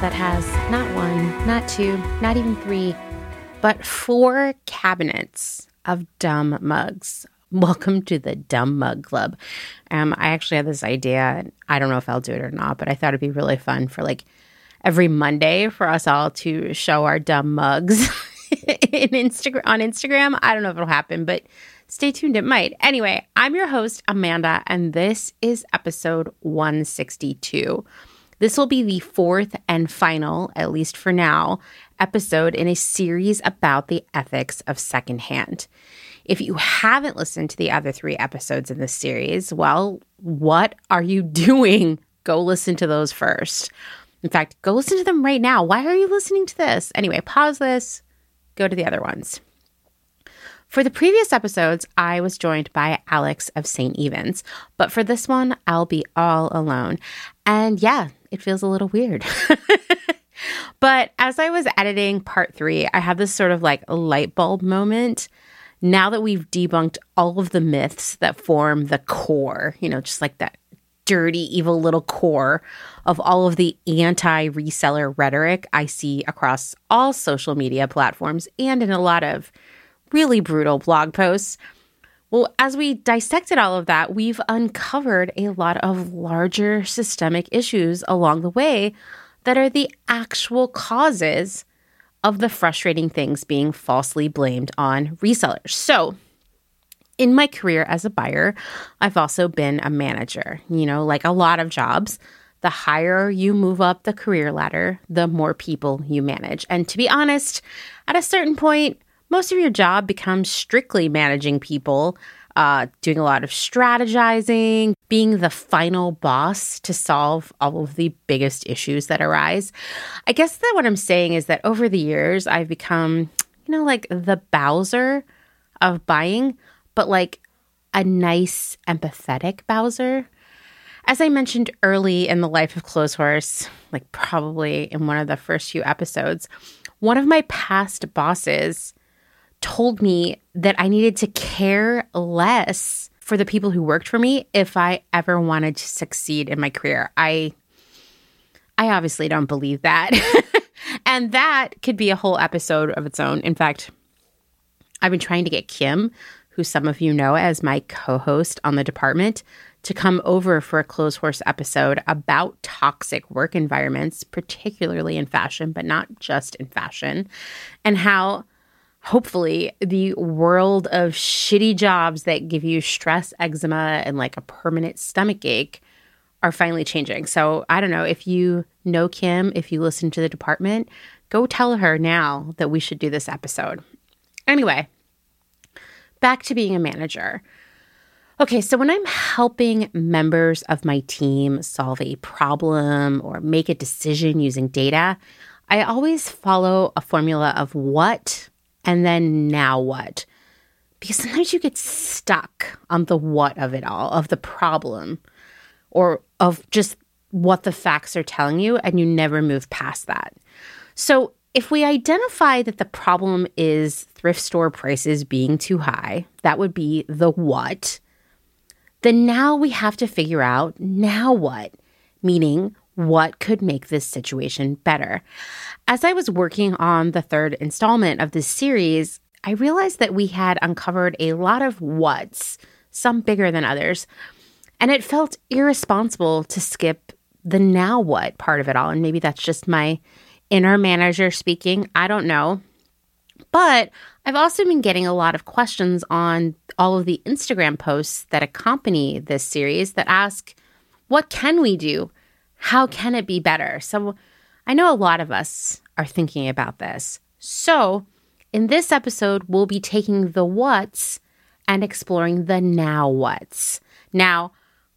that has not one, not two, not even three, but four cabinets of dumb mugs. Welcome to the Dumb Mug Club. Um, I actually had this idea. I don't know if I'll do it or not, but I thought it'd be really fun for like every Monday for us all to show our dumb mugs in Instagram on Instagram. I don't know if it'll happen, but stay tuned. It might. Anyway, I'm your host, Amanda, and this is episode 162. This will be the fourth and final, at least for now, episode in a series about the ethics of secondhand. If you haven't listened to the other three episodes in this series, well, what are you doing? Go listen to those first. In fact, go listen to them right now. Why are you listening to this? Anyway, pause this, go to the other ones. For the previous episodes, I was joined by Alex of St. Evans, but for this one, I'll be all alone. And yeah, it feels a little weird. but as I was editing part three, I had this sort of like light bulb moment. Now that we've debunked all of the myths that form the core, you know, just like that dirty, evil little core of all of the anti reseller rhetoric I see across all social media platforms and in a lot of really brutal blog posts. Well, as we dissected all of that, we've uncovered a lot of larger systemic issues along the way that are the actual causes of the frustrating things being falsely blamed on resellers. So, in my career as a buyer, I've also been a manager. You know, like a lot of jobs, the higher you move up the career ladder, the more people you manage. And to be honest, at a certain point, most of your job becomes strictly managing people, uh, doing a lot of strategizing, being the final boss to solve all of the biggest issues that arise. I guess that what I'm saying is that over the years, I've become, you know, like the Bowser of buying, but like a nice, empathetic Bowser. As I mentioned early in the life of Clotheshorse, like probably in one of the first few episodes, one of my past bosses told me that I needed to care less for the people who worked for me if I ever wanted to succeed in my career. I I obviously don't believe that. and that could be a whole episode of its own. In fact, I've been trying to get Kim, who some of you know as my co-host on the department, to come over for a Clotheshorse episode about toxic work environments, particularly in fashion, but not just in fashion, and how hopefully the world of shitty jobs that give you stress, eczema, and like a permanent stomach ache are finally changing. So I don't know if you know Kim, if you listen to the department, go tell her now that we should do this episode. Anyway, back to being a manager. Okay, so when I'm helping members of my team solve a problem or make a decision using data, I always follow a formula of what and then now what? Because sometimes you get stuck on the what of it all, of the problem, or of just what the facts are telling you, and you never move past that. So, if we identify that the problem is thrift store prices being too high, that would be the what. Then now we have to figure out now what, meaning what could make this situation better. As I was working on the third installment of this series, I realized that we had uncovered a lot of what's, some bigger than others, and it felt irresponsible to skip the now what part of it all. And maybe that's just my inner manager speaking. I don't know. But I've also been getting a lot of questions on all of the Instagram posts that accompany this series that ask, what can we do? How can it be better? So I know a lot of us are thinking about this. So in this episode, we'll be taking the what's and exploring the now what's. Now,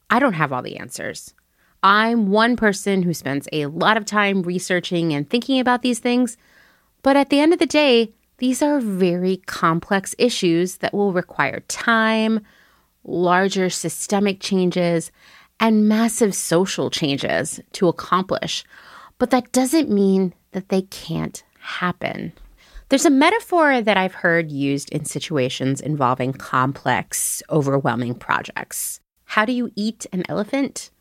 I don't have all the answers. I'm one person who spends a lot of time researching and thinking about these things, but at the end of the day, these are very complex issues that will require time, larger systemic changes, and massive social changes to accomplish. But that doesn't mean that they can't happen. There's a metaphor that I've heard used in situations involving complex, overwhelming projects. How do you eat an elephant?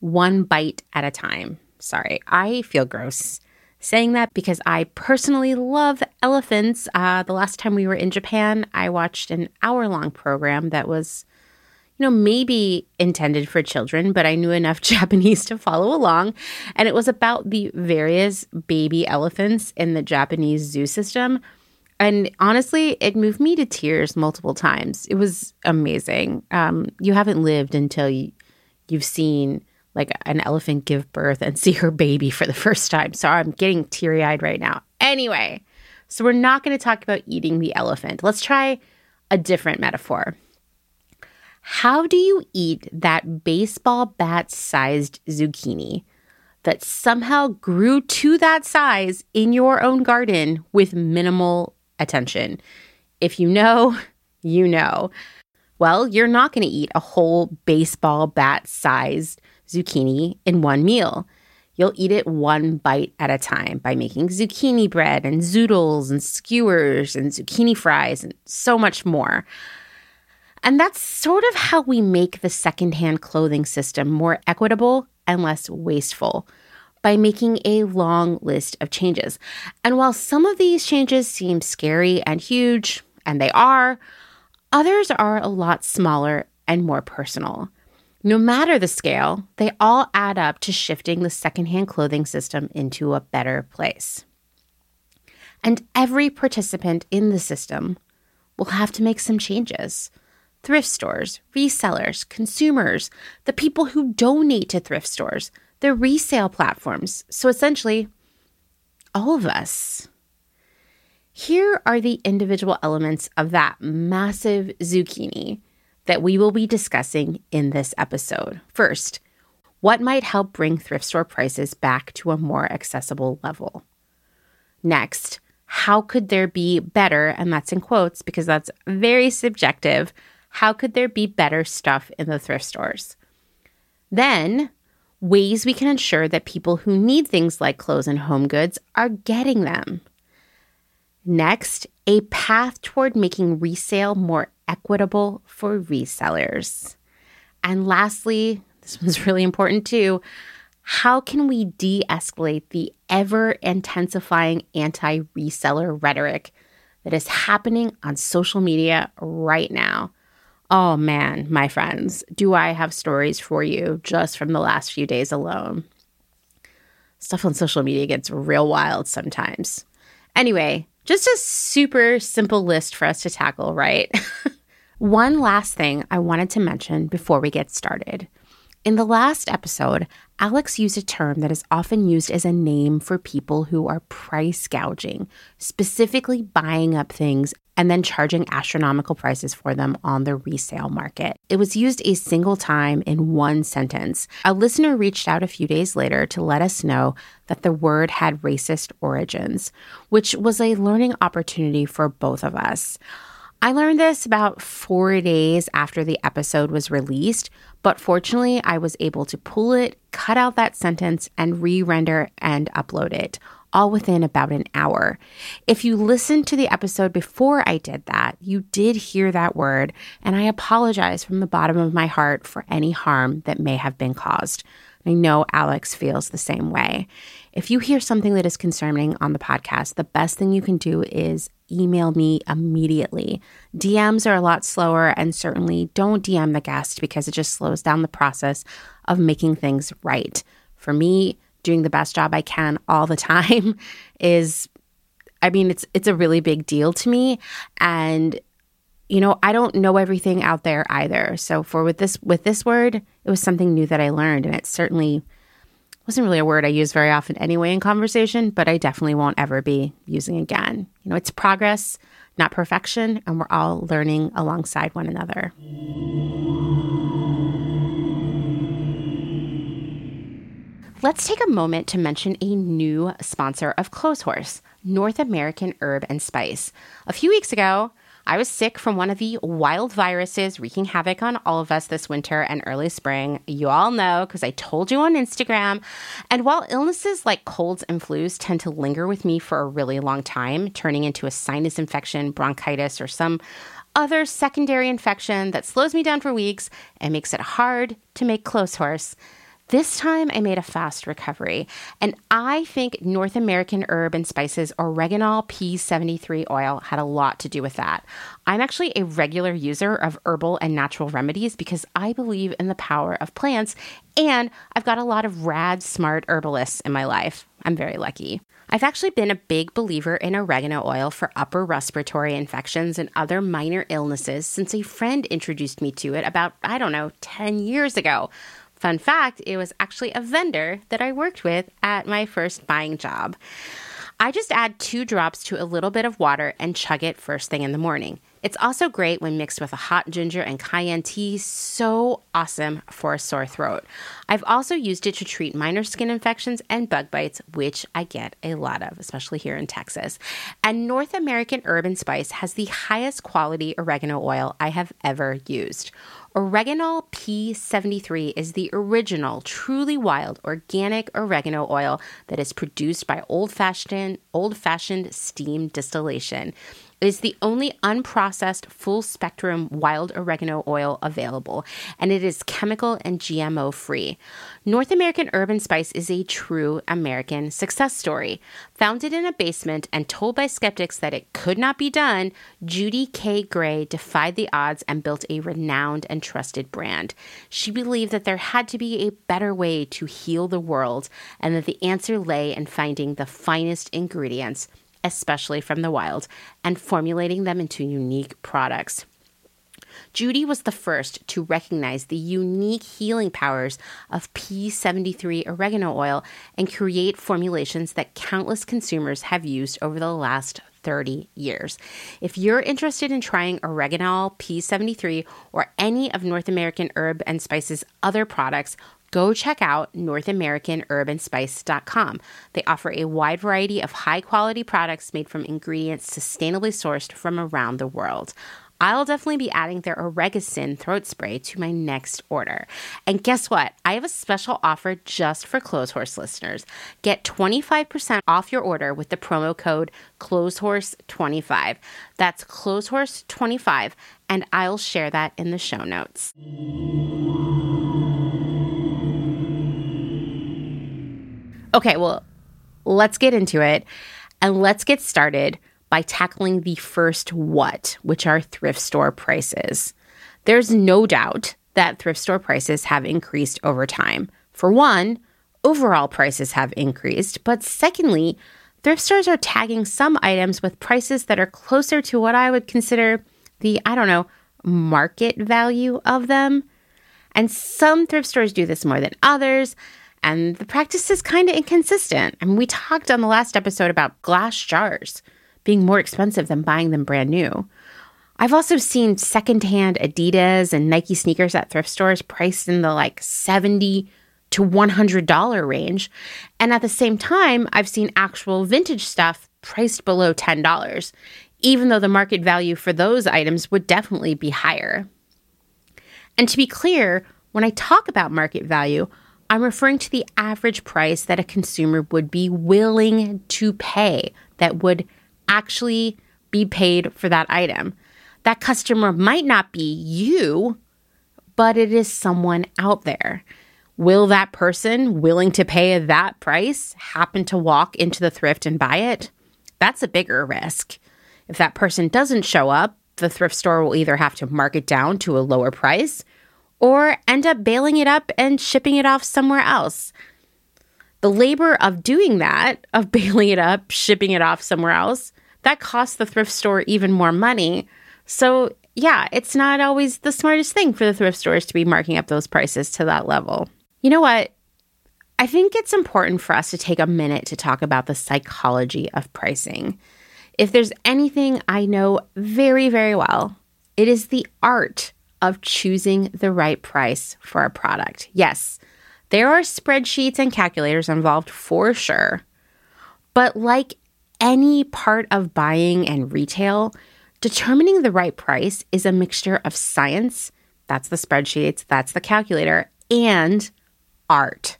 one bite at a time. Sorry, I feel gross saying that because I personally love elephants. Uh, the last time we were in Japan, I watched an hour long program that was, you know, maybe intended for children, but I knew enough Japanese to follow along. And it was about the various baby elephants in the Japanese zoo system. And honestly, it moved me to tears multiple times. It was amazing. Um, you haven't lived until you, you've seen like an elephant give birth and see her baby for the first time. So I'm getting teary eyed right now. Anyway, so we're not going to talk about eating the elephant. Let's try a different metaphor. How do you eat that baseball bat sized zucchini that somehow grew to that size in your own garden with minimal attention? If you know, you know. Well, you're not going to eat a whole baseball bat sized zucchini in one meal. You'll eat it one bite at a time by making zucchini bread and zoodles and skewers and zucchini fries and so much more. And that's sort of how we make the secondhand clothing system more equitable and less wasteful by making a long list of changes. And while some of these changes seem scary and huge, and they are, others are a lot smaller and more personal. No matter the scale, they all add up to shifting the secondhand clothing system into a better place. And every participant in the system will have to make some changes. Thrift stores, resellers, consumers, the people who donate to thrift stores, the resale platforms. So essentially, all of us. Here are the individual elements of that massive zucchini that we will be discussing in this episode. First, what might help bring thrift store prices back to a more accessible level? Next, how could there be better, and that's in quotes because that's very subjective, how could there be better stuff in the thrift stores? Then, ways we can ensure that people who need things like clothes and home goods are getting them. Next, a path toward making resale more equitable for resellers. And lastly, this one's really important too. How can we de escalate the ever intensifying anti reseller rhetoric that is happening on social media right now? Oh man, my friends, do I have stories for you just from the last few days alone? Stuff on social media gets real wild sometimes. Anyway, just a super simple list for us to tackle, right? One last thing I wanted to mention before we get started. In the last episode, Alex used a term that is often used as a name for people who are price gouging, specifically buying up things and then charging astronomical prices for them on the resale market. It was used a single time in one sentence. A listener reached out a few days later to let us know that the word had racist origins, which was a learning opportunity for both of us. I learned this about four days after the episode was released, but fortunately, I was able to pull it, cut out that sentence, and re render and upload it, all within about an hour. If you listened to the episode before I did that, you did hear that word, and I apologize from the bottom of my heart for any harm that may have been caused. I know Alex feels the same way. If you hear something that is concerning on the podcast, the best thing you can do is email me immediately. DMs are a lot slower, and certainly don't DM the guest because it just slows down the process of making things right. For me, doing the best job I can all the time is I mean it's it's a really big deal to me and you know, I don't know everything out there either. So for with this with this word, it was something new that I learned and it certainly wasn't really a word I use very often anyway in conversation, but I definitely won't ever be using again. You know, it's progress, not perfection, and we're all learning alongside one another. Let's take a moment to mention a new sponsor of Clotheshorse, North American Herb and Spice. A few weeks ago, I was sick from one of the wild viruses wreaking havoc on all of us this winter and early spring. You all know because I told you on Instagram. And while illnesses like colds and flus tend to linger with me for a really long time, turning into a sinus infection, bronchitis, or some other secondary infection that slows me down for weeks and makes it hard to make Clotheshorse, This time I made a fast recovery, and I think North American Herb and Spices Oreganol P73 oil had a lot to do with that. I'm actually a regular user of herbal and natural remedies because I believe in the power of plants, and I've got a lot of rad, smart herbalists in my life. I'm very lucky. I've actually been a big believer in oregano oil for upper respiratory infections and other minor illnesses since a friend introduced me to it about, I don't know, 10 years ago. Fun fact, it was actually a vendor that I worked with at my first buying job. I just add two drops to a little bit of water and chug it first thing in the morning. It's also great when mixed with a hot ginger and cayenne tea. So awesome for a sore throat. I've also used it to treat minor skin infections and bug bites, which I get a lot of, especially here in Texas. And North American Herb and Spice has the highest quality oregano oil I have ever used. Oreganol P73 is the original, truly wild, organic oregano oil that is produced by old-fashioned, old-fashioned steam distillation. Is the only unprocessed full spectrum wild oregano oil available, and it is chemical and GMO free. North American Herb and Spice is a true American success story. Founded in a basement and told by skeptics that it could not be done, Judy K. Gray defied the odds and built a renowned and trusted brand. She believed that there had to be a better way to heal the world and that the answer lay in finding the finest ingredients especially from the wild, and formulating them into unique products. Judy was the first to recognize the unique healing powers of P73 oregano oil and create formulations that countless consumers have used over the last 30 years. If you're interested in trying Oreganol P73 or any of North American Herb and Spices other products, go check out NorthAmericanHerbandSpice.com. They offer a wide variety of high quality products made from ingredients sustainably sourced from around the world. I'll definitely be adding their Oregacyn throat spray to my next order. And guess what? I have a special offer just for Clotheshorse listeners. Get 25% off your order with the promo code Clotheshorse25. That's Clotheshorse25, and I'll share that in the show notes. Okay, well, let's get into it and let's get started by tackling the first what, which are thrift store prices. There's no doubt that thrift store prices have increased over time. For one, overall prices have increased, but secondly, thrift stores are tagging some items with prices that are closer to what I would consider the, I don't know, market value of them. And some thrift stores do this more than others. And the practice is kind of inconsistent. I mean, we talked on the last episode about glass jars being more expensive than buying them brand new. I've also seen secondhand Adidas and Nike sneakers at thrift stores priced in the like 70 to $100 range. And at the same time, I've seen actual vintage stuff priced below $10, even though the market value for those items would definitely be higher. And to be clear, when I talk about market value, I'm referring to the average price that a consumer would be willing to pay that would actually be paid for that item. That customer might not be you, but it is someone out there. Will that person willing to pay that price happen to walk into the thrift and buy it? That's a bigger risk. If that person doesn't show up, the thrift store will either have to mark it down to a lower price or end up bailing it up and shipping it off somewhere else. The labor of doing that, of bailing it up, shipping it off somewhere else, that costs the thrift store even more money. So, yeah, it's not always the smartest thing for the thrift stores to be marking up those prices to that level. You know what? I think it's important for us to take a minute to talk about the psychology of pricing. If there's anything I know very, very well, it is the art of choosing the right price for a product. Yes, there are spreadsheets and calculators involved for sure. But like any part of buying and retail, determining the right price is a mixture of science, that's the spreadsheets, that's the calculator, and art.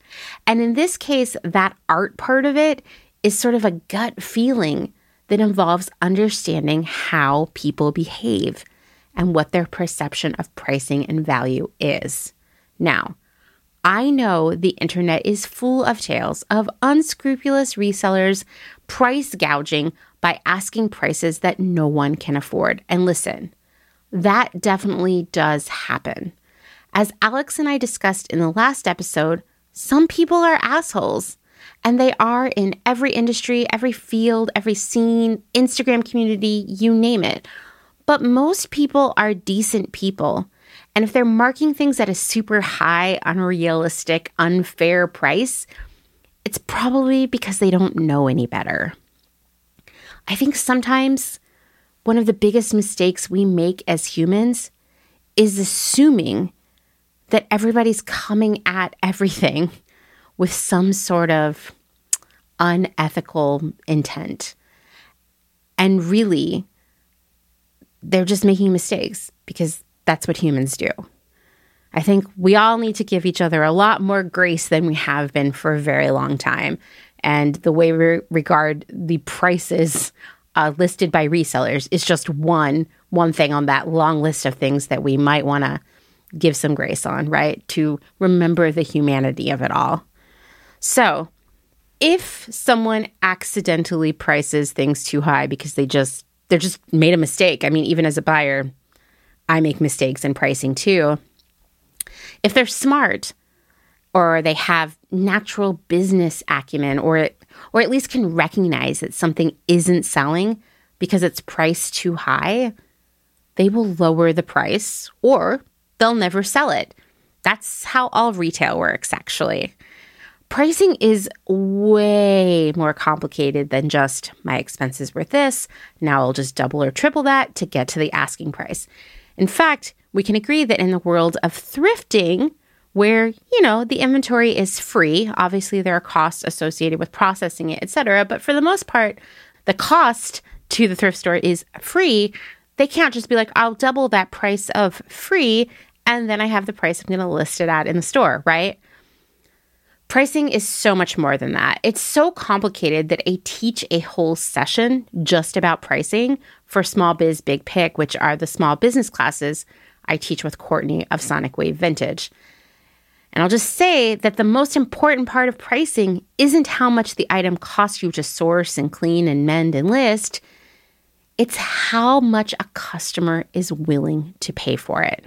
And in this case, that art part of it is sort of a gut feeling that involves understanding how people behave and what their perception of pricing and value is. Now, I know the internet is full of tales of unscrupulous resellers price gouging by asking prices that no one can afford. And listen, that definitely does happen. As Alex and I discussed in the last episode, some people are assholes. And they are in every industry, every field, every scene, Instagram community, you name it. But most people are decent people. And if they're marking things at a super high, unrealistic, unfair price, it's probably because they don't know any better. I think sometimes one of the biggest mistakes we make as humans is assuming that everybody's coming at everything with some sort of unethical intent. And really, they're just making mistakes because that's what humans do. I think we all need to give each other a lot more grace than we have been for a very long time. And the way we regard the prices uh, listed by resellers is just one one thing on that long list of things that we might want to give some grace on, right? To remember the humanity of it all. So, if someone accidentally prices things too high because they just they're just made a mistake. I mean, even as a buyer, I make mistakes in pricing too. If they're smart or they have natural business acumen or or at least can recognize that something isn't selling because it's priced too high, they will lower the price or they'll never sell it. That's how all retail works actually pricing is way more complicated than just my expenses were this. Now I'll just double or triple that to get to the asking price. In fact, we can agree that in the world of thrifting, where you know the inventory is free obviously there are costs associated with processing it etc but for the most part the cost to the thrift store is free they can't just be like i'll double that price of free and then i have the price i'm going to list it at in the store right Pricing is so much more than that. It's so complicated that I teach a whole session just about pricing for Small Biz Big Pick, which are the small business classes I teach with Courtney of Sonic Wave Vintage. And I'll just say that the most important part of pricing isn't how much the item costs you to source and clean and mend and list, it's how much a customer is willing to pay for it.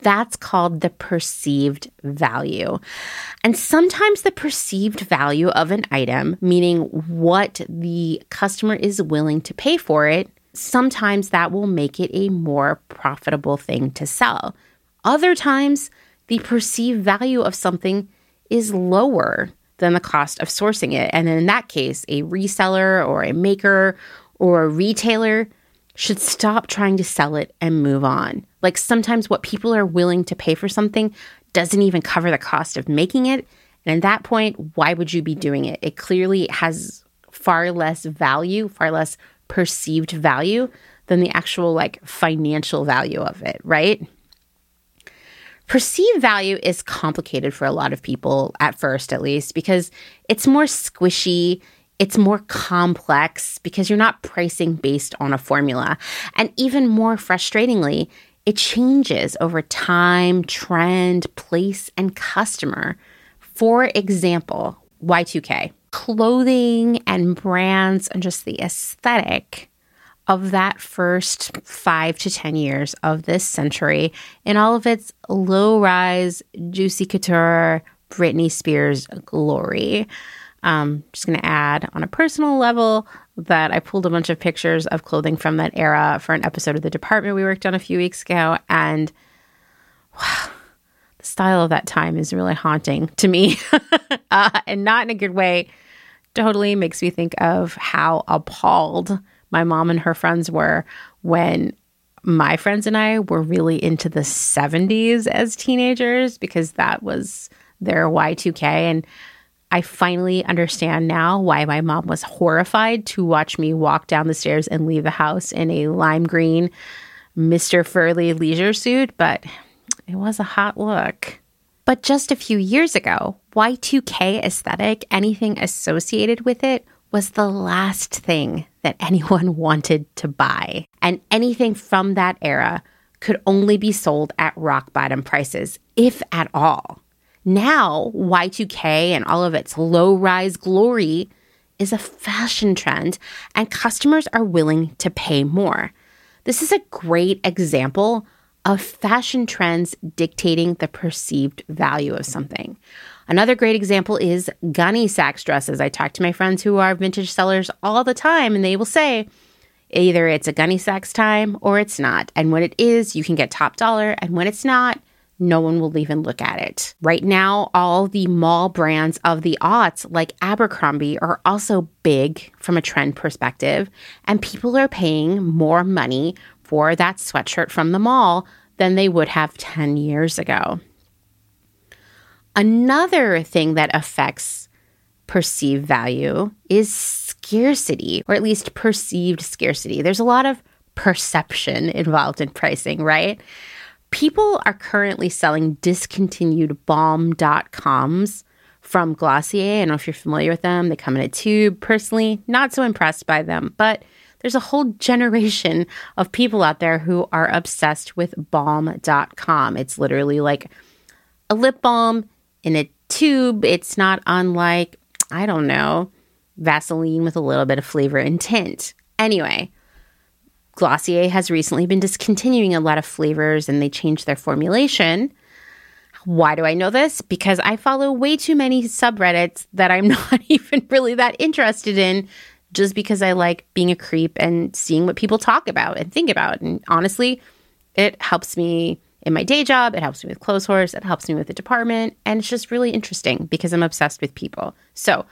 That's called the perceived value. And sometimes the perceived value of an item, meaning what the customer is willing to pay for it, sometimes that will make it a more profitable thing to sell. Other times, the perceived value of something is lower than the cost of sourcing it. And in that case, a reseller or a maker or a retailer should stop trying to sell it and move on. Like sometimes what people are willing to pay for something doesn't even cover the cost of making it. And at that point, why would you be doing it? It clearly has far less value, far less perceived value than the actual like financial value of it, right? Perceived value is complicated for a lot of people at first, at least, because it's more squishy it's more complex because you're not pricing based on a formula. And even more frustratingly, it changes over time, trend, place, and customer. For example, Y2K, clothing and brands and just the aesthetic of that first five to 10 years of this century in all of its low rise, juicy couture, Britney Spears glory. Um, just going to add on a personal level that I pulled a bunch of pictures of clothing from that era for an episode of The Department we worked on a few weeks ago. And wow, the style of that time is really haunting to me uh, and not in a good way. Totally makes me think of how appalled my mom and her friends were when my friends and I were really into the 70s as teenagers because that was their Y2K. And I finally understand now why my mom was horrified to watch me walk down the stairs and leave the house in a lime green Mr. Furley leisure suit, but it was a hot look. But just a few years ago, Y2K aesthetic, anything associated with it, was the last thing that anyone wanted to buy. And anything from that era could only be sold at rock bottom prices, if at all. Now, Y2K and all of its low rise glory is a fashion trend, and customers are willing to pay more. This is a great example of fashion trends dictating the perceived value of something. Another great example is Gunne Sax dresses. I talk to my friends who are vintage sellers all the time, and they will say either it's a Gunne Sax time or it's not. And when it is, you can get top dollar, and when it's not, no one will even look at it. Right now, all the mall brands of the aughts, like Abercrombie, are also big from a trend perspective, and people are paying more money for that sweatshirt from the mall than they would have 10 years ago. Another thing that affects perceived value is scarcity, or at least perceived scarcity. There's a lot of perception involved in pricing, right? People are currently selling discontinued Balm Dotcoms from Glossier. I don't know if you're familiar with them. They come in a tube. Personally, not so impressed by them, but there's a whole generation of people out there who are obsessed with Balm Dotcom. It's literally like a lip balm in a tube. It's not unlike, I don't know, Vaseline with a little bit of flavor and tint. Anyway, Glossier has recently been discontinuing a lot of flavors and they changed their formulation. Why do I know this? Because I follow way too many subreddits that I'm not even really that interested in just because I like being a creep and seeing what people talk about and think about. And honestly, it helps me in my day job, it helps me with Clotheshorse. it helps me with the department, and it's just really interesting because I'm obsessed with people. So,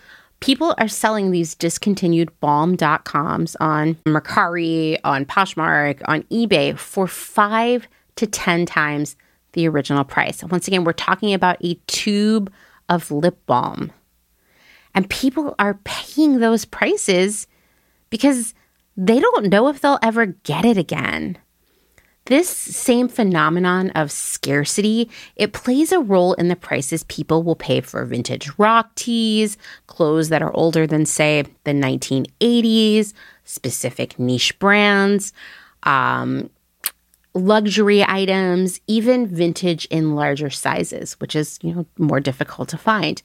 people are selling these discontinued Balm Dotcoms on Mercari, on Poshmark, on eBay for five to 10 times the original price. Once again, we're talking about a tube of lip balm. And people are paying those prices because they don't know if they'll ever get it again. This same phenomenon of scarcity, it plays a role in the prices people will pay for vintage rock tees, clothes that are older than say the 1980s, specific niche brands, um, luxury items, even vintage in larger sizes, which is, you know, more difficult to find.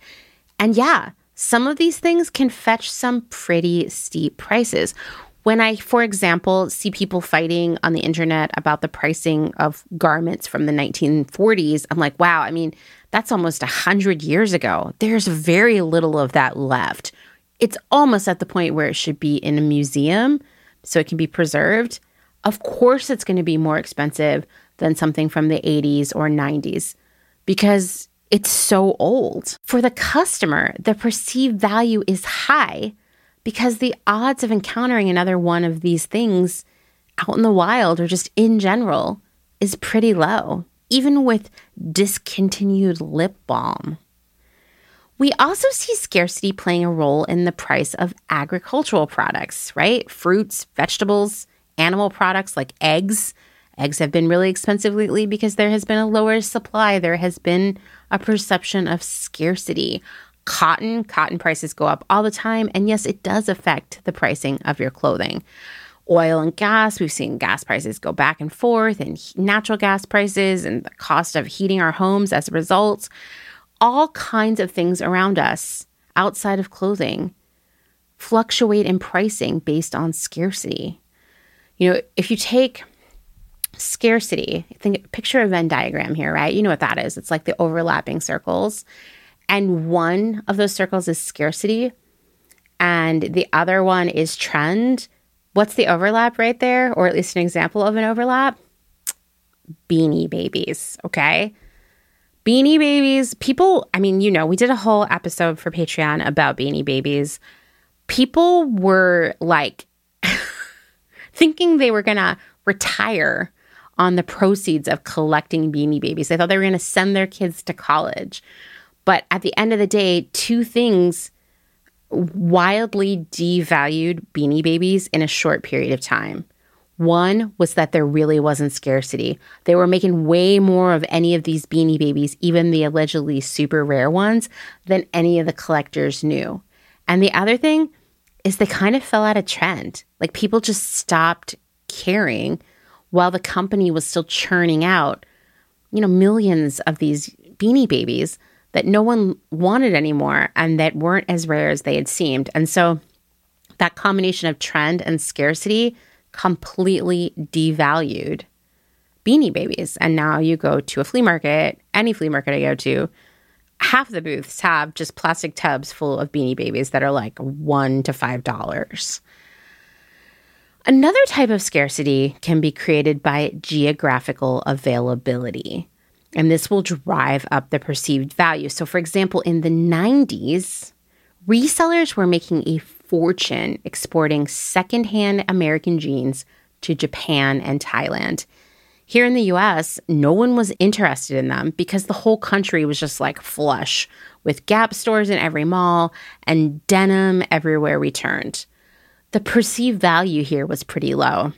And yeah, some of these things can fetch some pretty steep prices. When I, for example, see people fighting on the internet about the pricing of garments from the 1940s, I'm like, wow, I mean, that's almost 100 years ago. There's very little of that left. It's almost at the point where it should be in a museum so it can be preserved. Of course, it's going to be more expensive than something from the 80s or 90s because it's so old. For the customer, the perceived value is high because the odds of encountering another one of these things out in the wild or just in general is pretty low, even with discontinued lip balm. We also see scarcity playing a role in the price of agricultural products, right? Fruits, vegetables, animal products like eggs. Eggs have been really expensive lately because there has been a lower supply. There has been a perception of scarcity cotton, cotton prices go up all the time. And yes, it does affect the pricing of your clothing. Oil and gas, we've seen gas prices go back and forth, and natural gas prices, and the cost of heating our homes as a result. All kinds of things around us outside of clothing fluctuate in pricing based on scarcity. You know, if you take scarcity, think picture a Venn diagram here, right? You know what that is. It's like the overlapping circles. And one of those circles is scarcity, and the other one is trend. What's the overlap right there, or at least an example of an overlap? Beanie babies, okay? Beanie babies, people, I mean, you know, we did a whole episode for Patreon about beanie babies. People were like thinking they were to retire on the proceeds of collecting beanie babies. They thought they were to send their kids to college. But at the end of the day, two things wildly devalued beanie babies in a short period of time. One was that there really wasn't scarcity. They were making way more of any of these beanie babies, even the allegedly super rare ones, than any of the collectors knew. And the other thing is they kind of fell out of trend. Like people just stopped caring while the company was still churning out, you know, millions of these beanie babies that no one wanted anymore and that weren't as rare as they had seemed. And so that combination of trend and scarcity completely devalued beanie babies. And now you go to a flea market, any flea market I go to, half the booths have just plastic tubs full of beanie babies that are like one to five dollars. Another type of scarcity can be created by geographical availability, and this will drive up the perceived value. So, for example, in the 90s, resellers were making a fortune exporting secondhand American jeans to Japan and Thailand. Here in the US, no one was interested in them because the whole country was just like flush with Gap stores in every mall and denim everywhere we turned. The perceived value here was pretty low.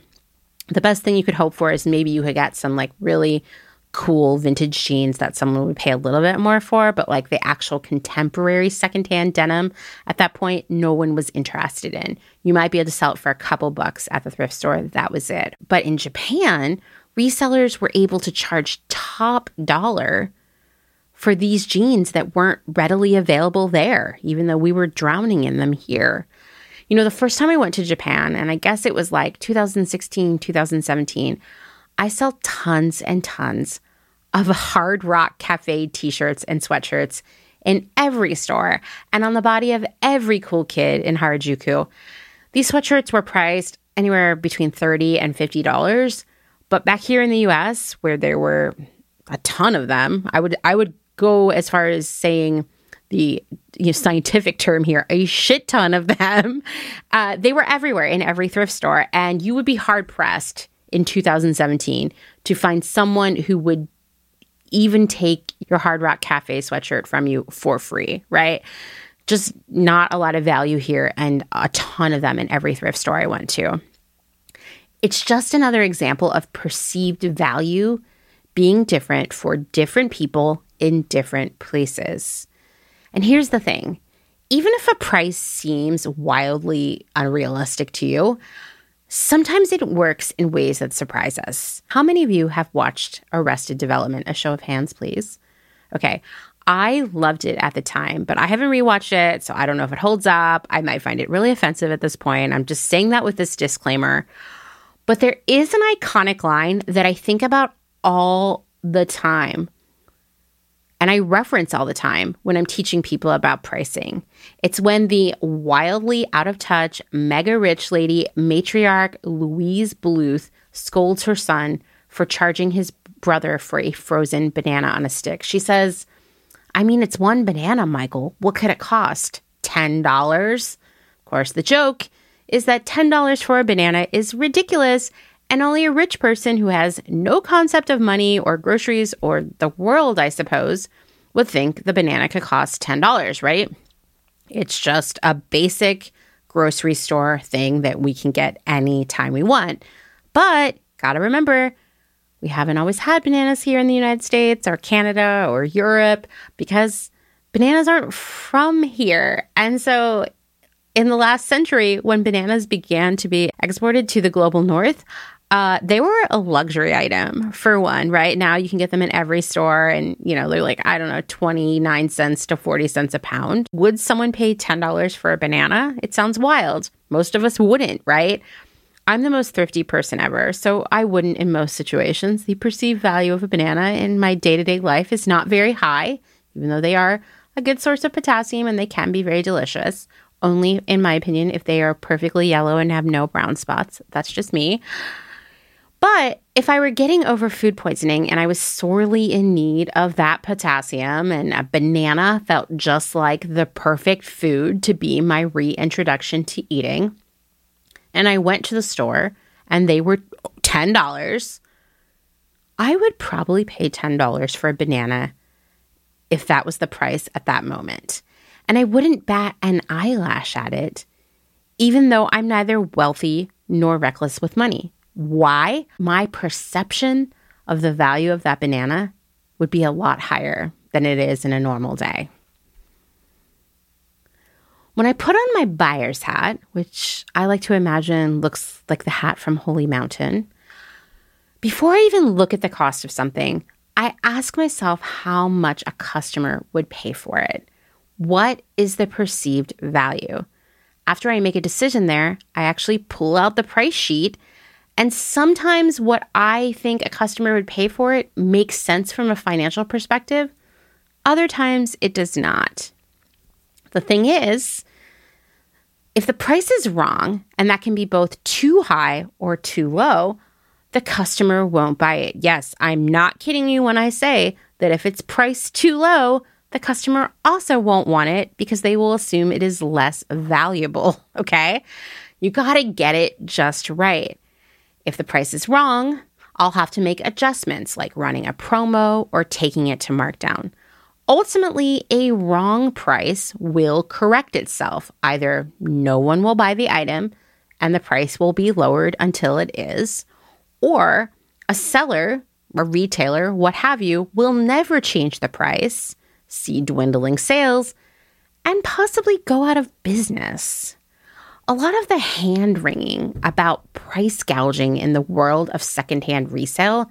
The best thing you could hope for is maybe you could get some like really cool vintage jeans that someone would pay a little bit more for, but like the actual contemporary secondhand denim at that point, no one was interested in. You might be able to sell it for a couple bucks at the thrift store. That was it. But in Japan, resellers were able to charge top dollar for these jeans that weren't readily available there, even though we were drowning in them here. You know, the first time I went to Japan, and I guess it was like 2016, 2017, I sell tons and tons of Hard Rock Cafe t shirts and sweatshirts in every store and on the body of every cool kid in Harajuku. These sweatshirts were priced anywhere between 30 and $50 but back here in the US, where there were a ton of them, I would I would go as far as saying the you know, scientific term here, a shit ton of them. Uh, they were everywhere in every thrift store, and you would be hard pressed in 2017 to find someone who would even take your Hard Rock Cafe sweatshirt from you for free, right? Just not a lot of value here, and a ton of them in every thrift store I went to. It's just another example of perceived value being different for different people in different places. And here's the thing even if a price seems wildly unrealistic to you, sometimes it works in ways that surprise us. How many of you have watched Arrested Development? A show of hands, please. Okay. I loved it at the time, but I haven't rewatched it, so I don't know if it holds up. I might find it really offensive at this point. I'm just saying that with this disclaimer. But there is an iconic line that I think about all the time. And I reference all the time when I'm teaching people about pricing. It's when the wildly out of touch, mega rich lady matriarch Lucille Bluth scolds her son for charging his brother for a frozen banana on a stick. She says, I mean, it's one banana, Michael. What could it cost? $10? Of course, the joke is that $10 for a banana is ridiculous, and only a rich person who has no concept of money or groceries or the world, I suppose, would think the banana could cost $10, right? It's just a basic grocery store thing that we can get anytime we want. But gotta remember, we haven't always had bananas here in the United States or Canada or Europe because bananas aren't from here. And so in the last century, when bananas began to be exported to the global north, uh, they were a luxury item for one, right? Now you can get them in every store and, you know, they're like, I don't know, 29 cents to 40 cents a pound. Would someone pay $10 for a banana? It sounds wild. Most of us wouldn't, right? I'm the most thrifty person ever, so I wouldn't in most situations. The perceived value of a banana in my day to day life is not very high, even though they are a good source of potassium and they can be very delicious only, in my opinion, if they are perfectly yellow and have no brown spots. That's just me. But if I were getting over food poisoning and I was sorely in need of that potassium and a banana felt just like the perfect food to be my reintroduction to eating, and I went to the store and they were $10, I would probably pay $10 for a banana if that was the price at that moment and I wouldn't bat an eyelash at it, even though I'm neither wealthy nor reckless with money. Why? My perception of the value of that banana would be a lot higher than it is in a normal day. When I put on my buyer's hat, which I like to imagine looks like the hat from Holy Mountain, before I even look at the cost of something, I ask myself how much a customer would pay for it. What is the perceived value? After I make a decision there, I actually pull out the price sheet. And sometimes what I think a customer would pay for it makes sense from a financial perspective. Other times it does not. The thing is, if the price is wrong, and that can be both too high or too low, the customer won't buy it. Yes, I'm not kidding you when I say that if it's priced too low, the customer also won't want it because they will assume it is less valuable. Okay. You got to get it just right. If the price is wrong, I'll have to make adjustments like running a promo or taking it to markdown. Ultimately, a wrong price will correct itself. Either no one will buy the item and the price will be lowered until it is, or a seller, a retailer, what have you, will never change the price, see dwindling sales, and possibly go out of business. A lot of the hand wringing about price gouging in the world of secondhand resale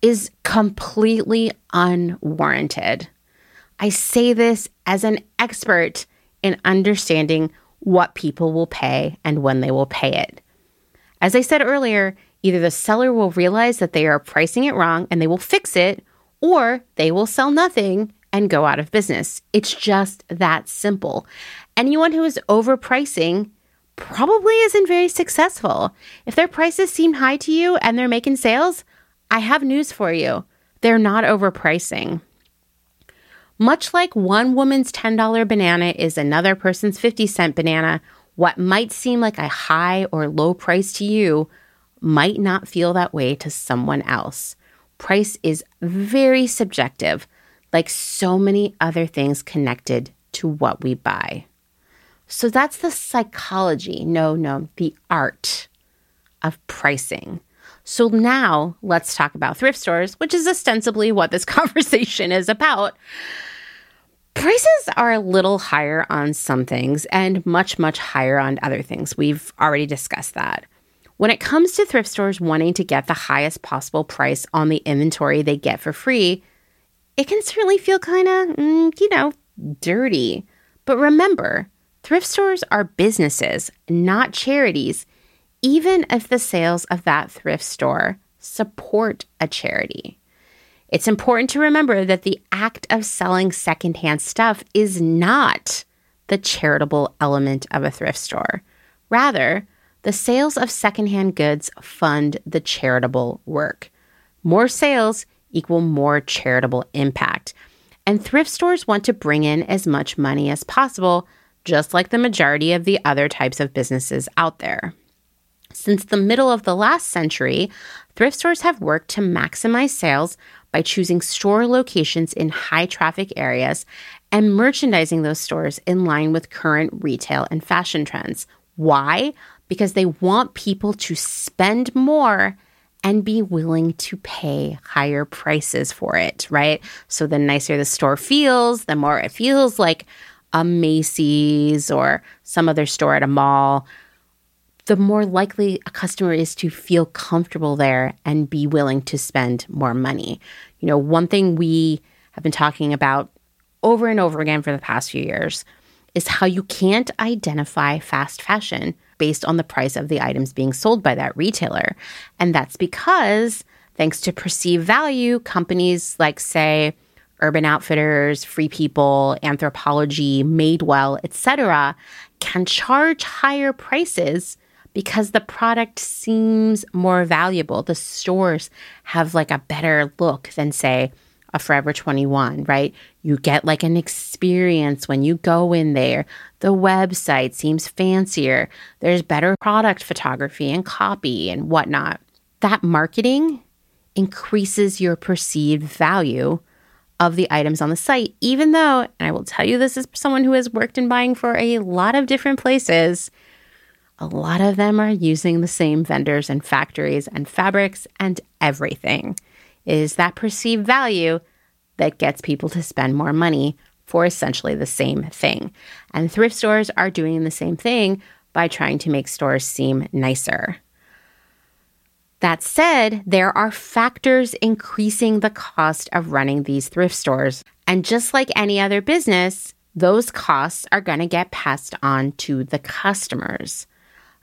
is completely unwarranted. I say this as an expert in understanding what people will pay and when they will pay it. As I said earlier, either the seller will realize that they are pricing it wrong and they will fix it, or they will sell nothing and go out of business. It's just that simple. Anyone who is overpricing probably isn't very successful. If their prices seem high to you and they're making sales, I have news for you. They're not overpricing. Much like one woman's $10 banana is another person's 50 cent banana, what might seem like a high or low price to you might not feel that way to someone else. Price is very subjective, like so many other things connected to what we buy. So that's the psychology, no, no, the art of pricing. So now let's talk about thrift stores, which is ostensibly what this conversation is about. Prices are a little higher on some things and much, much higher on other things. We've already discussed that. When it comes to thrift stores wanting to get the highest possible price on the inventory they get for free, it can certainly feel kind of, mm, you know, dirty. But remember, thrift stores are businesses, not charities, even if the sales of that thrift store support a charity. It's important to remember that the act of selling secondhand stuff is not the charitable element of a thrift store. Rather, the sales of secondhand goods fund the charitable work. More sales equal more charitable impact. And thrift stores want to bring in as much money as possible, just like the majority of the other types of businesses out there. Since the middle of the last century, thrift stores have worked to maximize sales by choosing store locations in high traffic areas and merchandising those stores in line with current retail and fashion trends. Why? Because they want people to spend more and be willing to pay higher prices for it, right? So the nicer the store feels, the more it feels like a Macy's or some other store at a mall the more likely a customer is to feel comfortable there and be willing to spend more money. You know, one thing we have been talking about over and over again for the past few years is how you can't identify fast fashion based on the price of the items being sold by that retailer. And that's because, thanks to perceived value, companies like, say, Urban Outfitters, Free People, Anthropologie, Madewell, etc., can charge higher prices because the product seems more valuable. The stores have like a better look than, say, a Forever 21, right? You get like an experience when you go in there. The website seems fancier. There's better product photography and copy and whatnot. That marketing increases your perceived value of the items on the site, even though, and I will tell you this is someone who has worked in buying for a lot of different places, a lot of them are using the same vendors and factories and fabrics and everything. It is that perceived value that gets people to spend more money for essentially the same thing. And thrift stores are doing the same thing by trying to make stores seem nicer. That said, there are factors increasing the cost of running these thrift stores. And just like any other business, those costs are going to get passed on to the customers.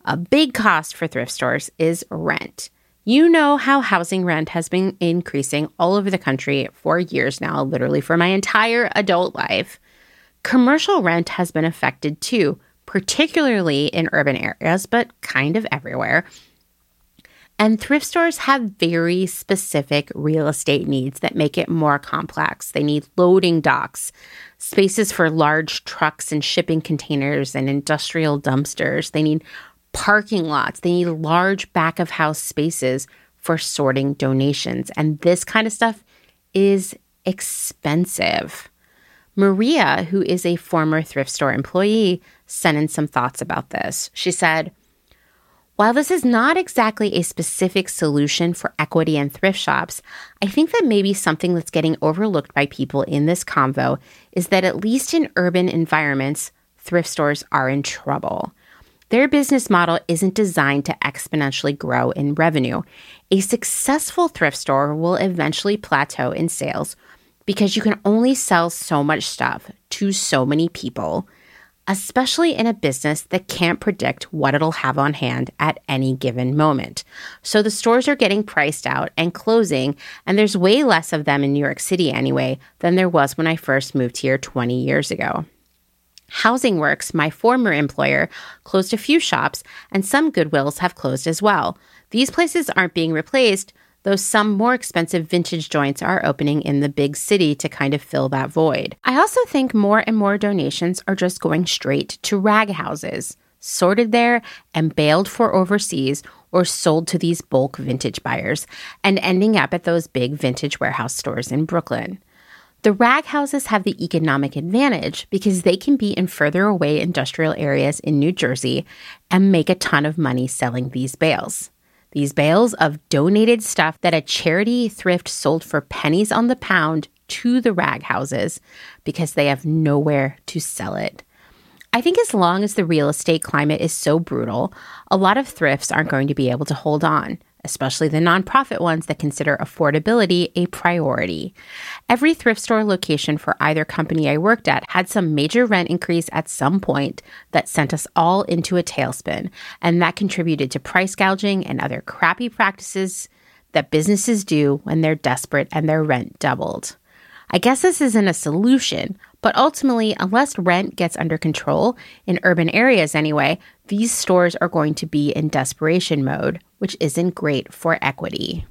A big cost for thrift stores is rent. You know how housing rent has been increasing all over the country for years now, literally for my entire adult life. Commercial rent has been affected too, particularly in urban areas, but kind of everywhere. And thrift stores have very specific real estate needs that make it more complex. They need loading docks, spaces for large trucks and shipping containers and industrial dumpsters. They need parking lots. They need large back of house spaces for sorting donations. And this kind of stuff is expensive. Maria, who is a former thrift store employee, sent in some thoughts about this. She said, while this is not exactly a specific solution for equity and thrift shops, I think that maybe something that's getting overlooked by people in this convo is that at least in urban environments, thrift stores are in trouble. Their business model isn't designed to exponentially grow in revenue. A successful thrift store will eventually plateau in sales because you can only sell so much stuff to so many people especially in a business that can't predict what it'll have on hand at any given moment. So the stores are getting priced out and closing, and there's way less of them in New York City anyway than there was when I first moved here 20 years ago. Housing Works, my former employer, closed a few shops, and some Goodwills have closed as well. These places aren't being replaced, though some more expensive vintage joints are opening in the big city to kind of fill that void. I also think more and more donations are just going straight to rag houses, sorted there and baled for overseas or sold to these bulk vintage buyers and ending up at those big vintage warehouse stores in Brooklyn. The rag houses have the economic advantage because they can be in further away industrial areas in New Jersey and make a ton of money selling these bales. These bales of donated stuff that a charity thrift sold for pennies on the pound to the rag houses because they have nowhere to sell it. I think as long as the real estate climate is so brutal, a lot of thrifts aren't going to be able to hold on especially the nonprofit ones that consider affordability a priority. Every thrift store location for either company I worked at had some major rent increase at some point that sent us all into a tailspin, and that contributed to price gouging and other crappy practices that businesses do when they're desperate and their rent doubled. I guess this isn't a solution, but ultimately, unless rent gets under control, in urban areas anyway, these stores are going to be in desperation mode, which isn't great for equity.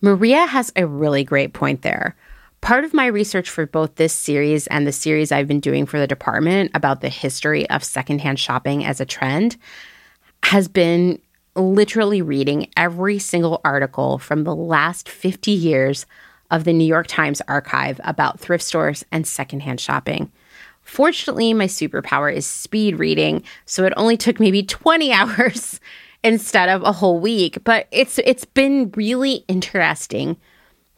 Maria has a really great point there. Part of my research for both this series and the series I've been doing for the department about the history of secondhand shopping as a trend has been literally reading every single article from the last 50 years of the New York Times archive about thrift stores and secondhand shopping. Fortunately, my superpower is speed reading, so it only took maybe 20 hours instead of a whole week, but it's it's been really interesting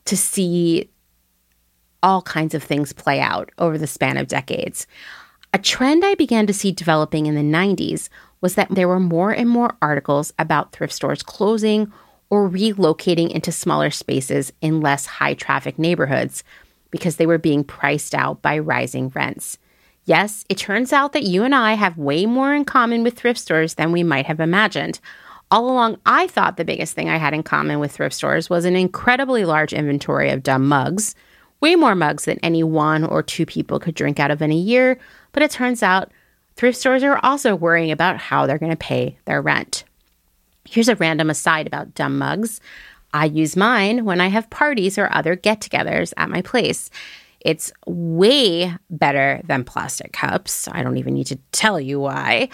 to see all kinds of things play out over the span of decades. A trend I began to see developing in the 90s was that there were more and more articles about thrift stores closing or relocating into smaller spaces in less high traffic neighborhoods because they were being priced out by rising rents. Yes, it turns out that you and I have way more in common with thrift stores than we might have imagined. All along, I thought the biggest thing I had in common with thrift stores was an incredibly large inventory of dumb mugs, way more mugs than any one or two people could drink out of in a year. But it turns out thrift stores are also worrying about how they're going to pay their rent. Here's a random aside about dumb mugs. I use mine when I have parties or other get togethers at my place. It's way better than plastic cups. I don't even need to tell you why.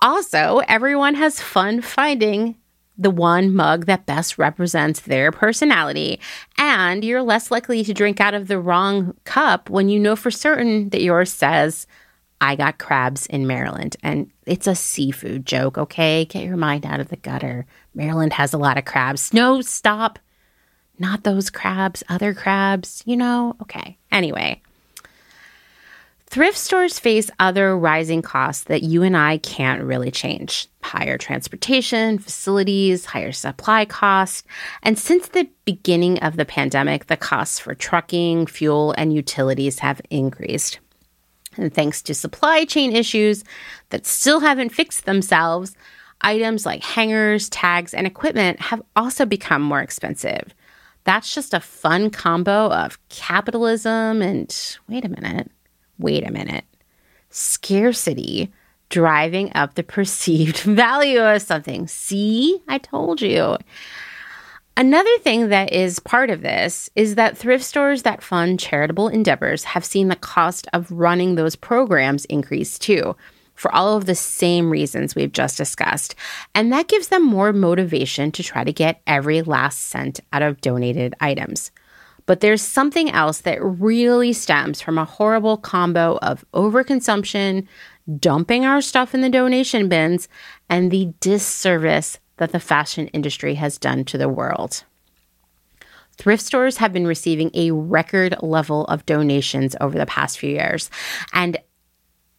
Also, everyone has fun finding the one mug that best represents their personality, and you're less likely to drink out of the wrong cup when you know for certain that yours says, I got crabs in Maryland. And it's a seafood joke, okay? Get your mind out of the gutter. Maryland has a lot of crabs. No, stop. Not those crabs, other crabs, you know? Okay. Anyway, thrift stores face other rising costs that you and I can't really change higher transportation, facilities, higher supply costs. And since the beginning of the pandemic, the costs for trucking, fuel, and utilities have increased. And thanks to supply chain issues that still haven't fixed themselves, items like hangers, tags, and equipment have also become more expensive. That's just a fun combo of capitalism and wait a minute, wait a minute, scarcity driving up the perceived value of something. See, I told you. Another thing that is part of this is that thrift stores that fund charitable endeavors have seen the cost of running those programs increase too, for all of the same reasons we've just discussed. And that gives them more motivation to try to get every last cent out of donated items. But there's something else that really stems from a horrible combo of overconsumption, dumping our stuff in the donation bins, and the disservice that the fashion industry has done to the world. Thrift stores have been receiving a record level of donations over the past few years. And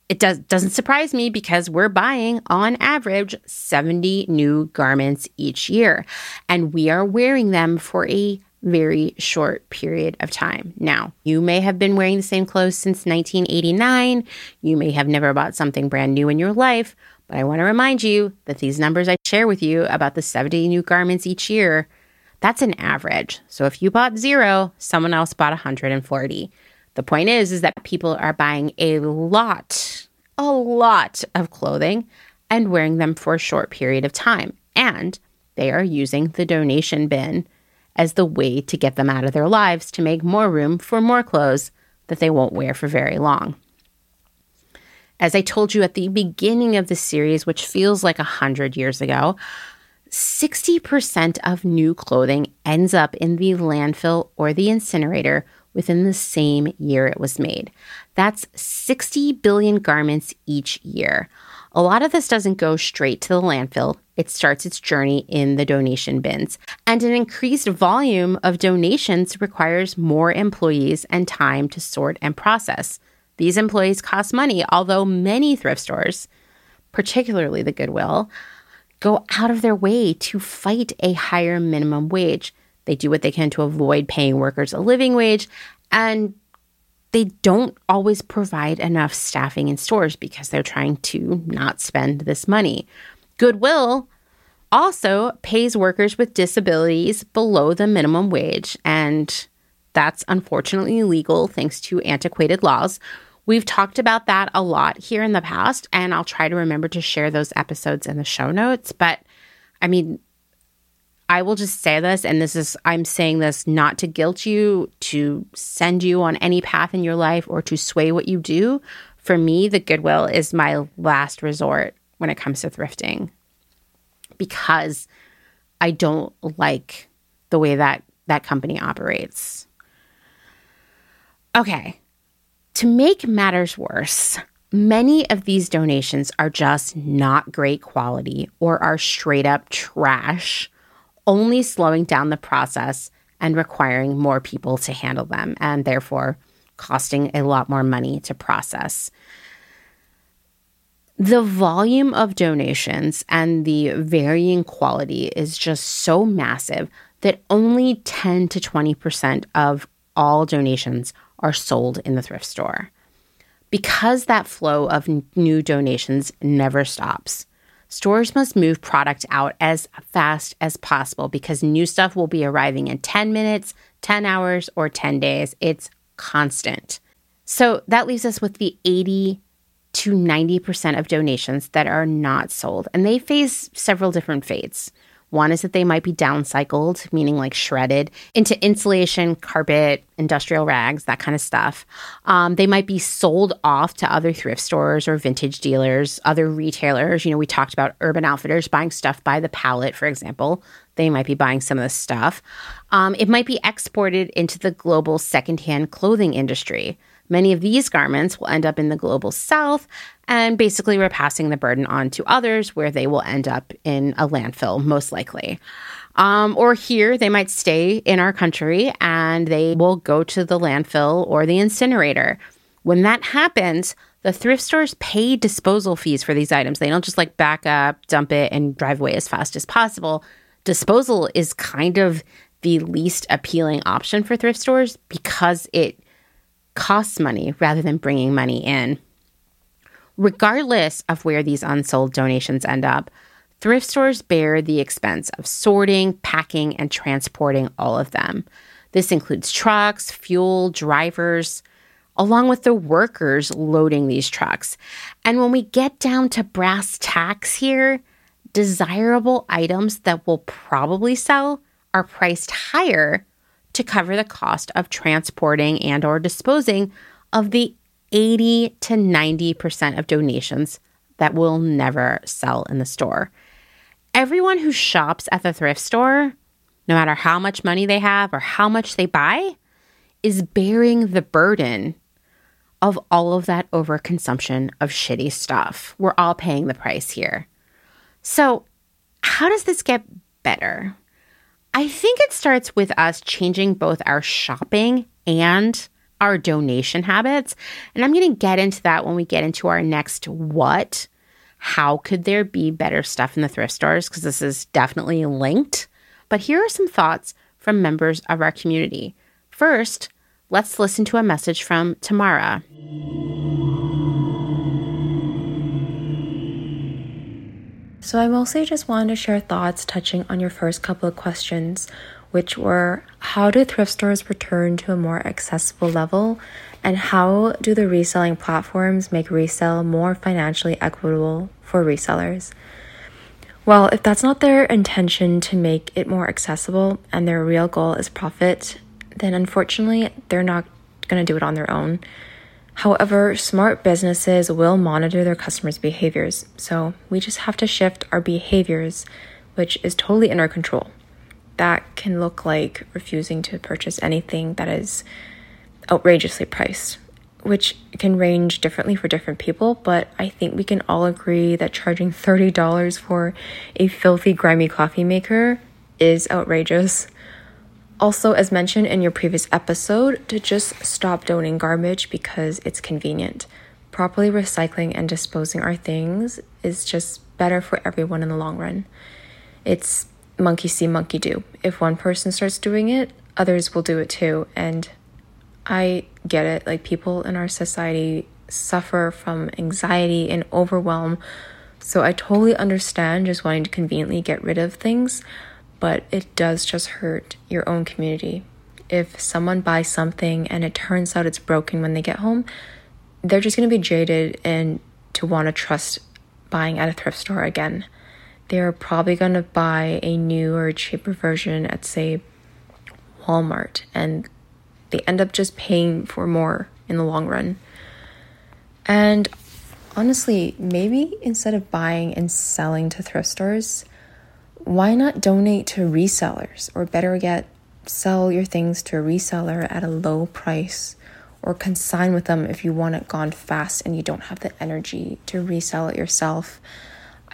it does, doesn't surprise me because we're buying, on average, 70 new garments each year. And we are wearing them for a very short period of time. Now, you may have been wearing the same clothes since 1989. You may have never bought something brand new in your life, but I want to remind you that these numbers I share with you about the 70 new garments each year, that's an average. So if you bought zero, someone else bought 140. The point is is that people are buying a lot, a lot of clothing and wearing them for a short period of time. And they are using the donation bin as the way to get them out of their lives to make more room for more clothes that they won't wear for very long. As I told you at the beginning of the series, which feels like a hundred years ago, 60% of new clothing ends up in the landfill or the incinerator within the same year it was made. That's 60 billion garments each year. A lot of this doesn't go straight to the landfill. It starts its journey in the donation bins. And an increased volume of donations requires more employees and time to sort and process. These employees cost money, although many thrift stores, particularly the Goodwill, go out of their way to fight a higher minimum wage. They do what they can to avoid paying workers a living wage and they don't always provide enough staffing in stores because they're trying to not spend this money. Goodwill also pays workers with disabilities below the minimum wage, and that's unfortunately illegal thanks to antiquated laws. We've talked about that a lot here in the past, and I'll try to remember to share those episodes in the show notes. But I mean, I will just say this, and this is, I'm saying this not to guilt you, to send you on any path in your life, or to sway what you do. For me, the Goodwill is my last resort when it comes to thrifting because I don't like the way that that company operates. Okay. To make matters worse, many of these donations are just not great quality or are straight up trash only slowing down the process and requiring more people to handle them, and therefore costing a lot more money to process. The volume of donations and the varying quality is just so massive that only 10 to 20% of all donations are sold in the thrift store. Because that flow of new donations never stops, Stores must move product out as fast as possible because new stuff will be arriving in 10 minutes, 10 hours, or 10 days. It's constant. So that leaves us with the 80 to 90% of donations that are not sold, and they face several different fates. One is that they might be downcycled, meaning like shredded, into insulation, carpet, industrial rags, that kind of stuff. Um, they might be sold off to other thrift stores or vintage dealers, other retailers. You know, we talked about Urban Outfitters buying stuff by the pallet, for example. They might be buying some of this stuff. Um, it might be exported into the global secondhand clothing industry. Many of these garments will end up in the global south, and basically we're passing the burden on to others where they will end up in a landfill, most likely. Um, or here, they might stay in our country and they will go to the landfill or the incinerator. When that happens, the thrift stores pay disposal fees for these items. They don't just like back up, dump it, and drive away as fast as possible. Disposal is kind of the least appealing option for thrift stores because it costs money rather than bringing money in. Regardless of where these unsold donations end up, thrift stores bear the expense of sorting, packing, and transporting all of them. This includes trucks, fuel, drivers, along with the workers loading these trucks. And when we get down to brass tacks here, desirable items that will probably sell are priced higher to cover the cost of transporting and or disposing of the 80 to 90% of donations that will never sell in the store. Everyone who shops at the thrift store, no matter how much money they have or how much they buy, is bearing the burden of all of that overconsumption of shitty stuff. We're all paying the price here. So, how does this get better? I think it starts with us changing both our shopping and our donation habits. And I'm going to get into that when we get into our next what. How could there be better stuff in the thrift stores? Because this is definitely linked. But here are some thoughts from members of our community. First, let's listen to a message from Tamara. So, I mostly just wanted to share thoughts touching on your first couple of questions, which were how do thrift stores return to a more accessible level? And how do the reselling platforms make resale more financially equitable for resellers? Well, if that's not their intention to make it more accessible and their real goal is profit, then unfortunately, they're not going to do it on their own. However, smart businesses will monitor their customers' behaviors, so we just have to shift our behaviors, which is totally in our control. That can look like refusing to purchase anything that is outrageously priced, which can range differently for different people, but I think we can all agree that charging $30 for a filthy, grimy coffee maker is outrageous. Also, as mentioned in your previous episode, to just stop donating garbage because it's convenient. Properly recycling and disposing our things is just better for everyone in the long run. It's monkey see, monkey do. If one person starts doing it, others will do it too. And I get it. Like, people in our society suffer from anxiety and overwhelm. So I totally understand just wanting to conveniently get rid of things but it does just hurt your own community. If someone buys something and it turns out it's broken when they get home, they're just going to be jaded and to want to trust buying at a thrift store again. They're probably going to buy a new or cheaper version at, say, Walmart, and they end up just paying for more in the long run. And honestly, maybe instead of buying and selling to thrift stores, why not donate to resellers or better yet sell your things to a reseller at a low price or consign with them if you want it gone fast and you don't have the energy to resell it yourself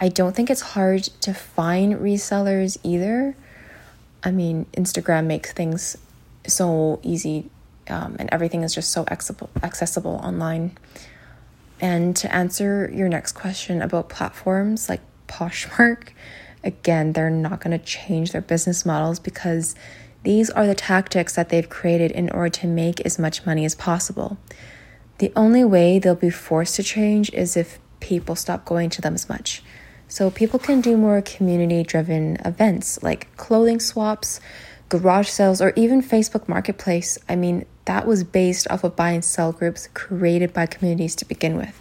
i don't think it's hard to find resellers either i mean instagram makes things so easy um, and everything is just so accessible, accessible online and to answer your next question about platforms like poshmark Again, they're not going to change their business models because these are the tactics that they've created in order to make as much money as possible. The only way they'll be forced to change is if people stop going to them as much. So people can do more community driven events like clothing swaps, garage sales, or even Facebook Marketplace. I mean, that was based off of buy and sell groups created by communities to begin with.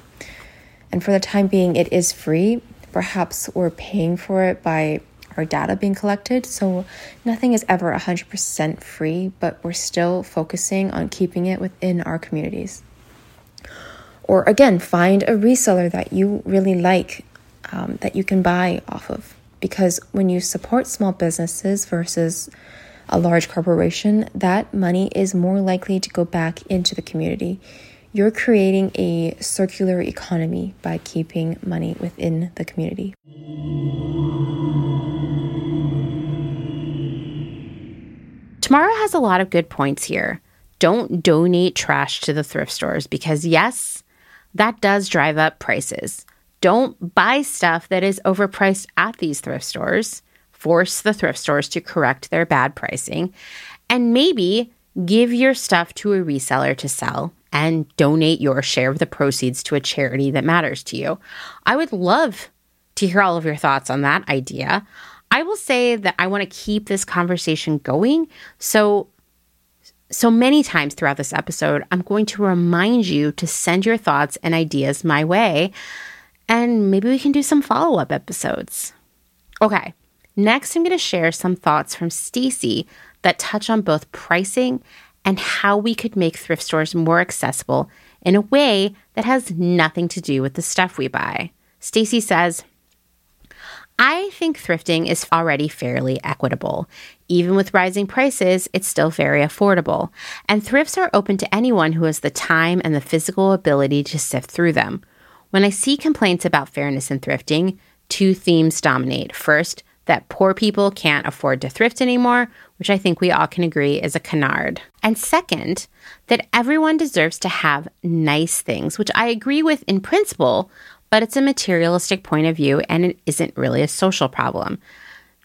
And for the time being, it is free, Perhaps we're paying for it by our data being collected. So nothing is ever 100% free, but we're still focusing on keeping it within our communities. Or again, find a reseller that you really like um, that you can buy off of. Because when you support small businesses versus a large corporation, that money is more likely to go back into the community you're creating a circular economy by keeping money within the community. Tamara has a lot of good points here. don't donate trash to the thrift stores because, yes, that does drive up prices. Don't buy stuff that is overpriced at these thrift stores. Force the thrift stores to correct their bad pricing. And maybe give your stuff to a reseller to sell and donate your share of the proceeds to a charity that matters to you. I would love to hear all of your thoughts on that idea. I will say that I want to keep this conversation going. So, so many times throughout this episode, I'm going to remind you to send your thoughts and ideas my way, and maybe we can do some follow up episodes. Okay, next I'm going to share some thoughts from Stacy that touch on both pricing and how we could make thrift stores more accessible in a way that has nothing to do with the stuff we buy. Stacy says, I think thrifting is already fairly equitable. Even with rising prices, it's still very affordable. And thrifts are open to anyone who has the time and the physical ability to sift through them. When I see complaints about fairness and thrifting, two themes dominate. First, that poor people can't afford to thrift anymore, which I think we all can agree is a canard. And second, that everyone deserves to have nice things, which I agree with in principle, but it's a materialistic point of view and it isn't really a social problem.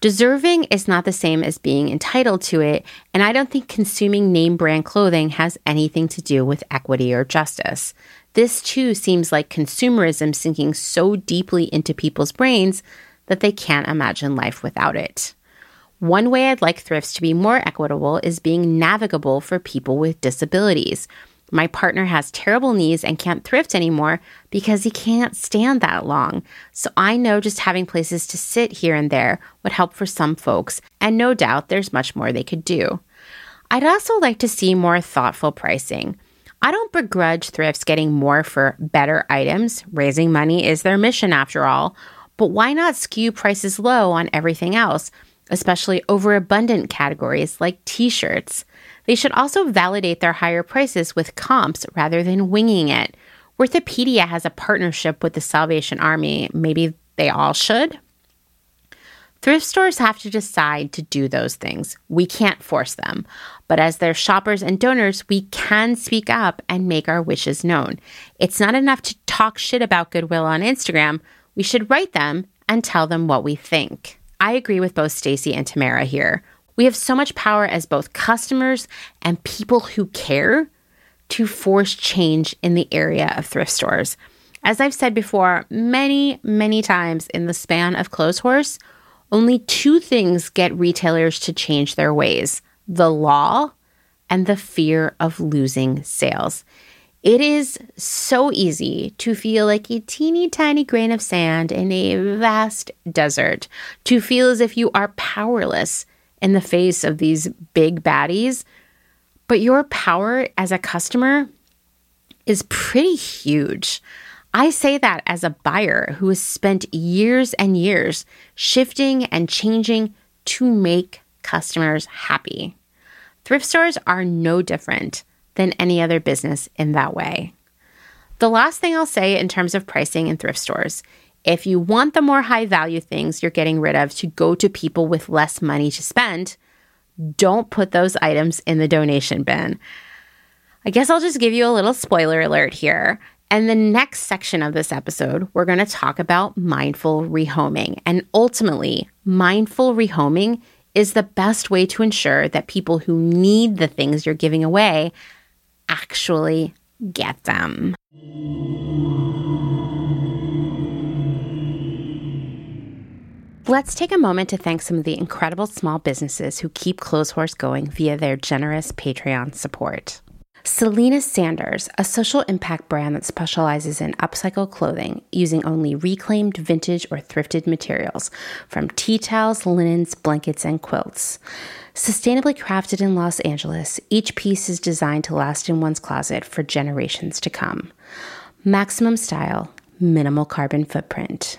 Deserving is not the same as being entitled to it, and I don't think consuming name brand clothing has anything to do with equity or justice. This too seems like consumerism sinking so deeply into people's brains that they can't imagine life without it. One way I'd like thrifts to be more equitable is being navigable for people with disabilities. My partner has terrible knees and can't thrift anymore because he can't stand that long. So I know just having places to sit here and there would help for some folks, and no doubt there's much more they could do. I'd also like to see more thoughtful pricing. I don't begrudge thrifts getting more for better items. Raising money is their mission after all. But why not skew prices low on everything else, especially overabundant categories like t shirts? They should also validate their higher prices with comps rather than winging it. Orthopedia has a partnership with the Salvation Army. Maybe they all should. Thrift stores have to decide to do those things. We can't force them. But as their shoppers and donors, we can speak up and make our wishes known. It's not enough to talk shit about Goodwill on Instagram. We should write them and tell them what we think. I agree with both Stacy and Tamara here. We have so much power as both customers and people who care to force change in the area of thrift stores. As I've said before many, many times in the span of Clotheshorse, only two things get retailers to change their ways the law and the fear of losing sales. It is so easy to feel like a teeny tiny grain of sand in a vast desert, to feel as if you are powerless in the face of these big baddies. But your power as a customer is pretty huge. I say that as a buyer who has spent years and years shifting and changing to make customers happy. Thrift stores are no different than any other business in that way. The last thing I'll say in terms of pricing in thrift stores if you want the more high value things you're getting rid of to go to people with less money to spend, don't put those items in the donation bin. I guess I'll just give you a little spoiler alert here. And the next section of this episode, we're going to talk about mindful rehoming. And ultimately, mindful rehoming is the best way to ensure that people who need the things you're giving away actually get them. Let's take a moment to thank some of the incredible small businesses who keep Clotheshorse going via their generous Patreon support. Selena Sanders, a social impact brand that specializes in upcycle clothing using only reclaimed, vintage, or thrifted materials from tea towels, linens, blankets, and quilts. Sustainably crafted in Los Angeles, each piece is designed to last in one's closet for generations to come. Maximum style, minimal carbon footprint.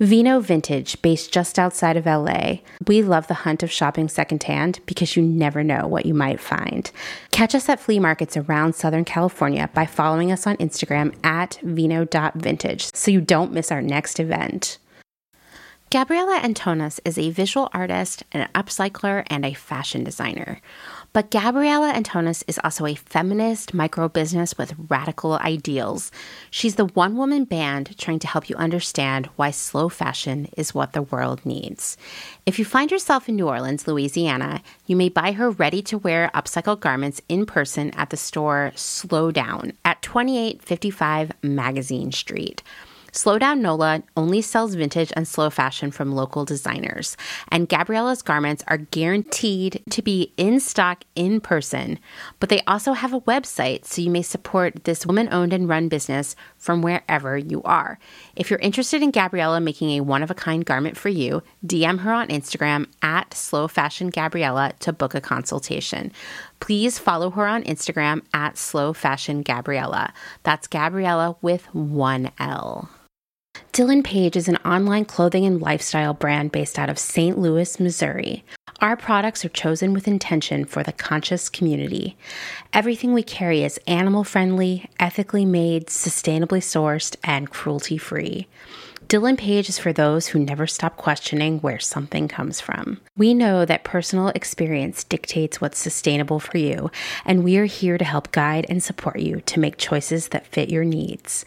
Vino Vintage, based just outside of LA. We love the hunt of shopping secondhand because you never know what you might find. Catch us at flea markets around Southern California by following us on Instagram at vino.vintage so you don't miss our next event. Gabriella Antonis is a visual artist, an upcycler, and a fashion designer. But Gabriella Antonis is also a feminist micro business with radical ideals. She's the one woman band trying to help you understand why slow fashion is what the world needs. If you find yourself in New Orleans, Louisiana, you may buy her ready to wear upcycled garments in person at the store Slow Down at 2855 Magazine Street. Slow Down Nola only sells vintage and slow fashion from local designers, and Gabriella's garments are guaranteed to be in stock in person. But they also have a website, so you may support this woman owned and run business from wherever you are. If you're interested in Gabriella making a one of a kind garment for you, DM her on Instagram at Slow Fashion Gabriella to book a consultation. Please follow her on Instagram at Slow Fashion Gabriella. That's Gabriella with one L. Dylan Page is an online clothing and lifestyle brand based out of St. Louis, Missouri. Our products are chosen with intention for the conscious community. Everything we carry is animal friendly, ethically made, sustainably sourced, and cruelty free. Dylan Page is for those who never stop questioning where something comes from. We know that personal experience dictates what's sustainable for you, and we are here to help guide and support you to make choices that fit your needs.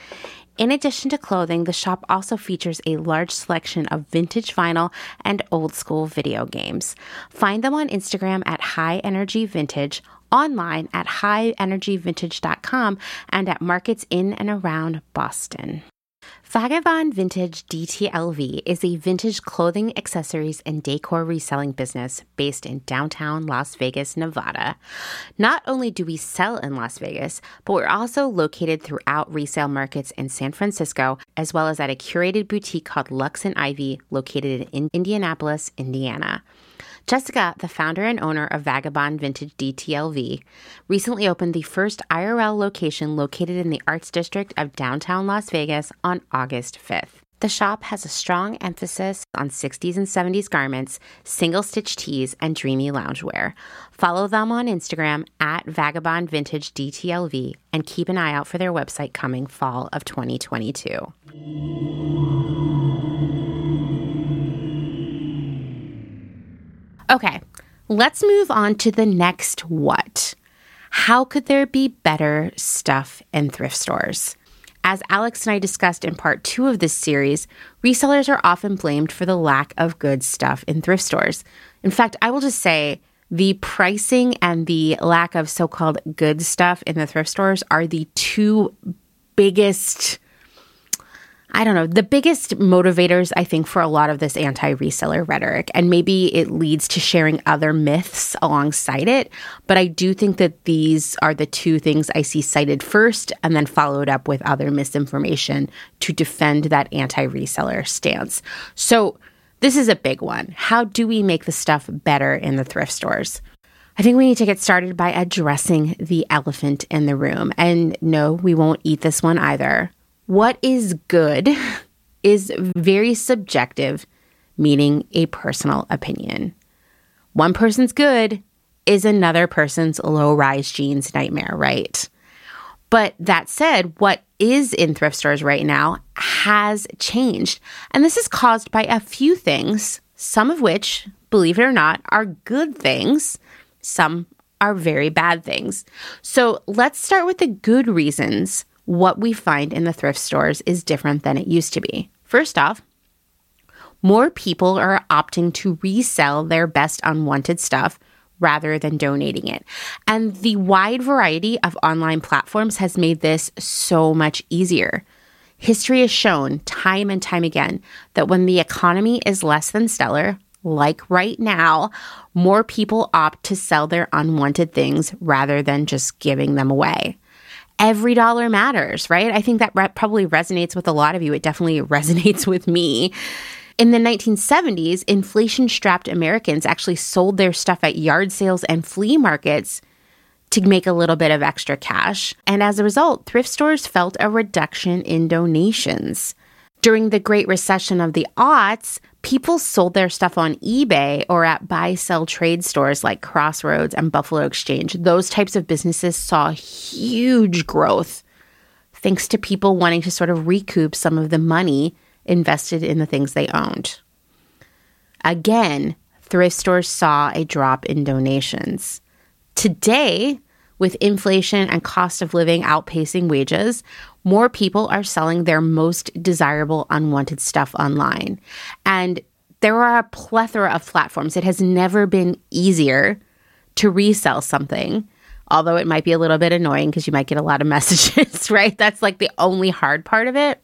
In addition to clothing, the shop also features a large selection of vintage vinyl and old school video games. Find them on Instagram at High Energy Vintage, online at highenergyvintage.com, and at markets in and around Boston. Vagabond Vintage DTLV is a vintage clothing, accessories, and decor reselling business based in downtown Las Vegas, Nevada. Not only do we sell in Las Vegas, but we're also located throughout resale markets in San Francisco, as well as at a curated boutique called Lux and Ivy, located in Indianapolis, Indiana. Jessica, the founder and owner of Vagabond Vintage DTLV, recently opened the first IRL location located in the Arts District of downtown Las Vegas on August 5th. The shop has a strong emphasis on 60s and 70s garments, single stitch tees, and dreamy loungewear. Follow them on Instagram at Vagabond Vintage DTLV and keep an eye out for their website coming fall of 2022. Okay, let's move on to the next what. How could there be better stuff in thrift stores? As Alex and I discussed in part two of this series, resellers are often blamed for the lack of good stuff in thrift stores. In fact, I will just say the pricing and the lack of so called good stuff in the thrift stores are the two biggest I don't know, the biggest motivators, I think, for a lot of this anti reseller rhetoric. And maybe it leads to sharing other myths alongside it. But I do think that these are the two things I see cited first and then followed up with other misinformation to defend that anti reseller stance. So this is a big one. How do we make the stuff better in the thrift stores? I think we need to get started by addressing the elephant in the room. And no, we won't eat this one either what is good is very subjective, meaning a personal opinion. One person's good is another person's low rise jeans nightmare, right? But that said, what is in thrift stores right now has changed. And this is caused by a few things, some of which, believe it or not, are good things, some are very bad things. So let's start with the good reasons what we find in the thrift stores is different than it used to be. First off, more people are opting to resell their best unwanted stuff rather than donating it. And the wide variety of online platforms has made this so much easier. History has shown time and time again that when the economy is less than stellar, like right now, more people opt to sell their unwanted things rather than just giving them away every dollar matters, right? I think that re- probably resonates with a lot of you. It definitely resonates with me. In the 1970s, inflation strapped Americans actually sold their stuff at yard sales and flea markets to make a little bit of extra cash. And as a result, thrift stores felt a reduction in donations. During the Great Recession of the aughts, people sold their stuff on eBay or at buy sell trade stores like Crossroads and Buffalo Exchange. Those types of businesses saw huge growth thanks to people wanting to sort of recoup some of the money invested in the things they owned. Again, thrift stores saw a drop in donations. Today, with inflation and cost of living outpacing wages, more people are selling their most desirable unwanted stuff online. And there are a plethora of platforms. It has never been easier to resell something, although it might be a little bit annoying because you might get a lot of messages, right? That's like the only hard part of it.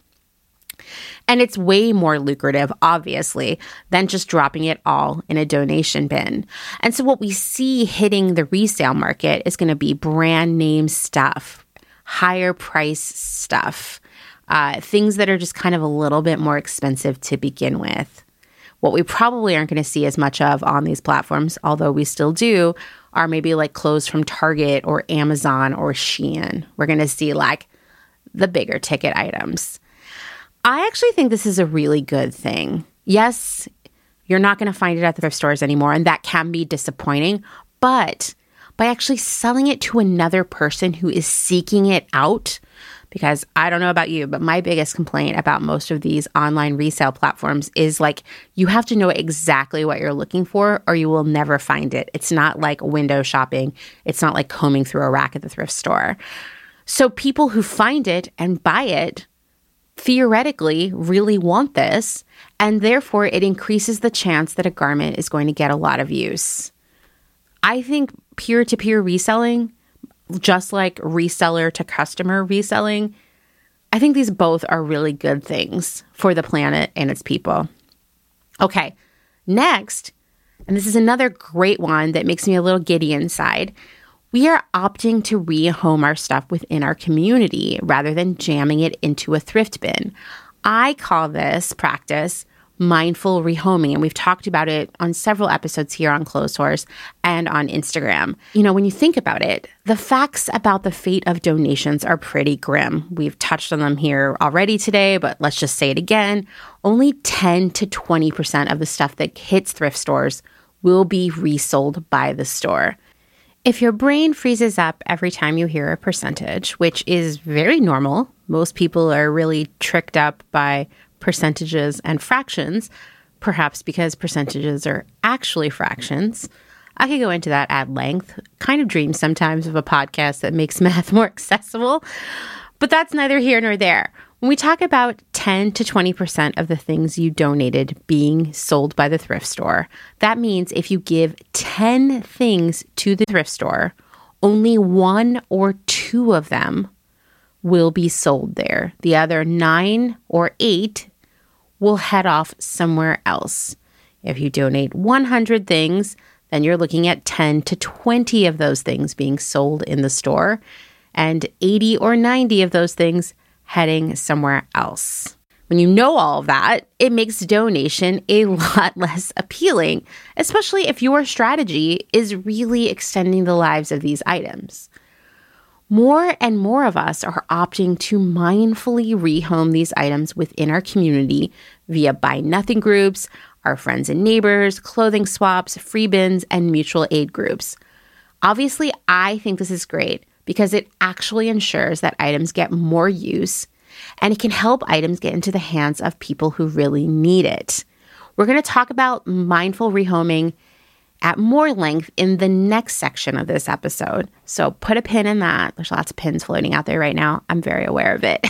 And it's way more lucrative, obviously, than just dropping it all in a donation bin. And so, what we see hitting the resale market is going to be brand name stuff, higher price stuff, uh, things that are just kind of a little bit more expensive to begin with. What we probably aren't going to see as much of on these platforms, although we still do, are maybe like clothes from Target or Amazon or Shein. We're going to see like the bigger ticket items. I actually think this is a really good thing. Yes, you're not going to find it at the thrift stores anymore, and that can be disappointing. But by actually selling it to another person who is seeking it out, because I don't know about you, but my biggest complaint about most of these online resale platforms is like you have to know exactly what you're looking for or you will never find it. It's not like window shopping, it's not like combing through a rack at the thrift store. So people who find it and buy it theoretically really want this, and therefore it increases the chance that a garment is going to get a lot of use. I think peer to peer reselling, just like reseller to customer reselling, I think these both are really good things for the planet and its people. Okay, next, and this is another great one that makes me a little giddy inside we are opting to rehome our stuff within our community rather than jamming it into a thrift bin. I call this practice mindful rehoming. And we've talked about it on several episodes here on Clotheshorse and on Instagram. You know, when you think about it, the facts about the fate of donations are pretty grim. We've touched on them here already today, but let's just say it again. Only 10 to 20% of the stuff that hits thrift stores will be resold by the store. If your brain freezes up every time you hear a percentage, which is very normal, most people are really tricked up by percentages and fractions, perhaps because percentages are actually fractions. I could go into that at length. Kind of dream sometimes of a podcast that makes math more accessible, but that's neither here nor there. When we talk about 10 to 20% of the things you donated being sold by the thrift store, that means if you give 10 things to the thrift store, only one or two of them will be sold there. The other nine or eight will head off somewhere else. If you donate 100 things, then you're looking at 10 to 20 of those things being sold in the store and 80 or 90 of those things heading somewhere else. When you know all that, it makes donation a lot less appealing, especially if your strategy is really extending the lives of these items. More and more of us are opting to mindfully rehome these items within our community via buy nothing groups, our friends and neighbors, clothing swaps, free bins, and mutual aid groups. Obviously, I think this is great because it actually ensures that items get more use and it can help items get into the hands of people who really need it. We're going to talk about mindful rehoming at more length in the next section of this episode. So put a pin in that. There's lots of pins floating out there right now. I'm very aware of it.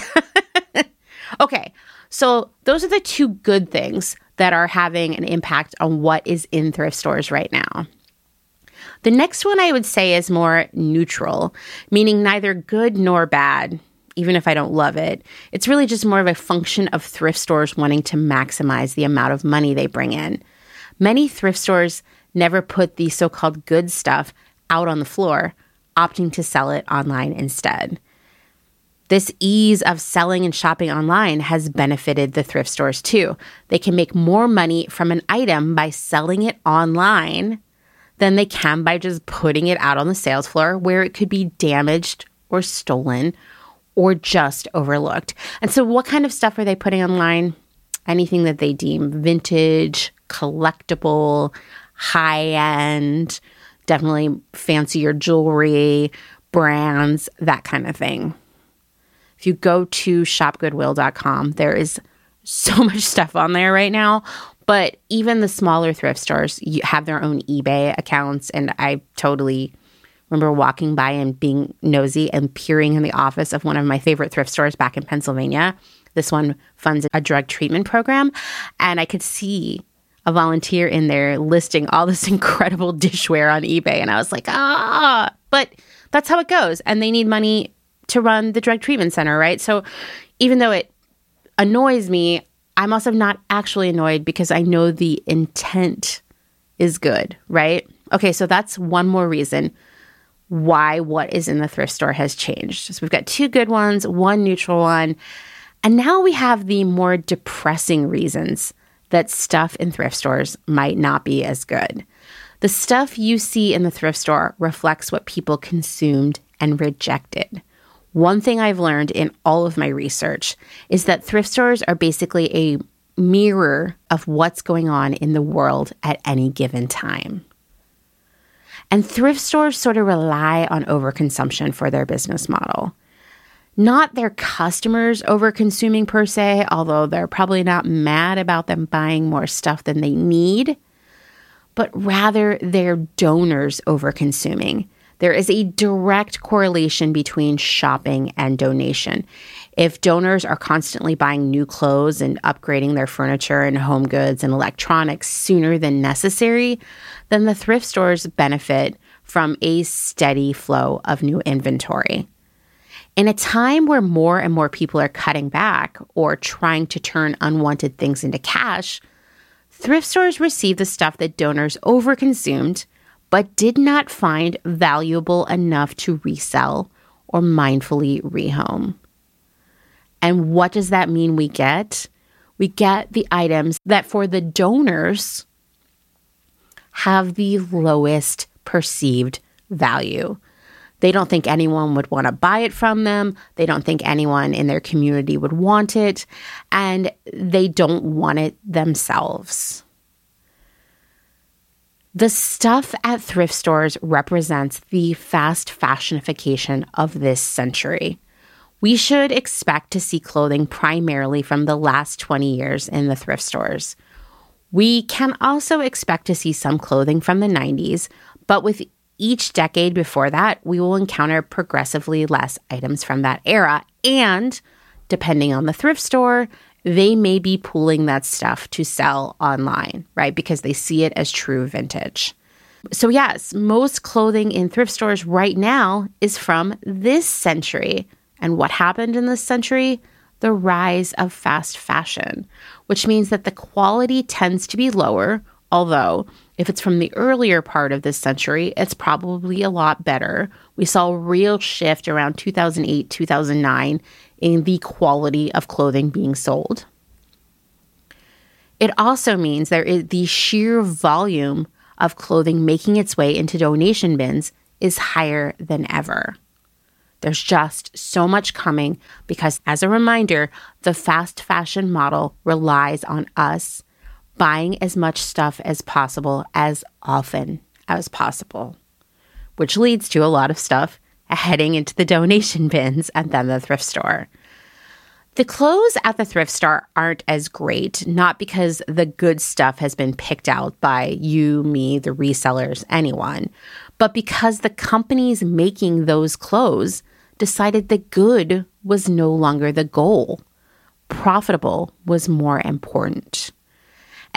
okay, so those are the two good things that are having an impact on what is in thrift stores right now. The next one I would say is more neutral, meaning neither good nor bad, even if I don't love it. It's really just more of a function of thrift stores wanting to maximize the amount of money they bring in. Many thrift stores never put the so called good stuff out on the floor, opting to sell it online instead. This ease of selling and shopping online has benefited the thrift stores too. They can make more money from an item by selling it online than they can by just putting it out on the sales floor where it could be damaged or stolen or just overlooked. And so, what kind of stuff are they putting online? Anything that they deem vintage, collectible, high end, definitely fancier jewelry, brands, that kind of thing. If you go to shopgoodwill.com, there is so much stuff on there right now. But even the smaller thrift stores have their own eBay accounts. And I totally remember walking by and being nosy and peering in the office of one of my favorite thrift stores back in Pennsylvania. This one funds a drug treatment program. And I could see a volunteer in there listing all this incredible dishware on eBay. And I was like, ah, but that's how it goes. And they need money to run the drug treatment center, right? So even though it annoys me, I'm also not actually annoyed because I know the intent is good, right? Okay, so that's one more reason why what is in the thrift store has changed. So we've got two good ones, one neutral one, and now we have the more depressing reasons that stuff in thrift stores might not be as good. The stuff you see in the thrift store reflects what people consumed and rejected. One thing I've learned in all of my research is that thrift stores are basically a mirror of what's going on in the world at any given time. And thrift stores sort of rely on overconsumption for their business model not their customers over consuming per se, although they're probably not mad about them buying more stuff than they need, but rather their donors over consuming. There is a direct correlation between shopping and donation. If donors are constantly buying new clothes and upgrading their furniture and home goods and electronics sooner than necessary, then the thrift stores benefit from a steady flow of new inventory. In a time where more and more people are cutting back or trying to turn unwanted things into cash, thrift stores receive the stuff that donors overconsumed but did not find valuable enough to resell or mindfully rehome. And what does that mean we get? We get the items that for the donors have the lowest perceived value. They don't think anyone would want to buy it from them. They don't think anyone in their community would want it. And they don't want it themselves. The stuff at thrift stores represents the fast fashionification of this century. We should expect to see clothing primarily from the last 20 years in the thrift stores. We can also expect to see some clothing from the 90s, but with each decade before that, we will encounter progressively less items from that era. And depending on the thrift store, they may be pooling that stuff to sell online, right? Because they see it as true vintage. So, yes, most clothing in thrift stores right now is from this century. And what happened in this century? The rise of fast fashion, which means that the quality tends to be lower, although if it's from the earlier part of this century, it's probably a lot better. We saw a real shift around 2008, 2009 in the quality of clothing being sold. It also means there is the sheer volume of clothing making its way into donation bins is higher than ever. There's just so much coming because, as a reminder, the fast fashion model relies on us buying as much stuff as possible as often as possible, which leads to a lot of stuff heading into the donation bins and then the thrift store. The clothes at the thrift store aren't as great, not because the good stuff has been picked out by you, me, the resellers, anyone, but because the companies making those clothes decided the good was no longer the goal. Profitable was more important.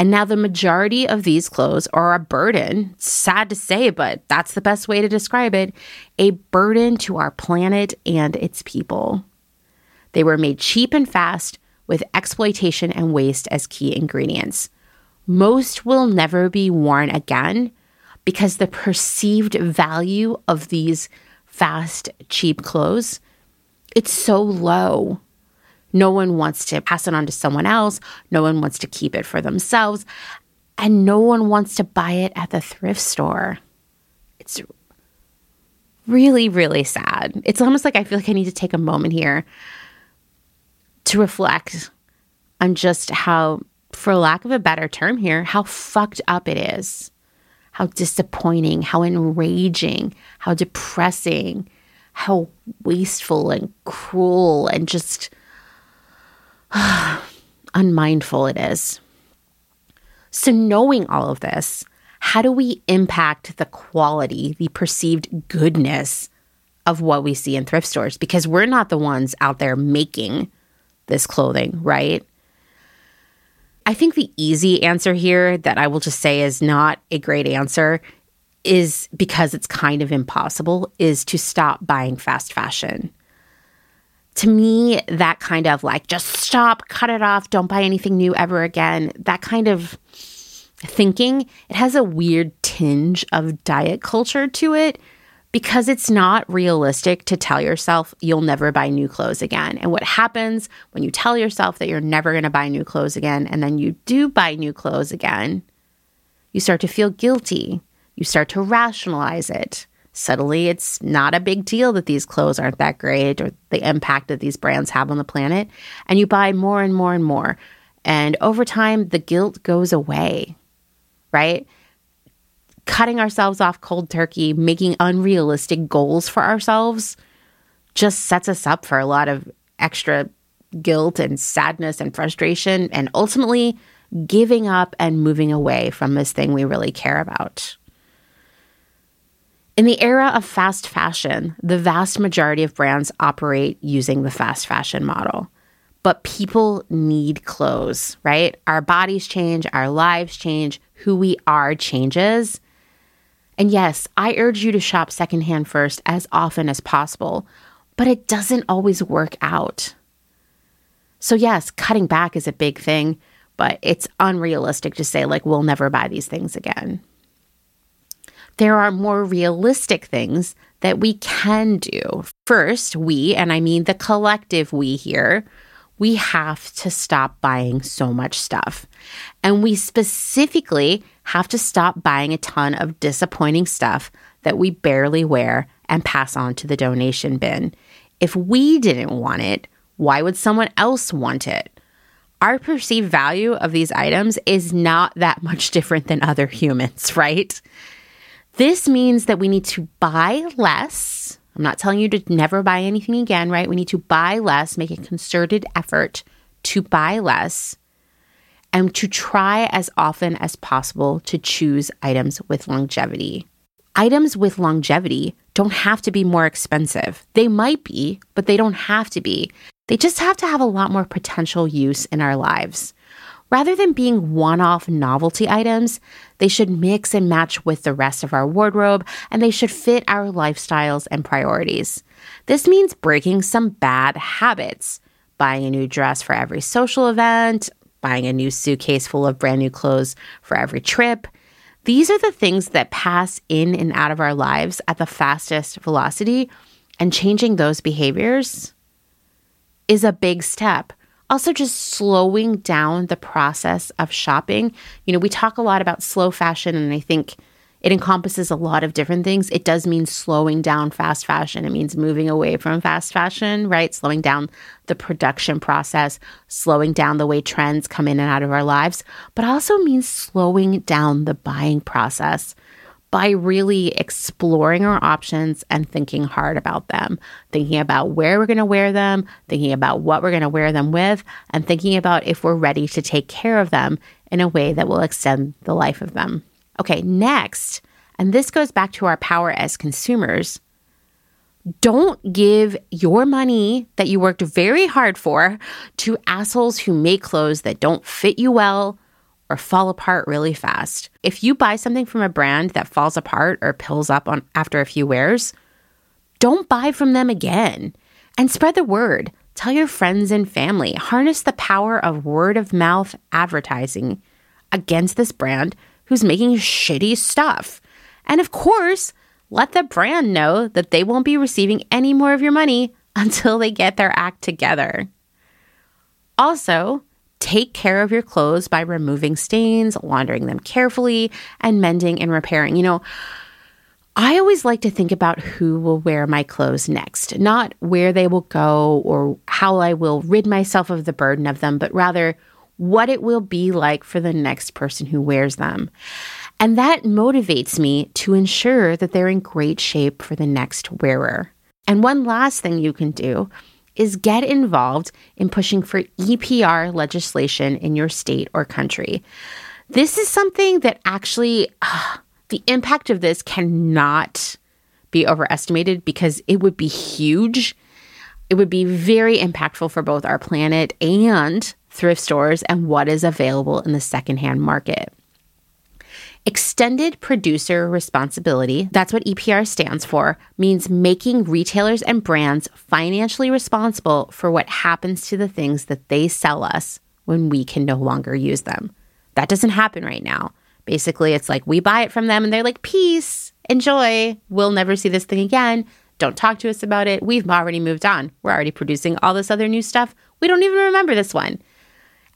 And now the majority of these clothes are a burden. Sad to say, but that's the best way to describe it a burden to our planet and its people. They were made cheap and fast with exploitation and waste as key ingredients. Most will never be worn again because the perceived value of these fast, cheap clothes, it's so low. No one wants to pass it on to someone else. No one wants to keep it for themselves. And no one wants to buy it at the thrift store. It's really, really sad. It's almost like I feel like I need to take a moment here to reflect on just how, for lack of a better term here, how fucked up it is, how disappointing, how enraging, how depressing, how wasteful and cruel and just unmindful it is. So, knowing all of this, how do we impact the quality, the perceived goodness of what we see in thrift stores? Because we're not the ones out there making this clothing, right? I think the easy answer here that I will just say is not a great answer is because it's kind of impossible is to stop buying fast fashion to me, that kind of like just stop, cut it off, don't buy anything new ever again, that kind of thinking, it has a weird tinge of diet culture to it because it's not realistic to tell yourself you'll never buy new clothes again. And what happens when you tell yourself that you're never going to buy new clothes again and then you do buy new clothes again, you start to feel guilty. You start to rationalize it suddenly it's not a big deal that these clothes aren't that great or the impact that these brands have on the planet. And you buy more and more and more. And over time, the guilt goes away, right? Cutting ourselves off cold turkey, making unrealistic goals for ourselves just sets us up for a lot of extra guilt and sadness and frustration, and ultimately giving up and moving away from this thing we really care about. In the era of fast fashion, the vast majority of brands operate using the fast fashion model. But people need clothes, right? Our bodies change, our lives change, who we are changes. And yes, I urge you to shop secondhand first as often as possible, but it doesn't always work out. So, yes, cutting back is a big thing, but it's unrealistic to say, like, we'll never buy these things again there are more realistic things that we can do. First, we, and I mean the collective we here, we have to stop buying so much stuff. And we specifically have to stop buying a ton of disappointing stuff that we barely wear and pass on to the donation bin. If we didn't want it, why would someone else want it? Our perceived value of these items is not that much different than other humans, right? This means that we need to buy less. I'm not telling you to never buy anything again, right? We need to buy less, make a concerted effort to buy less, and to try as often as possible to choose items with longevity. Items with longevity don't have to be more expensive. They might be, but they don't have to be. They just have to have a lot more potential use in our lives. Rather than being one off novelty items, they should mix and match with the rest of our wardrobe and they should fit our lifestyles and priorities. This means breaking some bad habits, buying a new dress for every social event, buying a new suitcase full of brand new clothes for every trip. These are the things that pass in and out of our lives at the fastest velocity, and changing those behaviors is a big step. Also, just slowing down the process of shopping. You know, we talk a lot about slow fashion, and I think it encompasses a lot of different things. It does mean slowing down fast fashion. It means moving away from fast fashion, right? Slowing down the production process, slowing down the way trends come in and out of our lives, but also means slowing down the buying process by really exploring our options and thinking hard about them, thinking about where we're going to wear them, thinking about what we're going to wear them with, and thinking about if we're ready to take care of them in a way that will extend the life of them. Okay, next, and this goes back to our power as consumers. Don't give your money that you worked very hard for to assholes who make clothes that don't fit you well or fall apart really fast. If you buy something from a brand that falls apart or pills up on after a few wears, don't buy from them again and spread the word. Tell your friends and family. Harness the power of word of mouth advertising against this brand who's making shitty stuff. And of course, let the brand know that they won't be receiving any more of your money until they get their act together. Also, take care of your clothes by removing stains, laundering them carefully, and mending and repairing. You know, I always like to think about who will wear my clothes next, not where they will go or how I will rid myself of the burden of them, but rather what it will be like for the next person who wears them. And that motivates me to ensure that they're in great shape for the next wearer. And one last thing you can do is get involved in pushing for EPR legislation in your state or country. This is something that actually, uh, the impact of this cannot be overestimated because it would be huge. It would be very impactful for both our planet and thrift stores, and what is available in the secondhand market. Extended producer responsibility, that's what EPR stands for, means making retailers and brands financially responsible for what happens to the things that they sell us when we can no longer use them. That doesn't happen right now. Basically, it's like we buy it from them and they're like, peace, enjoy, we'll never see this thing again. Don't talk to us about it. We've already moved on. We're already producing all this other new stuff. We don't even remember this one.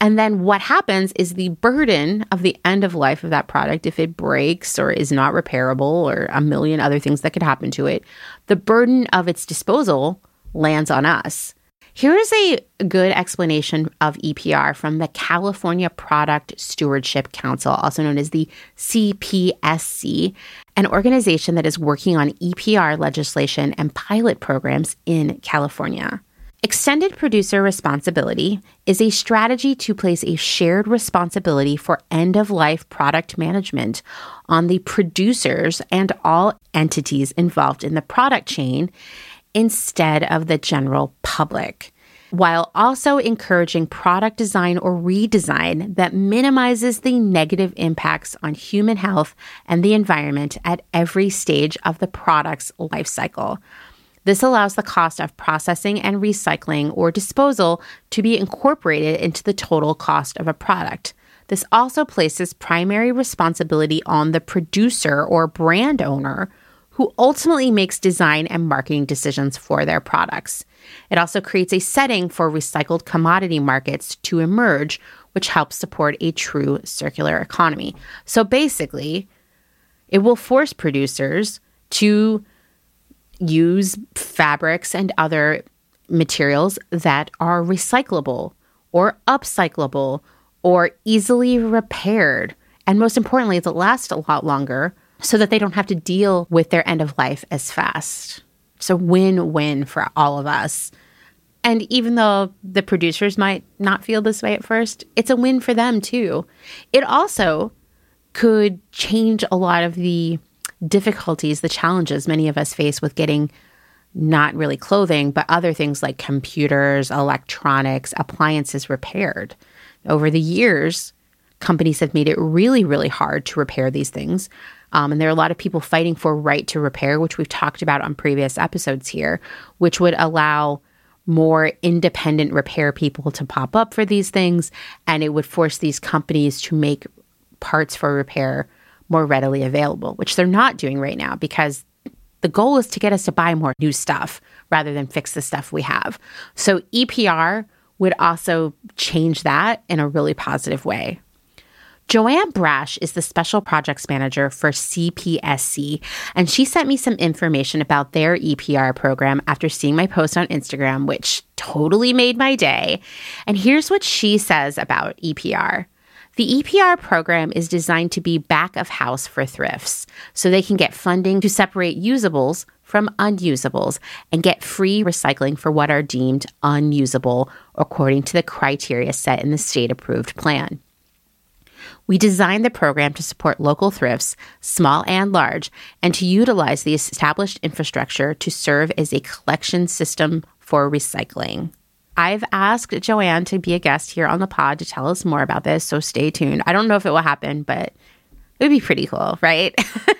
And then what happens is the burden of the end of life of that product, if it breaks or is not repairable or a million other things that could happen to it, the burden of its disposal lands on us. Here is a good explanation of EPR from the California Product Stewardship Council, also known as the CPSC, an organization that is working on EPR legislation and pilot programs in California. Extended producer responsibility is a strategy to place a shared responsibility for end of life product management on the producers and all entities involved in the product chain instead of the general public, while also encouraging product design or redesign that minimizes the negative impacts on human health and the environment at every stage of the product's life cycle. This allows the cost of processing and recycling or disposal to be incorporated into the total cost of a product. This also places primary responsibility on the producer or brand owner who ultimately makes design and marketing decisions for their products. It also creates a setting for recycled commodity markets to emerge, which helps support a true circular economy. So basically, it will force producers to use fabrics and other materials that are recyclable or upcyclable or easily repaired. And most importantly, that last a lot longer so that they don't have to deal with their end of life as fast. So, win win for all of us. And even though the producers might not feel this way at first, it's a win for them too. It also could change a lot of the difficulties, the challenges many of us face with getting not really clothing, but other things like computers, electronics, appliances repaired. Over the years, companies have made it really, really hard to repair these things. Um, and there are a lot of people fighting for right to repair, which we've talked about on previous episodes here, which would allow more independent repair people to pop up for these things. And it would force these companies to make parts for repair more readily available, which they're not doing right now because the goal is to get us to buy more new stuff rather than fix the stuff we have. So EPR would also change that in a really positive way. Joanne Brasch is the Special Projects Manager for CPSC, and she sent me some information about their EPR program after seeing my post on Instagram, which totally made my day. And here's what she says about EPR. The EPR program is designed to be back of house for thrifts, so they can get funding to separate usables from unusables and get free recycling for what are deemed unusable according to the criteria set in the state approved plan. We designed the program to support local thrifts, small and large, and to utilize the established infrastructure to serve as a collection system for recycling. I've asked Joanne to be a guest here on the pod to tell us more about this, so stay tuned. I don't know if it will happen, but it would be pretty cool, right?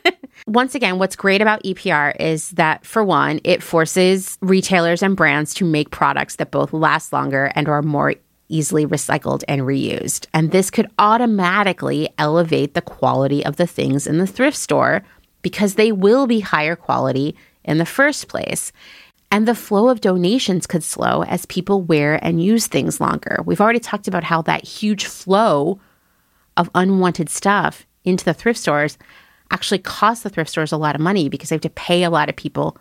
Once again, what's great about EPR is that, for one, it forces retailers and brands to make products that both last longer and are more easily recycled and reused. And this could automatically elevate the quality of the things in the thrift store because they will be higher quality in the first place. And the flow of donations could slow as people wear and use things longer. We've already talked about how that huge flow of unwanted stuff into the thrift stores actually costs the thrift stores a lot of money because they have to pay a lot of people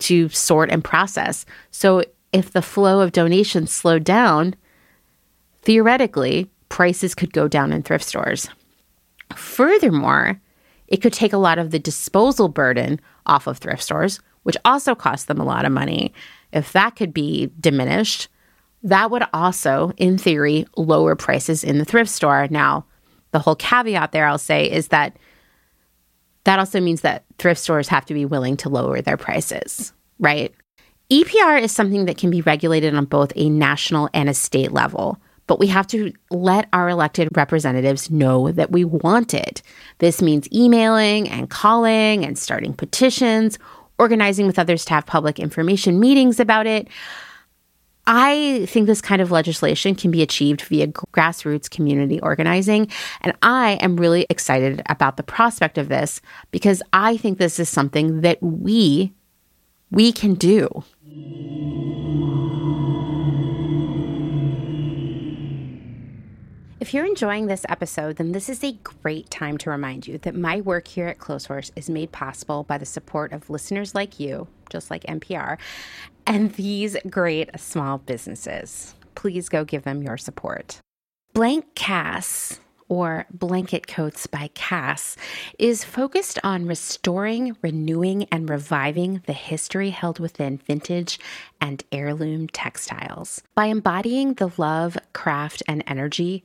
to sort and process. So if the flow of donations slowed down, theoretically, prices could go down in thrift stores. Furthermore, it could take a lot of the disposal burden off of thrift stores, which also costs them a lot of money. If that could be diminished, that would also, in theory, lower prices in the thrift store. Now, the whole caveat there I'll say is that that also means that thrift stores have to be willing to lower their prices, right? EPR is something that can be regulated on both a national and a state level but we have to let our elected representatives know that we want it. This means emailing and calling and starting petitions, organizing with others to have public information meetings about it. I think this kind of legislation can be achieved via grassroots community organizing. And I am really excited about the prospect of this because I think this is something that we we can do. If you're enjoying this episode, then this is a great time to remind you that my work here at Clotheshorse is made possible by the support of listeners like you, just like NPR, and these great small businesses. Please go give them your support. Blank Cass or Blanket Coats by Cass, is focused on restoring, renewing, and reviving the history held within vintage and heirloom textiles. By embodying the love, craft, and energy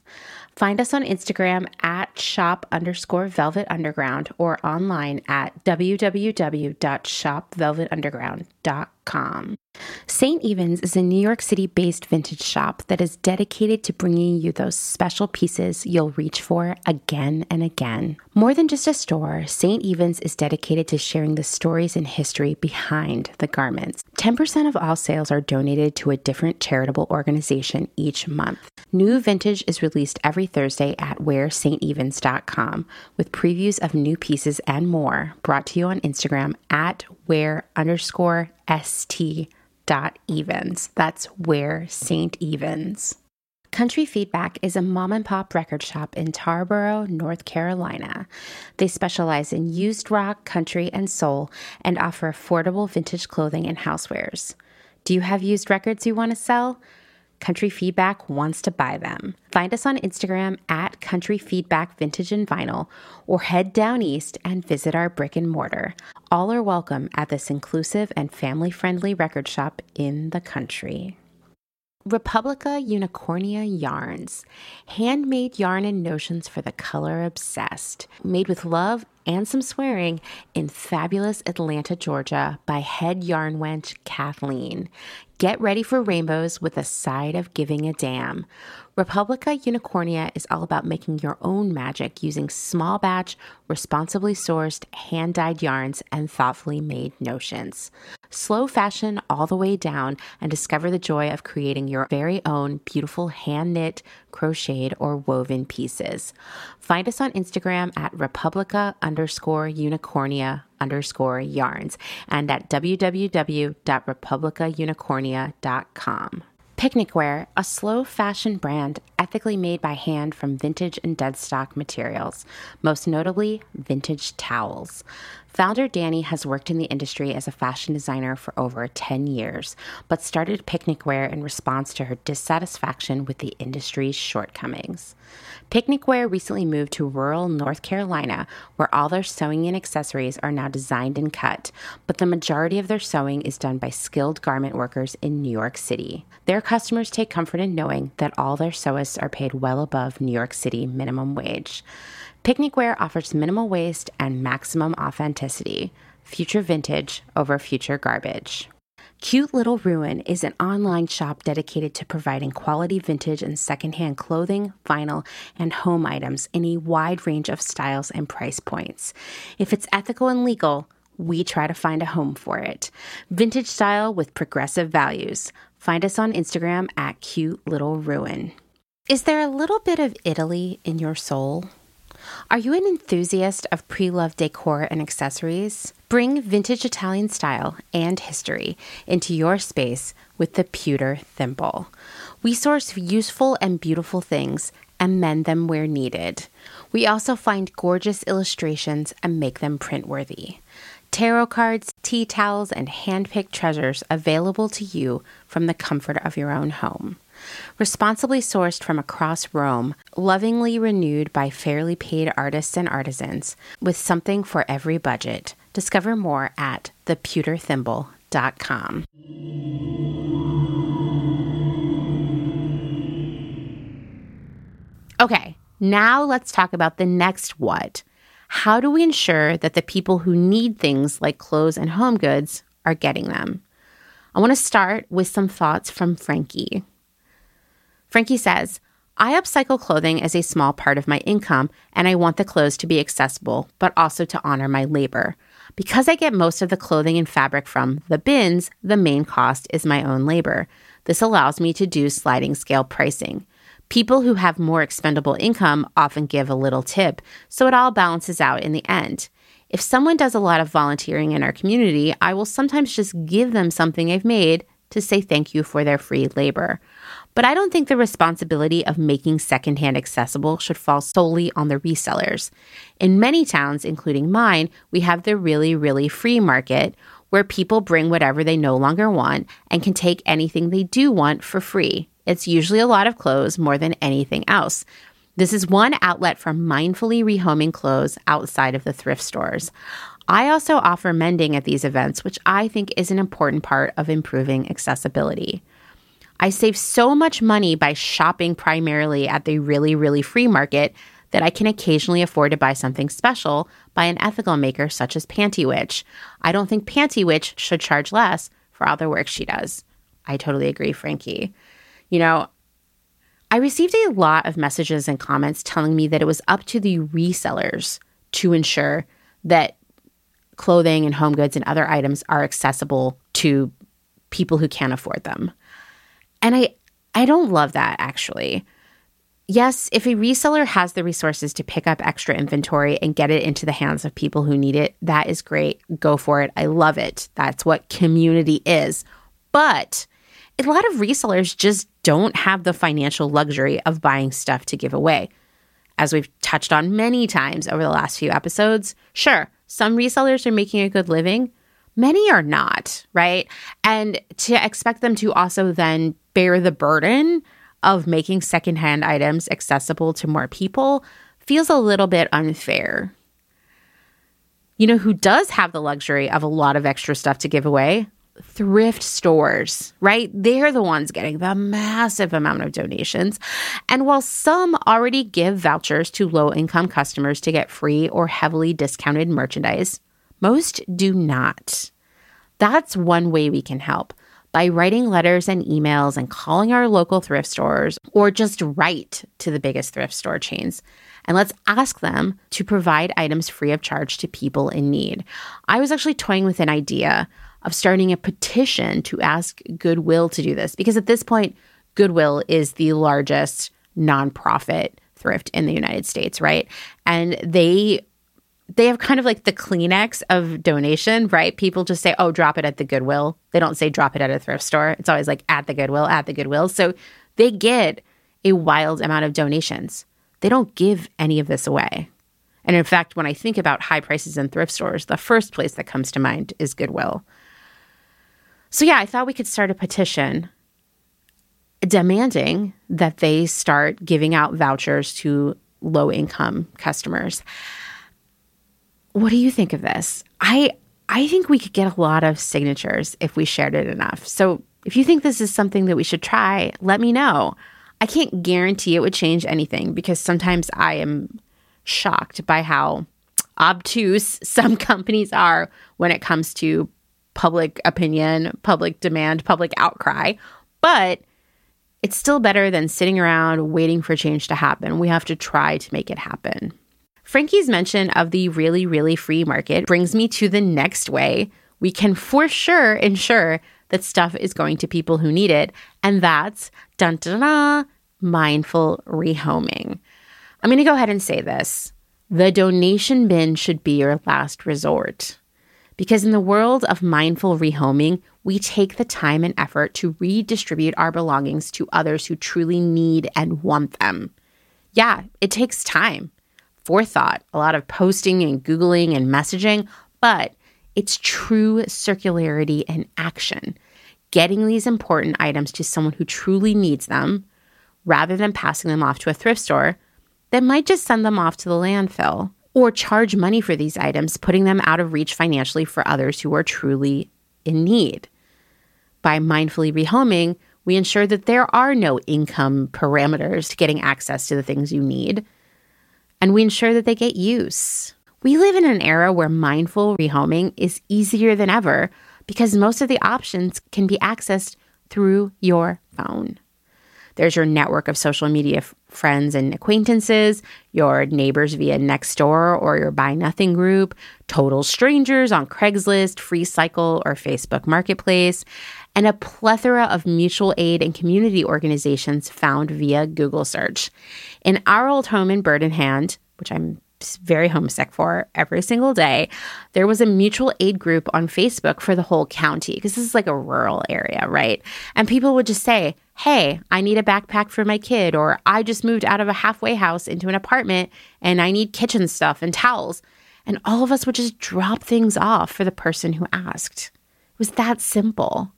Find us on Instagram at shop underscore velvet underground or online at www.shopvelvetunderground.com. St. Evens is a New York City based vintage shop that is dedicated to bringing you those special pieces you'll reach for again and again. More than just a store, St. Evens is dedicated to sharing the stories and history behind the garments. 10% of all sales are donated to a different charitable organization each month. New vintage is released every Thursday at wearstevens.com with previews of new pieces and more brought to you on Instagram at wear underscore st dot evens. That's where St. Evens. Country Feedback is a mom and pop record shop in Tarboro, North Carolina. They specialize in used rock, country, and soul and offer affordable vintage clothing and housewares. Do you have used records you want to sell? Country Feedback wants to buy them. Find us on Instagram at Country Feedback Vintage and Vinyl or head down east and visit our brick and mortar. All are welcome at this inclusive and family friendly record shop in the country. Republica Unicornia Yarns, handmade yarn and notions for the color obsessed, made with love and some swearing in fabulous Atlanta, Georgia by head yarn wench Kathleen. Get ready for rainbows with a side of giving a damn. Republica Unicornia is all about making your own magic using small batch, responsibly sourced, hand dyed yarns and thoughtfully made notions. Slow fashion all the way down and discover the joy of creating your very own beautiful hand knit, crocheted, or woven pieces. Find us on Instagram at Republica underscore unicornia underscore yarns and at www.republicaunicornia.com. Picnic Wear, a slow fashion brand ethically made by hand from vintage and dead stock materials, most notably vintage towels. Founder Danny has worked in the industry as a fashion designer for over 10 years, but started Picnic Wear in response to her dissatisfaction with the industry's shortcomings. Picnic Wear recently moved to rural North Carolina, where all their sewing and accessories are now designed and cut, but the majority of their sewing is done by skilled garment workers in New York City. Their customers take comfort in knowing that all their sewists are paid well above New York City minimum wage. Picnic Wear offers minimal waste and maximum authenticity. Future vintage over future garbage. Cute Little Ruin is an online shop dedicated to providing quality vintage and secondhand clothing, vinyl, and home items in a wide range of styles and price points. If it's ethical and legal, we try to find a home for it. Vintage style with progressive values. Find us on Instagram at Cute Little Ruin. Is there a little bit of Italy in your soul? Are you an enthusiast of pre loved decor and accessories? Bring vintage Italian style and history into your space with the pewter thimble. We source useful and beautiful things and mend them where needed. We also find gorgeous illustrations and make them print worthy. Tarot cards, tea towels, and hand picked treasures available to you from the comfort of your own home responsibly sourced from across Rome, lovingly renewed by fairly paid artists and artisans, with something for every budget. Discover more at thepewterthimble.com. Okay, now let's talk about the next what. How do we ensure that the people who need things like clothes and home goods are getting them? I want to start with some thoughts from Frankie. Frankie says, I upcycle clothing as a small part of my income, and I want the clothes to be accessible, but also to honor my labor. Because I get most of the clothing and fabric from the bins, the main cost is my own labor. This allows me to do sliding scale pricing. People who have more expendable income often give a little tip, so it all balances out in the end. If someone does a lot of volunteering in our community, I will sometimes just give them something I've made to say thank you for their free labor. But I don't think the responsibility of making secondhand accessible should fall solely on the resellers. In many towns, including mine, we have the really, really free market where people bring whatever they no longer want and can take anything they do want for free. It's usually a lot of clothes more than anything else. This is one outlet for mindfully rehoming clothes outside of the thrift stores. I also offer mending at these events, which I think is an important part of improving accessibility. I save so much money by shopping primarily at the really, really free market that I can occasionally afford to buy something special by an ethical maker such as Panty Witch. I don't think Panty Witch should charge less for all the work she does. I totally agree, Frankie. You know, I received a lot of messages and comments telling me that it was up to the resellers to ensure that clothing and home goods and other items are accessible to people who can't afford them. And I I don't love that actually. Yes, if a reseller has the resources to pick up extra inventory and get it into the hands of people who need it, that is great. Go for it. I love it. That's what community is. But a lot of resellers just don't have the financial luxury of buying stuff to give away. As we've touched on many times over the last few episodes, sure, some resellers are making a good living, many are not, right? And to expect them to also then bear the burden of making secondhand items accessible to more people feels a little bit unfair. You know who does have the luxury of a lot of extra stuff to give away? thrift stores, right? They're the ones getting the massive amount of donations. And while some already give vouchers to low income customers to get free or heavily discounted merchandise, most do not. That's one way we can help by writing letters and emails and calling our local thrift stores or just write to the biggest thrift store chains. And let's ask them to provide items free of charge to people in need. I was actually toying with an idea of starting a petition to ask Goodwill to do this because at this point, Goodwill is the largest nonprofit thrift in the United States, right? And they they have kind of like the Kleenex of donation, right? People just say, "Oh, drop it at the Goodwill." They don't say drop it at a thrift store. It's always like at the Goodwill, at the Goodwill. So they get a wild amount of donations. They don't give any of this away. And in fact, when I think about high prices in thrift stores, the first place that comes to mind is Goodwill. So, yeah, I thought we could start a petition demanding that they start giving out vouchers to low income customers. What do you think of this? I I think we could get a lot of signatures if we shared it enough. So, if you think this is something that we should try, let me know. I can't guarantee it would change anything because sometimes I am shocked by how obtuse some companies are when it comes to public opinion, public demand, public outcry. But it's still better than sitting around waiting for change to happen. We have to try to make it happen. Frankie's mention of the really, really free market brings me to the next way we can for sure ensure that stuff is going to people who need it. And that's dun dun dun, mindful rehoming. I'm going to go ahead and say this the donation bin should be your last resort. Because in the world of mindful rehoming, we take the time and effort to redistribute our belongings to others who truly need and want them. Yeah, it takes time, forethought, a lot of posting and Googling and messaging, but it's true circularity and action. Getting these important items to someone who truly needs them rather than passing them off to a thrift store that might just send them off to the landfill or charge money for these items, putting them out of reach financially for others who are truly in need. By mindfully rehoming, we ensure that there are no income parameters to getting access to the things you need, and we ensure that they get use. We live in an era where mindful rehoming is easier than ever because most of the options can be accessed through your phone. There's your network of social media f- friends and acquaintances, your neighbors via Nextdoor or your Buy Nothing group, total strangers on Craigslist, FreeCycle, or Facebook Marketplace, and a plethora of mutual aid and community organizations found via Google search. In our old home in Bird in Hand, which I'm very homesick for every single day, there was a mutual aid group on Facebook for the whole county because this is like a rural area, right? And people would just say, Hey, I need a backpack for my kid, or I just moved out of a halfway house into an apartment and I need kitchen stuff and towels. And all of us would just drop things off for the person who asked. It was that simple.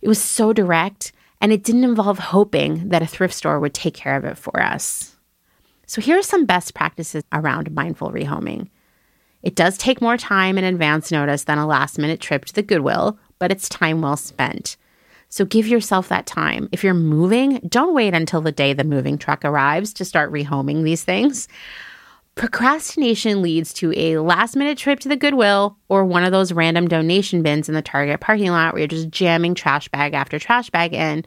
It was so direct, and it didn't involve hoping that a thrift store would take care of it for us. So, here are some best practices around mindful rehoming. It does take more time and advance notice than a last minute trip to the Goodwill, but it's time well spent. So give yourself that time. If you're moving, don't wait until the day the moving truck arrives to start rehoming these things. Procrastination leads to a last minute trip to the Goodwill or one of those random donation bins in the Target parking lot where you're just jamming trash bag after trash bag in,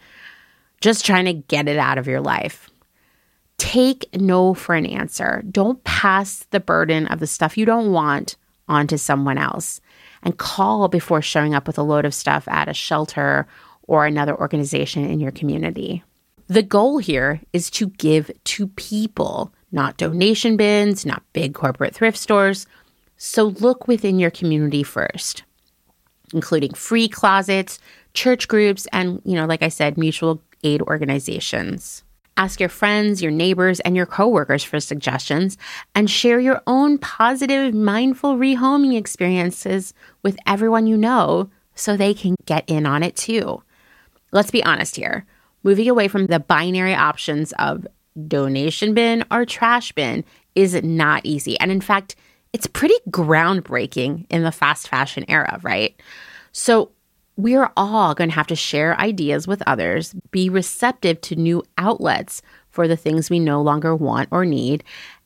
just trying to get it out of your life. Take no for an answer. Don't pass the burden of the stuff you don't want onto someone else. And call before showing up with a load of stuff at a shelter or another organization in your community. The goal here is to give to people, not donation bins, not big corporate thrift stores. So look within your community first, including free closets, church groups, and, you know, like I said, mutual aid organizations. Ask your friends, your neighbors, and your coworkers for suggestions and share your own positive, mindful rehoming experiences with everyone you know so they can get in on it too. Let's be honest here. Moving away from the binary options of donation bin or trash bin is not easy. And in fact, it's pretty groundbreaking in the fast fashion era, right? So, we're all going to have to share ideas with others, be receptive to new outlets for the things we no longer want or need,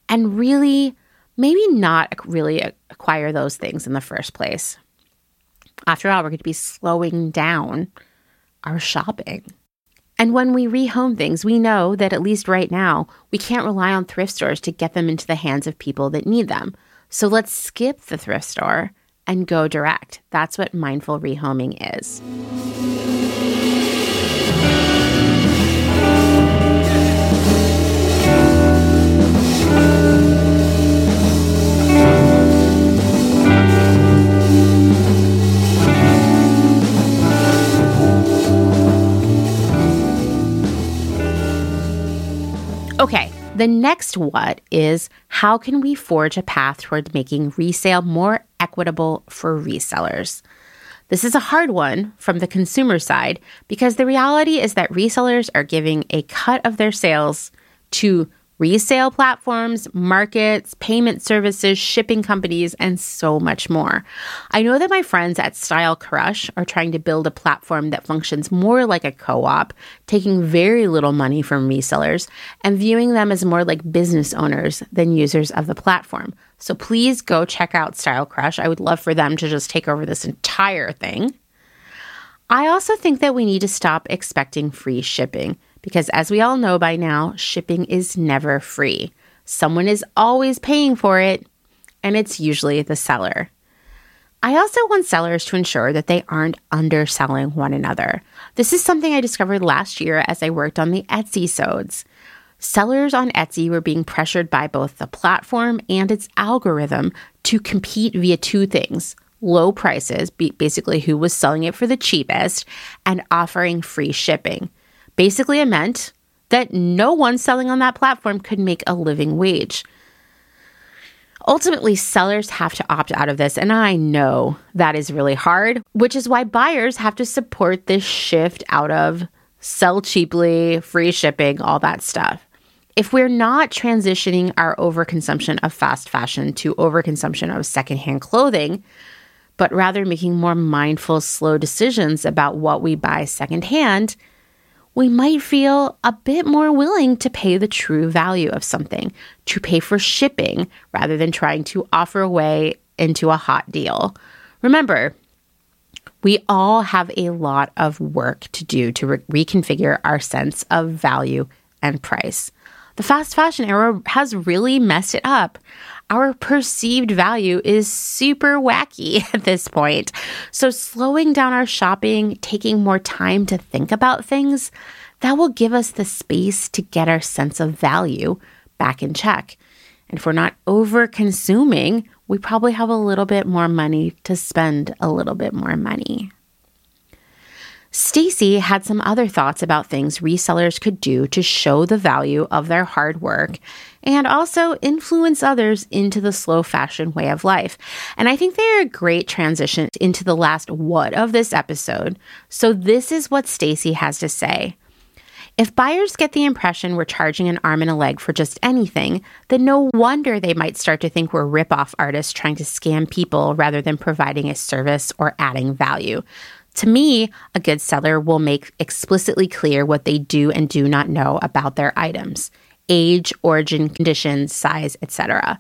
and really maybe not really acquire those things in the first place. After all, we're going to be slowing down our shopping. And when we rehome things, we know that at least right now, we can't rely on thrift stores to get them into the hands of people that need them. So let's skip the thrift store and go direct. That's what mindful rehoming is. Okay, the next what is how can we forge a path toward making resale more equitable for resellers? This is a hard one from the consumer side because the reality is that resellers are giving a cut of their sales to resale platforms, markets, payment services, shipping companies, and so much more. I know that my friends at Style Crush are trying to build a platform that functions more like a co op, taking very little money from resellers and viewing them as more like business owners than users of the platform. So please go check out Style Crush. I would love for them to just take over this entire thing. I also think that we need to stop expecting free shipping because as we all know by now, shipping is never free. Someone is always paying for it, and it's usually the seller. I also want sellers to ensure that they aren't underselling one another. This is something I discovered last year as I worked on the Etsy sods. Sellers on Etsy were being pressured by both the platform and its algorithm to compete via two things low prices, basically who was selling it for the cheapest, and offering free shipping. Basically, it meant that no one selling on that platform could make a living wage. Ultimately, sellers have to opt out of this, and I know that is really hard, which is why buyers have to support this shift out of sell cheaply, free shipping, all that stuff. If we're not transitioning our overconsumption of fast fashion to overconsumption of secondhand clothing, but rather making more mindful, slow decisions about what we buy secondhand, we might feel a bit more willing to pay the true value of something, to pay for shipping rather than trying to offer away into a hot deal. Remember, we all have a lot of work to do to re- reconfigure our sense of value and price. The fast fashion era has really messed it up our perceived value is super wacky at this point. So, slowing down our shopping, taking more time to think about things, that will give us the space to get our sense of value back in check. And if we're not over consuming, we probably have a little bit more money to spend a little bit more money. Stacy had some other thoughts about things resellers could do to show the value of their hard work and also influence others into the slow fashion way of life. And I think they're a great transition into the last what of this episode. So this is what Stacy has to say. If buyers get the impression we're charging an arm and a leg for just anything, then no wonder they might start to think we're rip-off artists trying to scam people rather than providing a service or adding value. To me, a good seller will make explicitly clear what they do and do not know about their items age, origin, conditions, size, etc.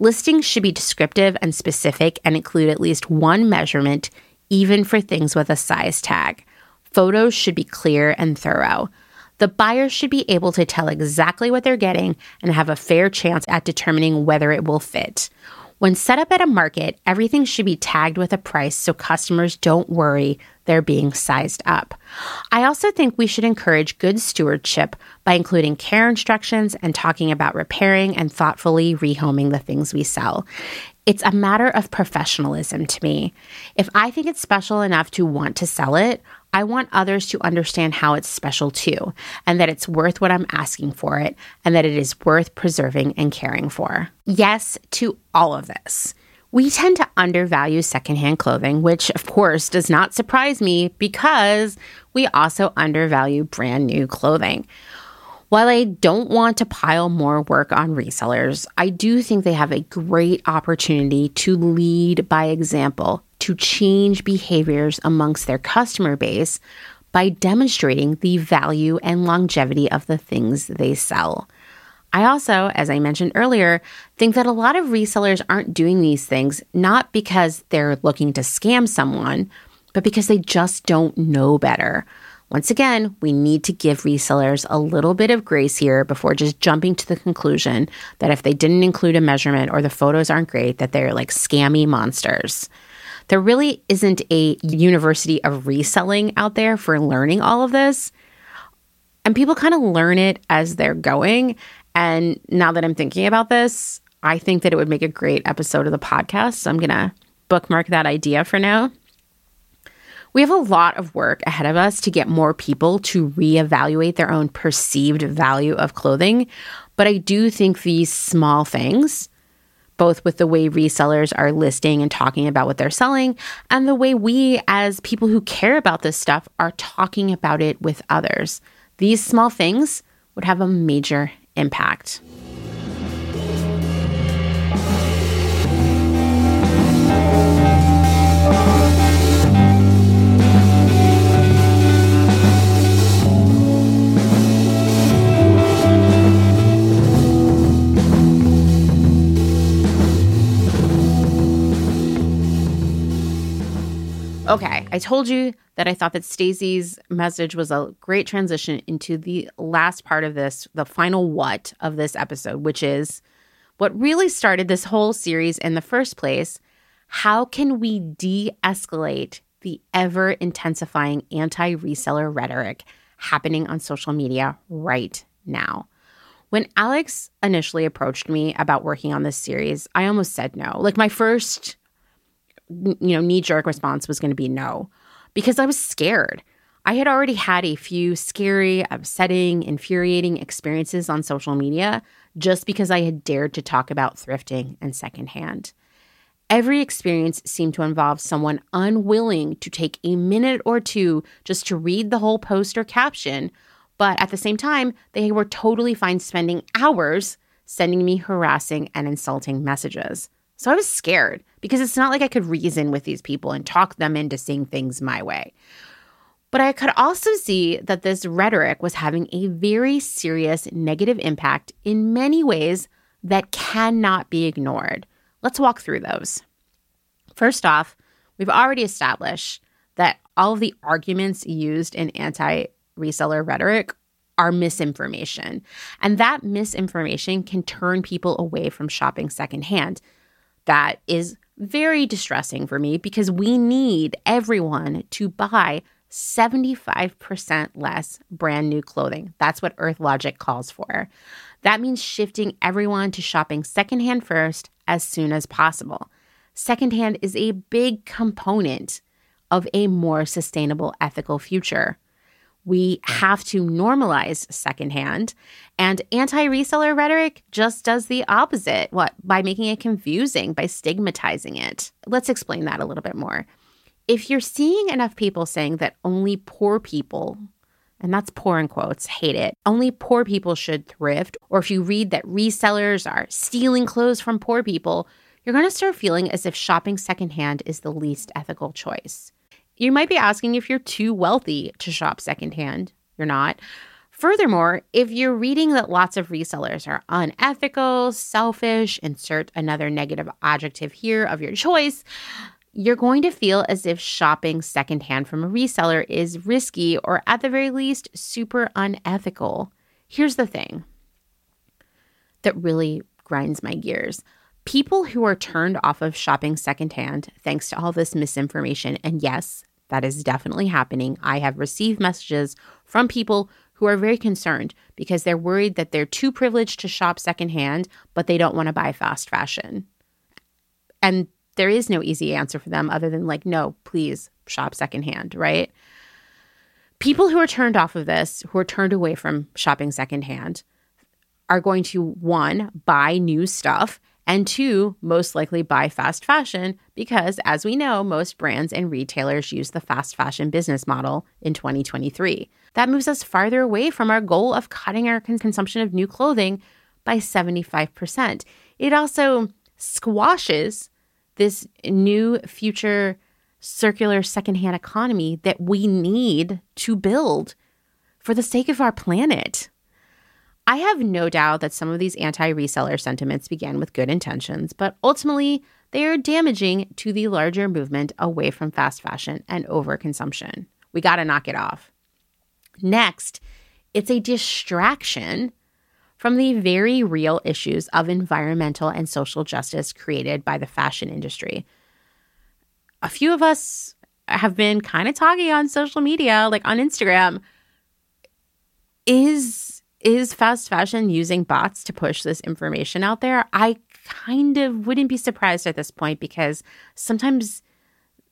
Listings should be descriptive and specific and include at least one measurement, even for things with a size tag. Photos should be clear and thorough. The buyer should be able to tell exactly what they're getting and have a fair chance at determining whether it will fit. When set up at a market, everything should be tagged with a price so customers don't worry they're being sized up. I also think we should encourage good stewardship by including care instructions and talking about repairing and thoughtfully rehoming the things we sell. It's a matter of professionalism to me. If I think it's special enough to want to sell it, I want others to understand how it's special too, and that it's worth what I'm asking for it, and that it is worth preserving and caring for. Yes to all of this. We tend to undervalue secondhand clothing, which of course does not surprise me because we also undervalue brand new clothing. While I don't want to pile more work on resellers, I do think they have a great opportunity to lead by example to change behaviors amongst their customer base by demonstrating the value and longevity of the things they sell. I also, as I mentioned earlier, think that a lot of resellers aren't doing these things not because they're looking to scam someone, but because they just don't know better. Once again, we need to give resellers a little bit of grace here before just jumping to the conclusion that if they didn't include a measurement or the photos aren't great, that they're like scammy monsters. There really isn't a university of reselling out there for learning all of this. And people kind of learn it as they're going. And now that I'm thinking about this, I think that it would make a great episode of the podcast. So I'm going to bookmark that idea for now. We have a lot of work ahead of us to get more people to reevaluate their own perceived value of clothing. But I do think these small things, both with the way resellers are listing and talking about what they're selling, and the way we, as people who care about this stuff, are talking about it with others, these small things would have a major impact. Okay, I told you that I thought that Stacy's message was a great transition into the last part of this, the final what of this episode, which is what really started this whole series in the first place. How can we de escalate the ever intensifying anti reseller rhetoric happening on social media right now? When Alex initially approached me about working on this series, I almost said no. Like my first you know, knee jerk response was going to be no because I was scared. I had already had a few scary, upsetting, infuriating experiences on social media just because I had dared to talk about thrifting and secondhand. Every experience seemed to involve someone unwilling to take a minute or two just to read the whole post or caption, but at the same time, they were totally fine spending hours sending me harassing and insulting messages. So I was scared because it's not like I could reason with these people and talk them into seeing things my way. But I could also see that this rhetoric was having a very serious negative impact in many ways that cannot be ignored. Let's walk through those. First off, we've already established that all of the arguments used in anti reseller rhetoric are misinformation. And that misinformation can turn people away from shopping secondhand that is very distressing for me because we need everyone to buy 75% less brand new clothing. That's what Earth Logic calls for. That means shifting everyone to shopping secondhand first as soon as possible. Secondhand is a big component of a more sustainable, ethical future. We have to normalize secondhand, and anti reseller rhetoric just does the opposite. What? By making it confusing, by stigmatizing it. Let's explain that a little bit more. If you're seeing enough people saying that only poor people and that's poor in quotes, hate it. Only poor people should thrift. Or if you read that resellers are stealing clothes from poor people, you're going to start feeling as if shopping secondhand is the least ethical choice. You might be asking if you're too wealthy to shop secondhand. You're not. Furthermore, if you're reading that lots of resellers are unethical, selfish, insert another negative adjective here of your choice, you're going to feel as if shopping secondhand from a reseller is risky or, at the very least, super unethical. Here's the thing that really grinds my gears people who are turned off of shopping secondhand thanks to all this misinformation, and yes, that is definitely happening. I have received messages from people who are very concerned because they're worried that they're too privileged to shop secondhand, but they don't want to buy fast fashion. And there is no easy answer for them other than like, no, please shop secondhand, right? People who are turned off of this, who are turned away from shopping secondhand, are going to one, buy new stuff, and two, most likely buy fast fashion because, as we know, most brands and retailers use the fast fashion business model in 2023. That moves us farther away from our goal of cutting our consumption of new clothing by 75%. It also squashes this new future circular secondhand economy that we need to build for the sake of our planet. I have no doubt that some of these anti reseller sentiments began with good intentions, but ultimately they are damaging to the larger movement away from fast fashion and overconsumption. We got to knock it off. Next, it's a distraction from the very real issues of environmental and social justice created by the fashion industry. A few of us have been kind of talking on social media, like on Instagram. Is is fast fashion using bots to push this information out there? I kind of wouldn't be surprised at this point because sometimes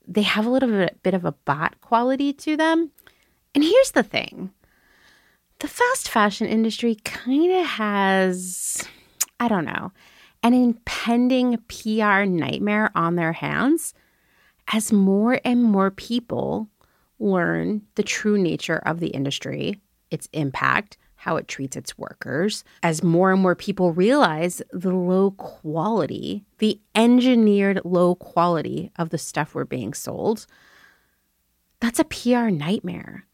they have a little bit, of a bot quality to them. And here's the thing the fast fashion industry kind of has, I don't know, an impending PR nightmare on their hands as more and more people learn the true nature of the industry, its impact, how it treats its workers, as more and more people realize the low quality, the engineered low quality of the stuff we're being sold. That's a PR nightmare.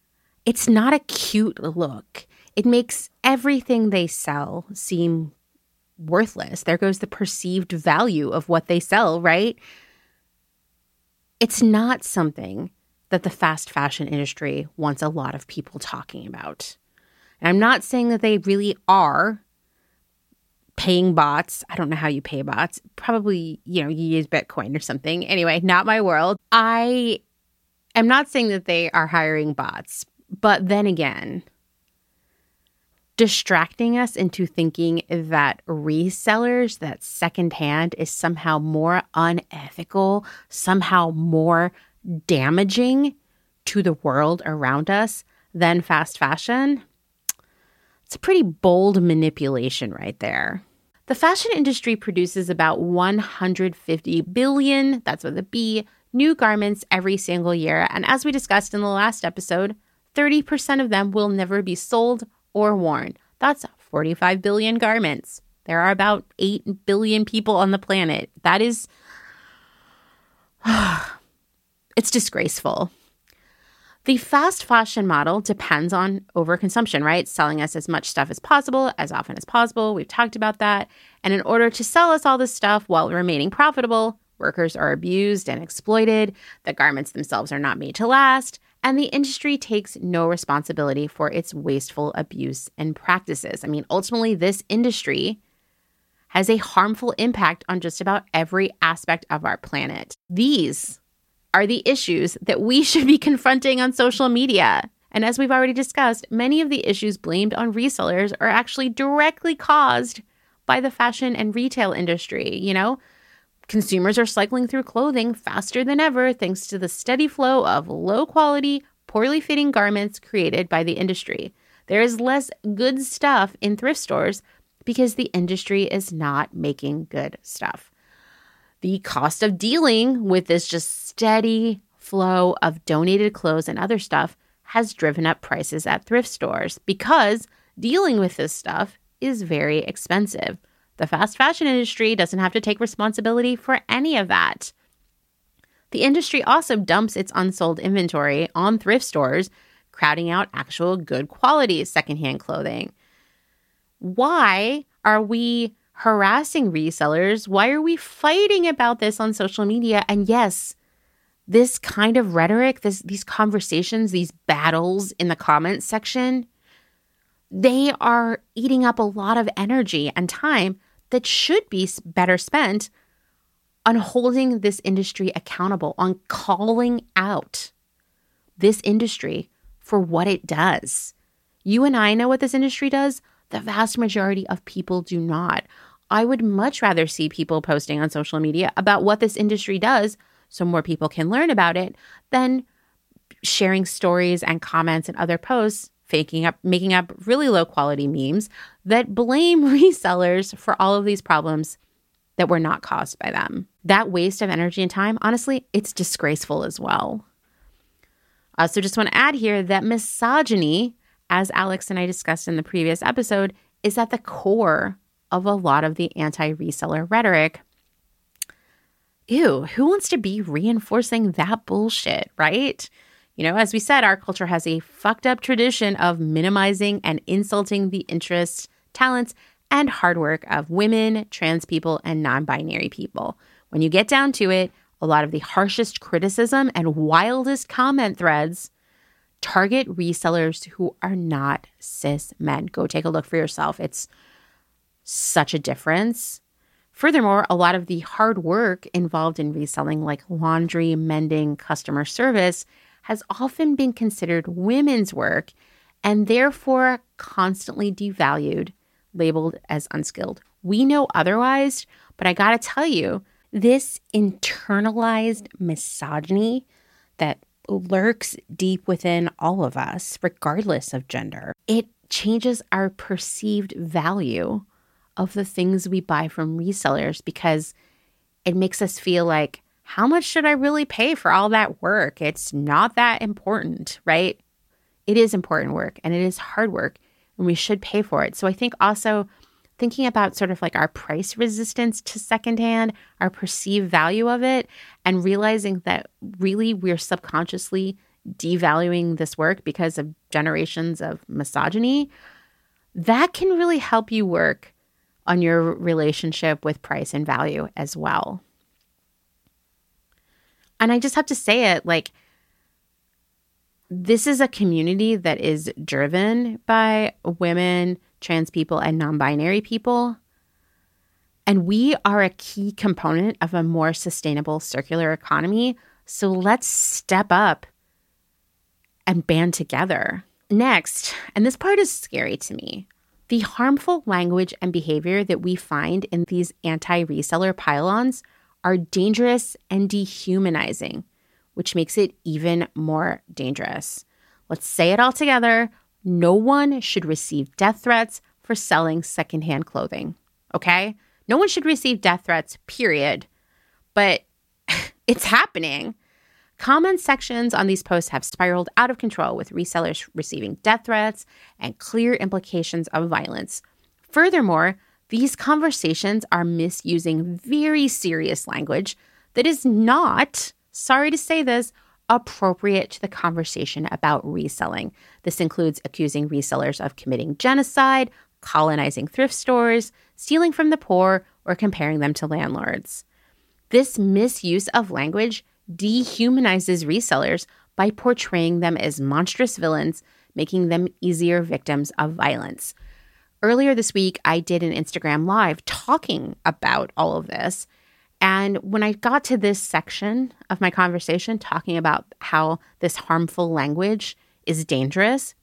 It's not a cute look. It makes everything they sell seem worthless. There goes the perceived value of what they sell, right? It's not something that the fast fashion industry wants a lot of people talking about. And I'm not saying that they really are paying bots. I don't know how you pay bots. Probably, you know, you use Bitcoin or something. Anyway, not my world. I am not saying that they are hiring bots, but then again, distracting us into thinking that resellers, that secondhand is somehow more unethical, somehow more damaging to the world around us than fast fashion. It's a pretty bold manipulation right there. The fashion industry produces about 150 billion, that's with a B, new garments every single year. And as we discussed in the last episode, 30% of them will never be sold or worn. That's 45 billion garments. There are about 8 billion people on the planet. That is. it's disgraceful. The fast fashion model depends on overconsumption, right? Selling us as much stuff as possible, as often as possible. We've talked about that. And in order to sell us all this stuff while remaining profitable, workers are abused and exploited, the garments themselves are not made to last, and the industry takes no responsibility for its wasteful abuse and practices. I mean, ultimately, this industry has a harmful impact on just about every aspect of our planet. These are the issues that we should be confronting on social media. And as we've already discussed, many of the issues blamed on resellers are actually directly caused by the fashion and retail industry. You know, consumers are cycling through clothing faster than ever thanks to the steady flow of low quality, poorly fitting garments created by the industry. There is less good stuff in thrift stores because the industry is not making good stuff. The cost of dealing with this just steady flow of donated clothes and other stuff has driven up prices at thrift stores because dealing with this stuff is very expensive. The fast fashion industry doesn't have to take responsibility for any of that. The industry also dumps its unsold inventory on thrift stores, crowding out actual good quality secondhand clothing. Why are we harassing resellers? Why are we fighting about this on social media? And yes, this kind of rhetoric, this, these conversations, these battles in the comments section, they are eating up a lot of energy and time that should be better spent on holding this industry accountable, on calling out this industry for what it does. You and I know what this industry does. The vast majority of people do not. I would much rather see people posting on social media about what this industry does so more people can learn about it, than sharing stories and comments and other posts, faking up, making up really low quality memes that blame resellers for all of these problems that were not caused by them. That waste of energy and time, honestly, it's disgraceful as well. Uh, I also just want to add here that misogyny, as Alex and I discussed in the previous episode, is at the core of a lot of the anti reseller rhetoric ew, who wants to be reinforcing that bullshit, right? You know, as we said, our culture has a fucked up tradition of minimizing and insulting the interests, talents, and hard work of women, trans people, and non binary people. When you get down to it, a lot of the harshest criticism and wildest comment threads target resellers who are not cis men. Go take a look for yourself. It's such a difference. Furthermore, a lot of the hard work involved in reselling, like laundry, mending, customer service, has often been considered women's work and therefore constantly devalued, labeled as unskilled. We know otherwise, but I gotta tell you, this internalized misogyny that lurks deep within all of us, regardless of gender, it changes our perceived value of the things we buy from resellers because it makes us feel like, how much should I really pay for all that work? It's not that important, right? It is important work and it is hard work and we should pay for it. So I think also thinking about sort of like our price resistance to secondhand, our perceived value of it, and realizing that really we're subconsciously devaluing this work because of generations of misogyny, that can really help you work on your relationship with price and value as well. And I just have to say it like, this is a community that is driven by women, trans people, and non binary people. And we are a key component of a more sustainable circular economy. So let's step up and band together. Next, and this part is scary to me, the harmful language and behavior that we find in these anti reseller pile-ons are dangerous and dehumanizing, which makes it even more dangerous. Let's say it all together no one should receive death threats for selling secondhand clothing. Okay? No one should receive death threats, period. But it's happening. Comment sections on these posts have spiraled out of control, with resellers receiving death threats and clear implications of violence. Furthermore, these conversations are misusing very serious language that is not, sorry to say this, appropriate to the conversation about reselling. This includes accusing resellers of committing genocide, colonizing thrift stores, stealing from the poor, or comparing them to landlords. This misuse of language dehumanizes resellers by portraying them as monstrous villains, making them easier victims of violence. Earlier this week, I did an Instagram live talking about all of this. And when I got to this section of my conversation, talking about how this harmful language is dangerous.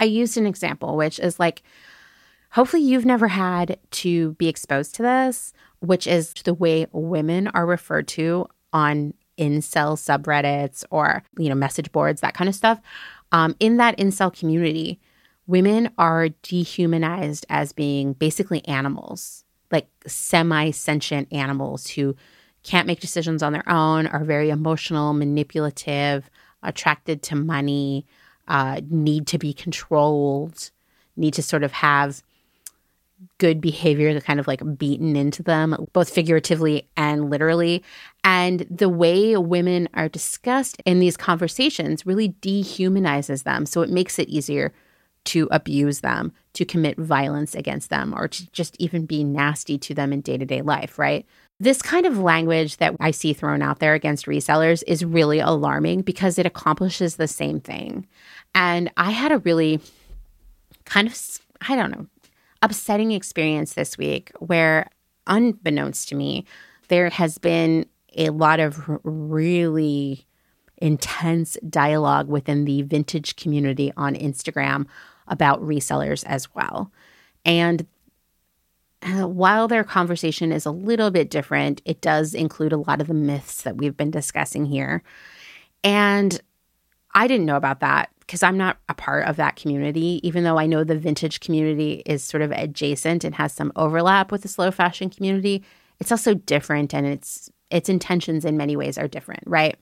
I used an example, which is like, hopefully, you've never had to be exposed to this, which is the way women are referred to on incel subreddits or, you know, message boards, that kind of stuff. Um, in that incel community, women are dehumanized as being basically animals, like semi sentient animals who can't make decisions on their own, are very emotional, manipulative, attracted to money, uh, need to be controlled, need to sort of have good behavior kind of like beaten into them, both figuratively and literally. And the way women are discussed in these conversations really dehumanizes them. So it makes it easier to abuse them, to commit violence against them, or to just even be nasty to them in day to day life, right? This kind of language that I see thrown out there against resellers is really alarming because it accomplishes the same thing. And I had a really kind of, I don't know, upsetting experience this week where, unbeknownst to me, there has been a lot of really intense dialogue within the vintage community on Instagram about resellers as well. And uh, while their conversation is a little bit different, it does include a lot of the myths that we've been discussing here. And I didn't know about that because I'm not a part of that community, even though I know the vintage community is sort of adjacent and has some overlap with the slow fashion community. It's also different and its its intentions in many ways are different, right?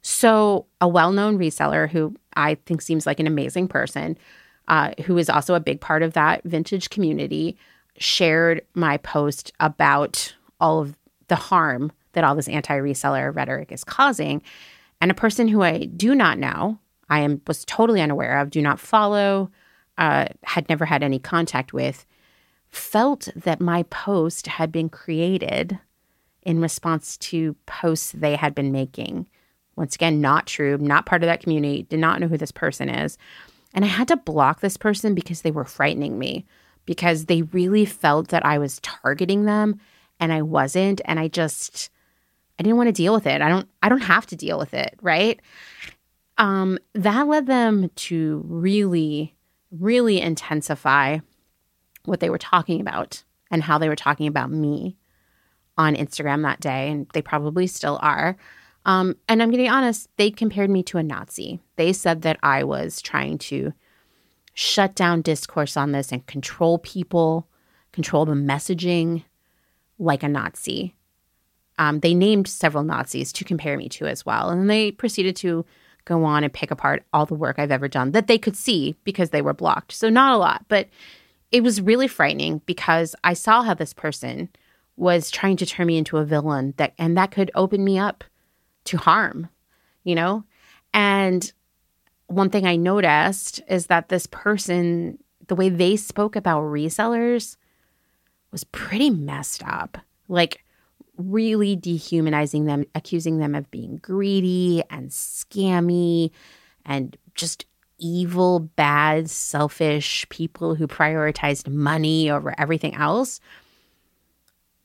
So, a well-known reseller who I think seems like an amazing person, uh, who is also a big part of that vintage community, shared my post about all of the harm that all this anti reseller rhetoric is causing. And a person who I do not know, I am was totally unaware of, do not follow, uh, had never had any contact with, felt that my post had been created in response to posts they had been making. Once again, not true, not part of that community, did not know who this person is. And I had to block this person because they were frightening me because they really felt that I was targeting them and I wasn't and I just I didn't want to deal with it. I don't I don't have to deal with it, right? Um that led them to really really intensify what they were talking about and how they were talking about me on Instagram that day and they probably still are. Um, and I'm getting honest, they compared me to a Nazi. They said that I was trying to shut down discourse on this and control people, control the messaging like a Nazi. Um, they named several Nazis to compare me to as well. And they proceeded to go on and pick apart all the work I've ever done that they could see because they were blocked. So, not a lot, but it was really frightening because I saw how this person was trying to turn me into a villain that and that could open me up to harm, you know? And one thing I noticed is that this person, the way they spoke about resellers was pretty messed up. Like, really dehumanizing them, accusing them of being greedy and scammy and just evil, bad, selfish people who prioritized money over everything else.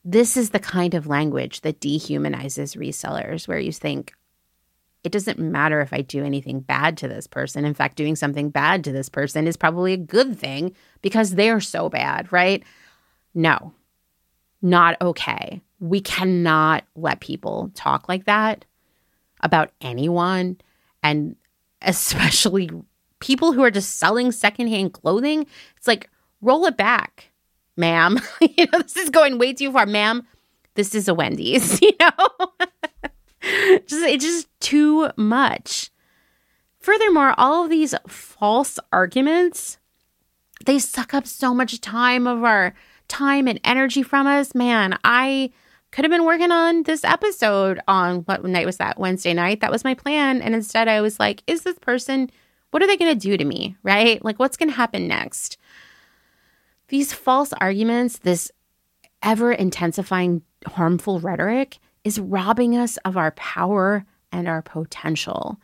This is the kind of language that dehumanizes resellers, where you think, it doesn't matter if I do anything bad to this person. In fact, doing something bad to this person is probably a good thing because they're so bad, right? No, not okay. We cannot let people talk like that about anyone and especially people who are just selling secondhand clothing. It's like, roll it back, ma'am. you know, this is going way too far, ma'am. This is a Wendy's, you know? just it's just too much. Furthermore, all of these false arguments, they suck up so much time of our time and energy from us. Man, I could have been working on this episode on what night was that? Wednesday night. That was my plan. And instead, I was like, is this person, what are they going to do to me? Right? Like, what's going to happen next? These false arguments, this ever intensifying harmful rhetoric, is robbing us of our power and our potential.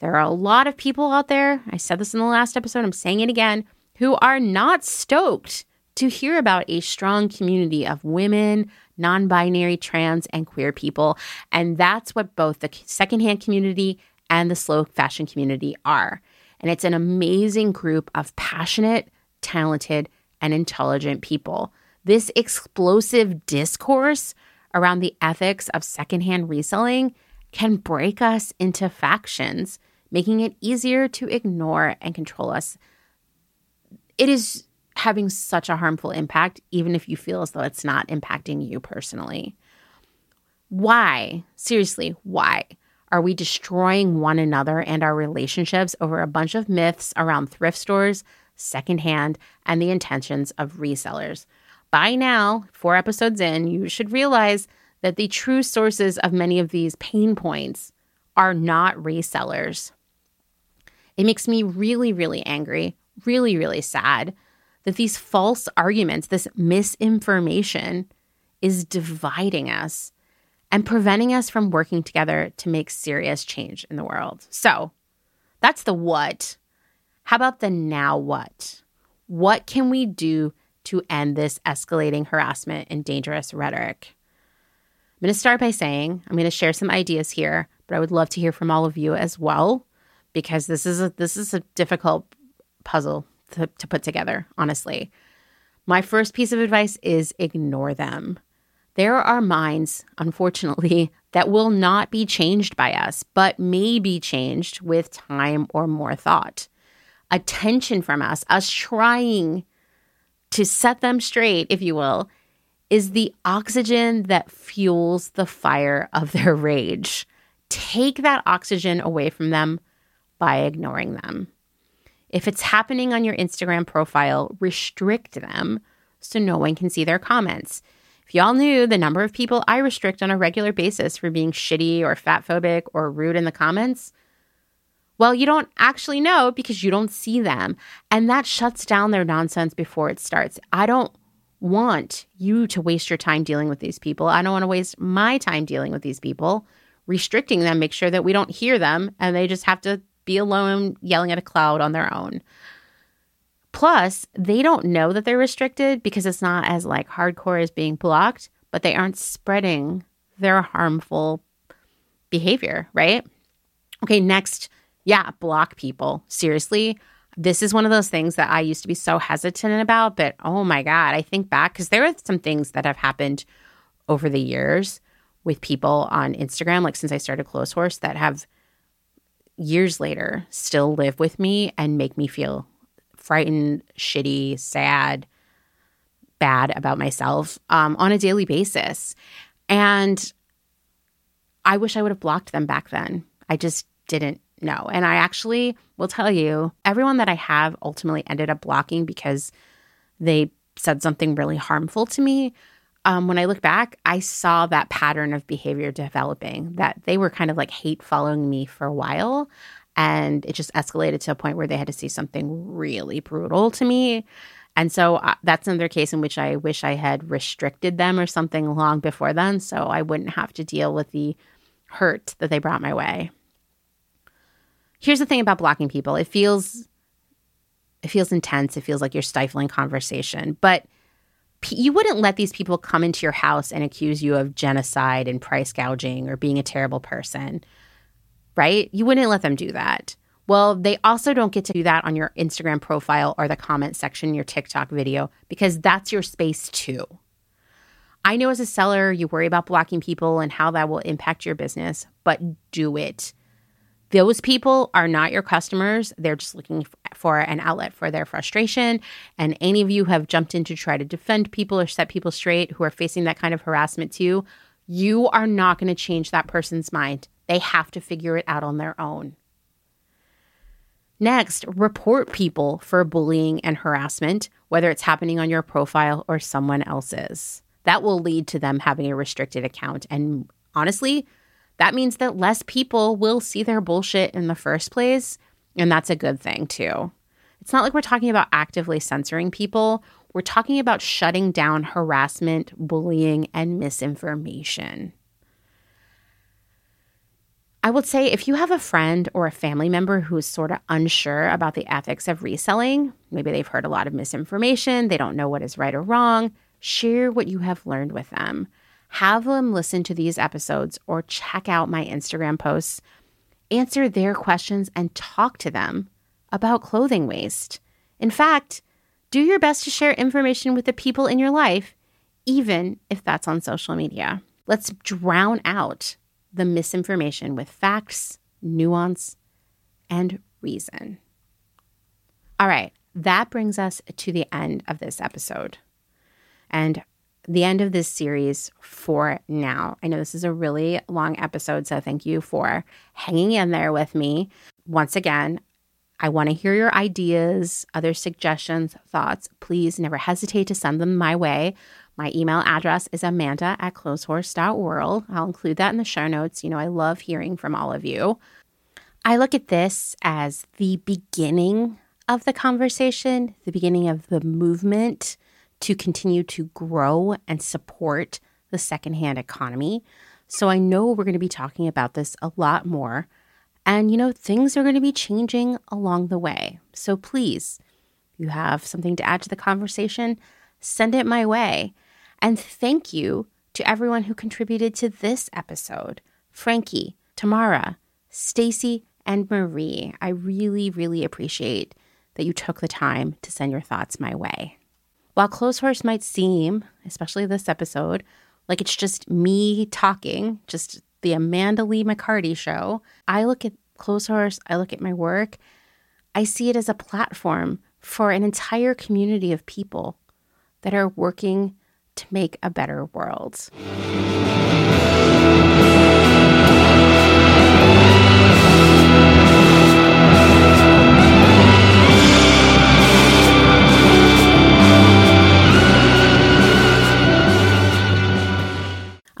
There are a lot of people out there, I said this in the last episode, I'm saying it again, who are not stoked to hear about a strong community of women, non binary, trans, and queer people. And that's what both the secondhand community and the slow fashion community are. And it's an amazing group of passionate, talented, and intelligent people. This explosive discourse around the ethics of secondhand reselling can break us into factions, making it easier to ignore and control us. It is having such a harmful impact, even if you feel as though it's not impacting you personally. Why, seriously, why are we destroying one another and our relationships over a bunch of myths around thrift stores, secondhand, and the intentions of resellers? By now, four episodes in, you should realize that the true sources of many of these pain points are not resellers. It makes me really, really angry, really, really sad that these false arguments, this misinformation, is dividing us and preventing us from working together to make serious change in the world. So that's the what. How about the now what? What can we do to end this escalating harassment and dangerous rhetoric? I'm going to start by saying I'm going to share some ideas here, but I would love to hear from all of you as well because this is a this is a difficult puzzle to, to put together, honestly. My first piece of advice is ignore them. There are minds, unfortunately, that will not be changed by us, but may be changed with time or more thought. Attention from us, us trying to set them straight, if you will, is the oxygen that fuels the fire of their rage. Take that oxygen away from them by ignoring them. If it's happening on your Instagram profile, restrict them so no one can see their comments. If y'all knew the number of people I restrict on a regular basis for being shitty or fat phobic or rude in the comments, well, you don't actually know because you don't see them. And that shuts down their nonsense before it starts. I don't want you to waste your time dealing with these people. I don't want to waste my time dealing with these people. Restricting them, make sure that we don't hear them and they just have to be alone yelling at a cloud on their own. Plus, they don't know that they're restricted because it's not as like hardcore as being blocked, but they aren't spreading their harmful behavior, right? Okay, next, yeah, block people. Seriously, this is one of those things that I used to be so hesitant about, but oh my God, I think back because there are some things that have happened over the years with people on Instagram, like since I started Clotheshorse, that have years later still live with me and make me feel frightened, shitty, sad, bad about myself um, on a daily basis. And I wish I would have blocked them back then. I just didn't know. And I actually will tell you, everyone that I have ultimately ended up blocking because they said something really harmful to me. Um, when I look back, I saw that pattern of behavior developing, that they were kind of like hate following me for a while. And it just escalated to a point where they had to see something really brutal to me. And so uh, that's another case in which I wish I had restricted them or something long before then so I wouldn't have to deal with the hurt that they brought my way here's the thing about blocking people it feels it feels intense it feels like you're stifling conversation but you wouldn't let these people come into your house and accuse you of genocide and price gouging or being a terrible person right? You wouldn't let them do that. Well they also don't get to do that on your instagram profile or the comment section in your tiktok video because that's your space too. I know as a seller you worry about blocking people and how that will impact your business but do it those people are not your customers. They're just looking for an outlet for their frustration. And any of you have jumped in to try to defend people or set people straight who are facing that kind of harassment to you, you are not going to change that person's mind. They have to figure it out on their own. Next, report people for bullying and harassment, whether it's happening on your profile or someone else's. That will lead to them having a restricted account. And honestly, that means that less people will see their bullshit in the first place. And that's a good thing, too. It's not like we're talking about actively censoring people. We're talking about shutting down harassment, bullying, and misinformation. I would say if you have a friend or a family member who is sort of unsure about the ethics of reselling, maybe they've heard a lot of misinformation, they don't know what is right or wrong, share what you have learned with them have them listen to these episodes or check out my Instagram posts, answer their questions, and talk to them about clothing waste. In fact, do your best to share information with the people in your life, even if that's on social media. Let's drown out the misinformation with facts, nuance, and reason. All right, that brings us to the end of this episode and the end of this series for now. I know this is a really long episode, so thank you for hanging in there with me. Once again, I want to hear your ideas, other suggestions, thoughts. Please never hesitate to send them my way. My email address is amanda at clotheshorse.world. I'll include that in the show notes. You know, I love hearing from all of you. I look at this as the beginning of the conversation, the beginning of the movement to continue to grow and support the secondhand economy. So I know we're going to be talking about this a lot more. And, you know, things are going to be changing along the way. So please, if you have something to add to the conversation, send it my way. And thank you to everyone who contributed to this episode Frankie, Tamara, Stacie, and Marie. I really, really appreciate that you took the time to send your thoughts my way. While Clotheshorse might seem, especially this episode, like it's just me talking, just the Amanda Lee McCarty show, I look at Clotheshorse, I look at my work, I see it as a platform for an entire community of people that are working to make a better world.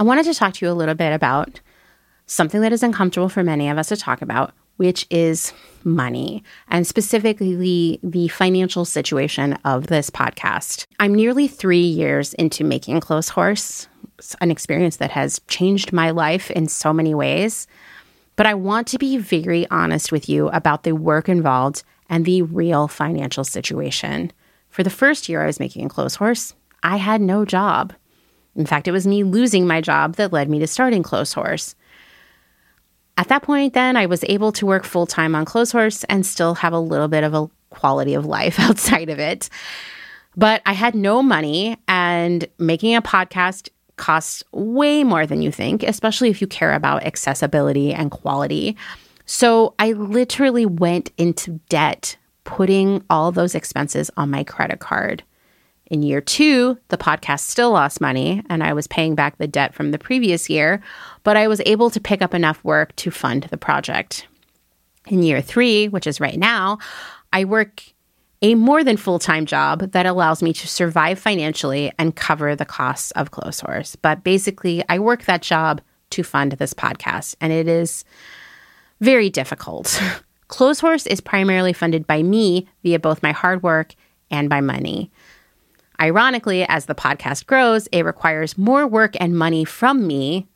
I wanted to talk to you a little bit about something that is uncomfortable for many of us to talk about, which is money and specifically the financial situation of this podcast. I'm nearly three years into making Close Clotheshorse, an experience that has changed my life in so many ways. But I want to be very honest with you about the work involved and the real financial situation. For the first year I was making Close Clotheshorse, I had no job. In fact, it was me losing my job that led me to starting Clotheshorse. At that point, then, I was able to work full time on Clotheshorse and still have a little bit of a quality of life outside of it. But I had no money, and making a podcast costs way more than you think, especially if you care about accessibility and quality. So I literally went into debt putting all those expenses on my credit card. In year two, the podcast still lost money and I was paying back the debt from the previous year, but I was able to pick up enough work to fund the project. In year three, which is right now, I work a more than full time job that allows me to survive financially and cover the costs of Clotheshorse. But basically, I work that job to fund this podcast, and it is very difficult. Clotheshorse is primarily funded by me via both my hard work and by money. Ironically, as the podcast grows, it requires more work and money from me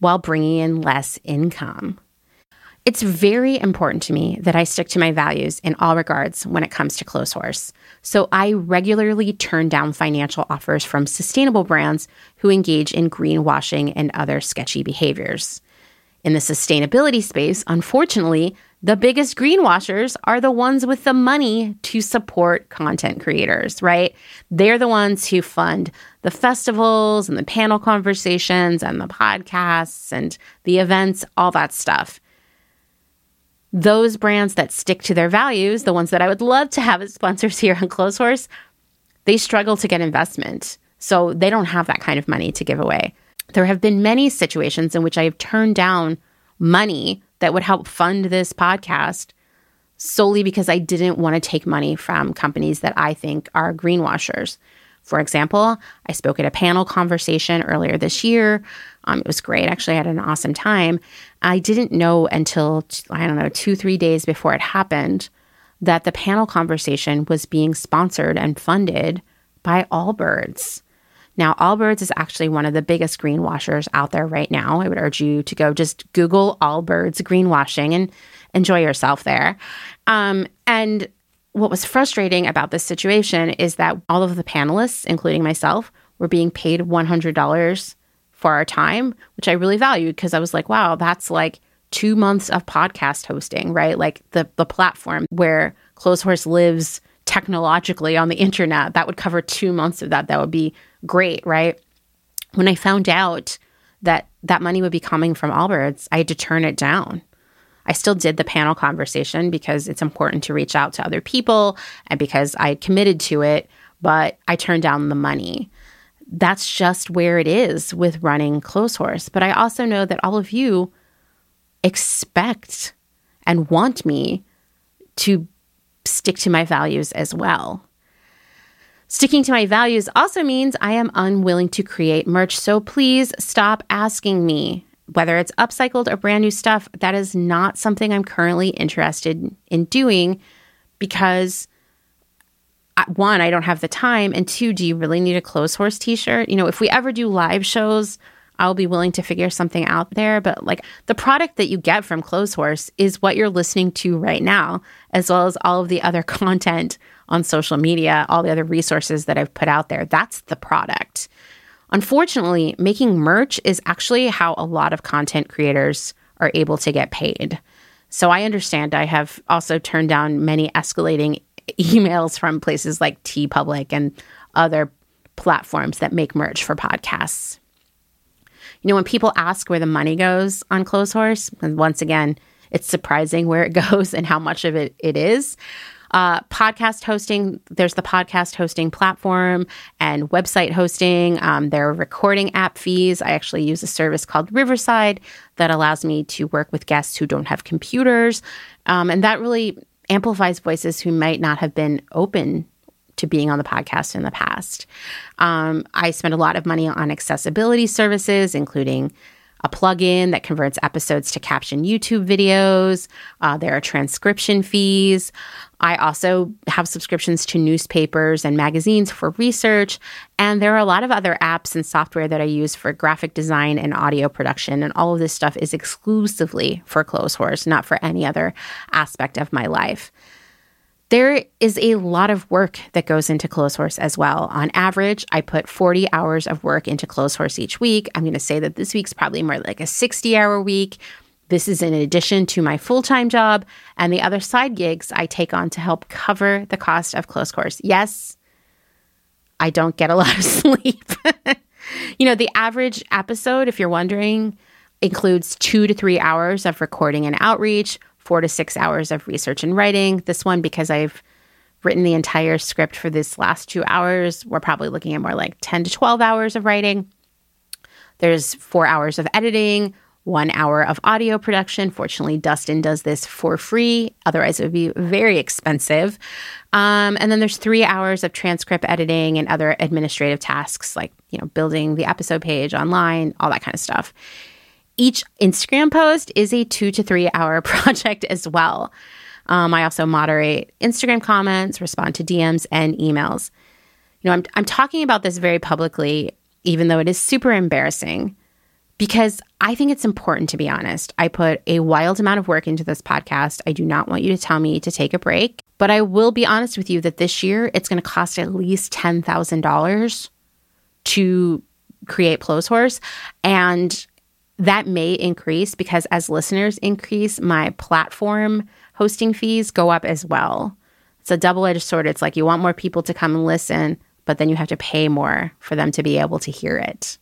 while bringing in less income. It's very important to me that I stick to my values in all regards when it comes to Clotheshorse. So I regularly turn down financial offers from sustainable brands who engage in greenwashing and other sketchy behaviors. In the sustainability space, unfortunately, the biggest greenwashers are the ones with the money to support content creators, right? They're the ones who fund the festivals and the panel conversations and the podcasts and the events, all that stuff. Those brands that stick to their values, the ones that I would love to have as sponsors here on Clotheshorse, they struggle to get investment. So they don't have that kind of money to give away. There have been many situations in which I have turned down money that would help fund this podcast solely because I didn't want to take money from companies that I think are greenwashers. For example, I spoke at a panel conversation earlier this year. Um, it was great. Actually, I had an awesome time. I didn't know until, I don't know, two, three days before it happened that the panel conversation was being sponsored and funded by Allbirds. Now, Allbirds is actually one of the biggest greenwashers out there right now. I would urge you to go just Google Allbirds greenwashing and enjoy yourself there. Um, and what was frustrating about this situation is that all of the panelists, including myself, were being paid $100 for our time, which I really valued because I was like, wow, that's like two months of podcast hosting, right? Like the, the platform where Clotheshorse lives technologically on the internet. That would cover two months of that. That would be great, right? When I found out that that money would be coming from Allbirds, I had to turn it down. I still did the panel conversation because it's important to reach out to other people and because I committed to it, but I turned down the money. That's just where it is with running Clotheshorse. But I also know that all of you expect and want me to stick to my values as well. Sticking to my values also means I am unwilling to create merch. So please stop asking me whether it's upcycled or brand new stuff. That is not something I'm currently interested in doing because one, I don't have the time. And two, do you really need a Clotheshorse t shirt? You know, if we ever do live shows, I'll be willing to figure something out there. But like the product that you get from Clotheshorse is what you're listening to right now, as well as all of the other content on social media, all the other resources that I've put out there. That's the product. Unfortunately, making merch is actually how a lot of content creators are able to get paid. So I understand I have also turned down many escalating emails from places like T TeePublic and other platforms that make merch for podcasts. You know, when people ask where the money goes on Close Clotheshorse, and once again, it's surprising where it goes and how much of it it is. Uh, podcast hosting, there's the podcast hosting platform and website hosting. Um, there are recording app fees. I actually use a service called Riverside that allows me to work with guests who don't have computers. Um, and that really amplifies voices who might not have been open to being on the podcast in the past. Um, I spend a lot of money on accessibility services, including a plugin that converts episodes to caption YouTube videos. Uh, there are transcription fees. I also have subscriptions to newspapers and magazines for research. And there are a lot of other apps and software that I use for graphic design and audio production. And all of this stuff is exclusively for Close Clotheshorse, not for any other aspect of my life. There is a lot of work that goes into Close Clotheshorse as well. On average, I put 40 hours of work into Close Clotheshorse each week. I'm going to say that this week's probably more like a 60 hour week. This is in addition to my full time job and the other side gigs I take on to help cover the cost of Close Clotheshorse. Yes, I don't get a lot of sleep. you know, the average episode, if you're wondering, includes two to three hours of recording and outreach, four to six hours of research and writing. This one, because I've written the entire script for this last two hours, we're probably looking at more like 10 to 12 hours of writing. There's four hours of editing, one hour of audio production. Fortunately, Dustin does this for free. Otherwise, it would be very expensive. Um, and then there's three hours of transcript editing and other administrative tasks like, you know, building the episode page online, all that kind of stuff. Each Instagram post is a two to three hour project as well. Um, I also moderate Instagram comments, respond to DMs and emails. You know, I'm, I'm talking about this very publicly, even though it is super embarrassing, because I think it's important to be honest. I put a wild amount of work into this podcast. I do not want you to tell me to take a break, but I will be honest with you that this year it's going to cost at least $10,000 to create Clotheshorse. And that may increase because as listeners increase, my platform hosting fees go up as well. It's a double edged sword. It's like you want more people to come and listen, but then you have to pay more for them to be able to hear it.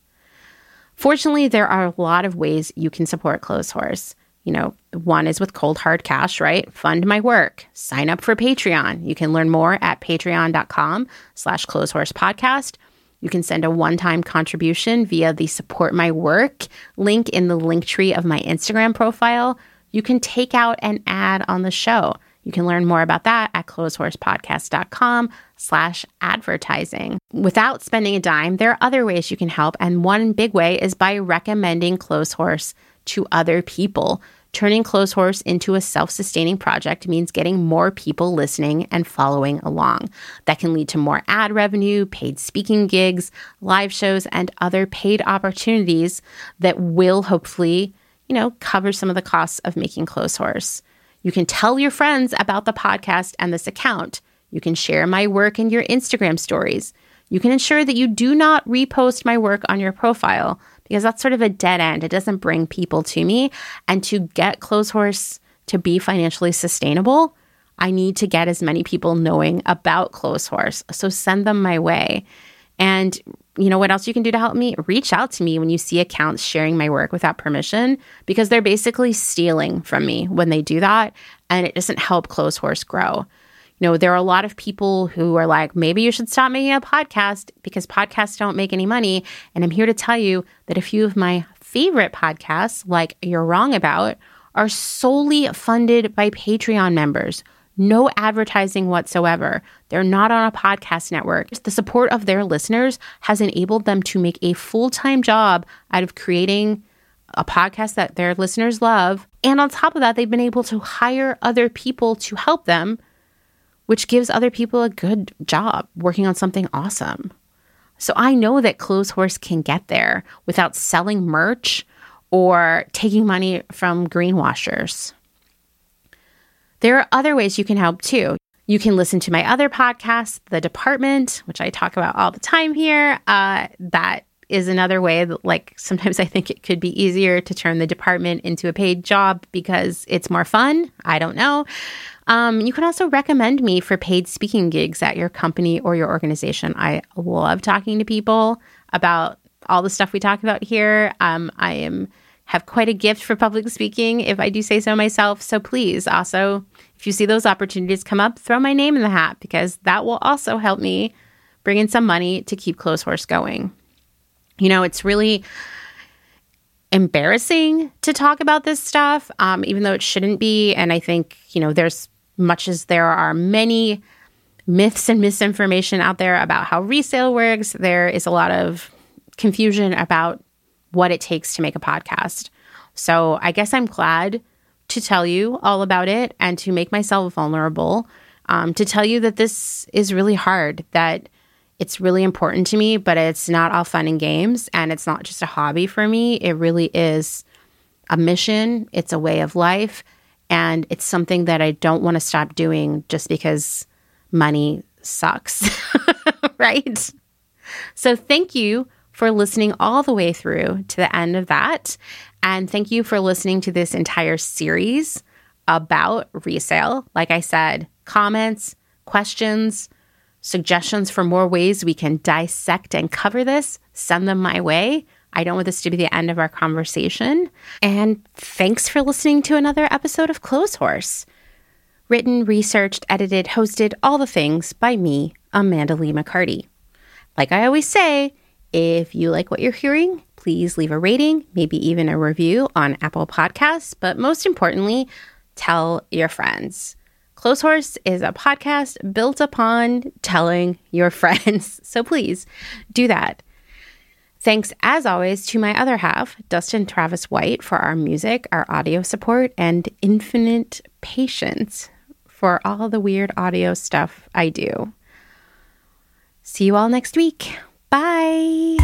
Fortunately, there are a lot of ways you can support Clotheshorse. You know, one is with cold hard cash, right? Fund my work. Sign up for Patreon. You can learn more at patreon.com slash clotheshorse podcast you can send a one time contribution via the support my work link in the link tree of my Instagram profile. You can take out an ad on the show. You can learn more about that at clotheshorsepodcast.com slash advertising. Without spending a dime, there are other ways you can help. And one big way is by recommending Clotheshorse to other people. Turning Close Clotheshorse into a self sustaining project means getting more people listening and following along. That can lead to more ad revenue, paid speaking gigs, live shows, and other paid opportunities that will hopefully, you know, cover some of the costs of making Close Clotheshorse. You can tell your friends about the podcast and this account. You can share my work in your Instagram stories. You can ensure that you do not repost my work on your profile because that's sort of a dead end. It doesn't bring people to me. And to get Clotheshorse to be financially sustainable, I need to get as many people knowing about Clotheshorse. So send them my way. And you know what else you can do to help me? Reach out to me when you see accounts sharing my work without permission because they're basically stealing from me when they do that. And it doesn't help Clotheshorse grow. You know, there are a lot of people who are like, maybe you should stop making a podcast because podcasts don't make any money. And I'm here to tell you that a few of my favorite podcasts, like You're Wrong About, are solely funded by Patreon members no advertising whatsoever. They're not on a podcast network. The support of their listeners has enabled them to make a full time job out of creating a podcast that their listeners love. And on top of that, they've been able to hire other people to help them, which gives other people a good job working on something awesome. So I know that Clotheshorse can get there without selling merch or taking money from greenwashers. There are other ways you can help too. You can listen to my other podcast, The Department, which I talk about all the time here. Uh, that is another way that, like, sometimes I think it could be easier to turn the department into a paid job because it's more fun. I don't know. Um, you can also recommend me for paid speaking gigs at your company or your organization. I love talking to people about all the stuff we talk about here. Um, I am have quite a gift for public speaking, if I do say so myself. So please also, if you see those opportunities come up, throw my name in the hat because that will also help me bring in some money to keep Clotheshorse going. You know, it's really embarrassing to talk about this stuff, um, even though it shouldn't be. And I think, you know, there's much as there are many myths and misinformation out there about how resale works, there is a lot of confusion about what it takes to make a podcast. So I guess I'm glad to tell you all about it and to make myself vulnerable, um, to tell you that this is really hard, that it's really important to me, but it's not all fun and games and it's not just a hobby for me. It really is a mission, it's a way of life, and it's something that I don't want to stop doing just because money sucks, right? So thank you for listening all the way through to the end of that. And thank you for listening to this entire series about resale. Like I said, comments, questions, suggestions for more ways we can dissect and cover this, send them my way. I don't want this to be the end of our conversation. And thanks for listening to another episode of Close Clotheshorse. Written, researched, edited, hosted, all the things by me, Amanda Lee McCarty. Like I always say, if you like what you're hearing, please leave a rating, maybe even a review on Apple Podcasts, but most importantly, tell your friends. Clotheshorse is a podcast built upon telling your friends. So please do that. Thanks, as always, to my other half, Dustin Travis White, for our music, our audio support, and infinite patience for all the weird audio stuff I do. See you all next week. Bye.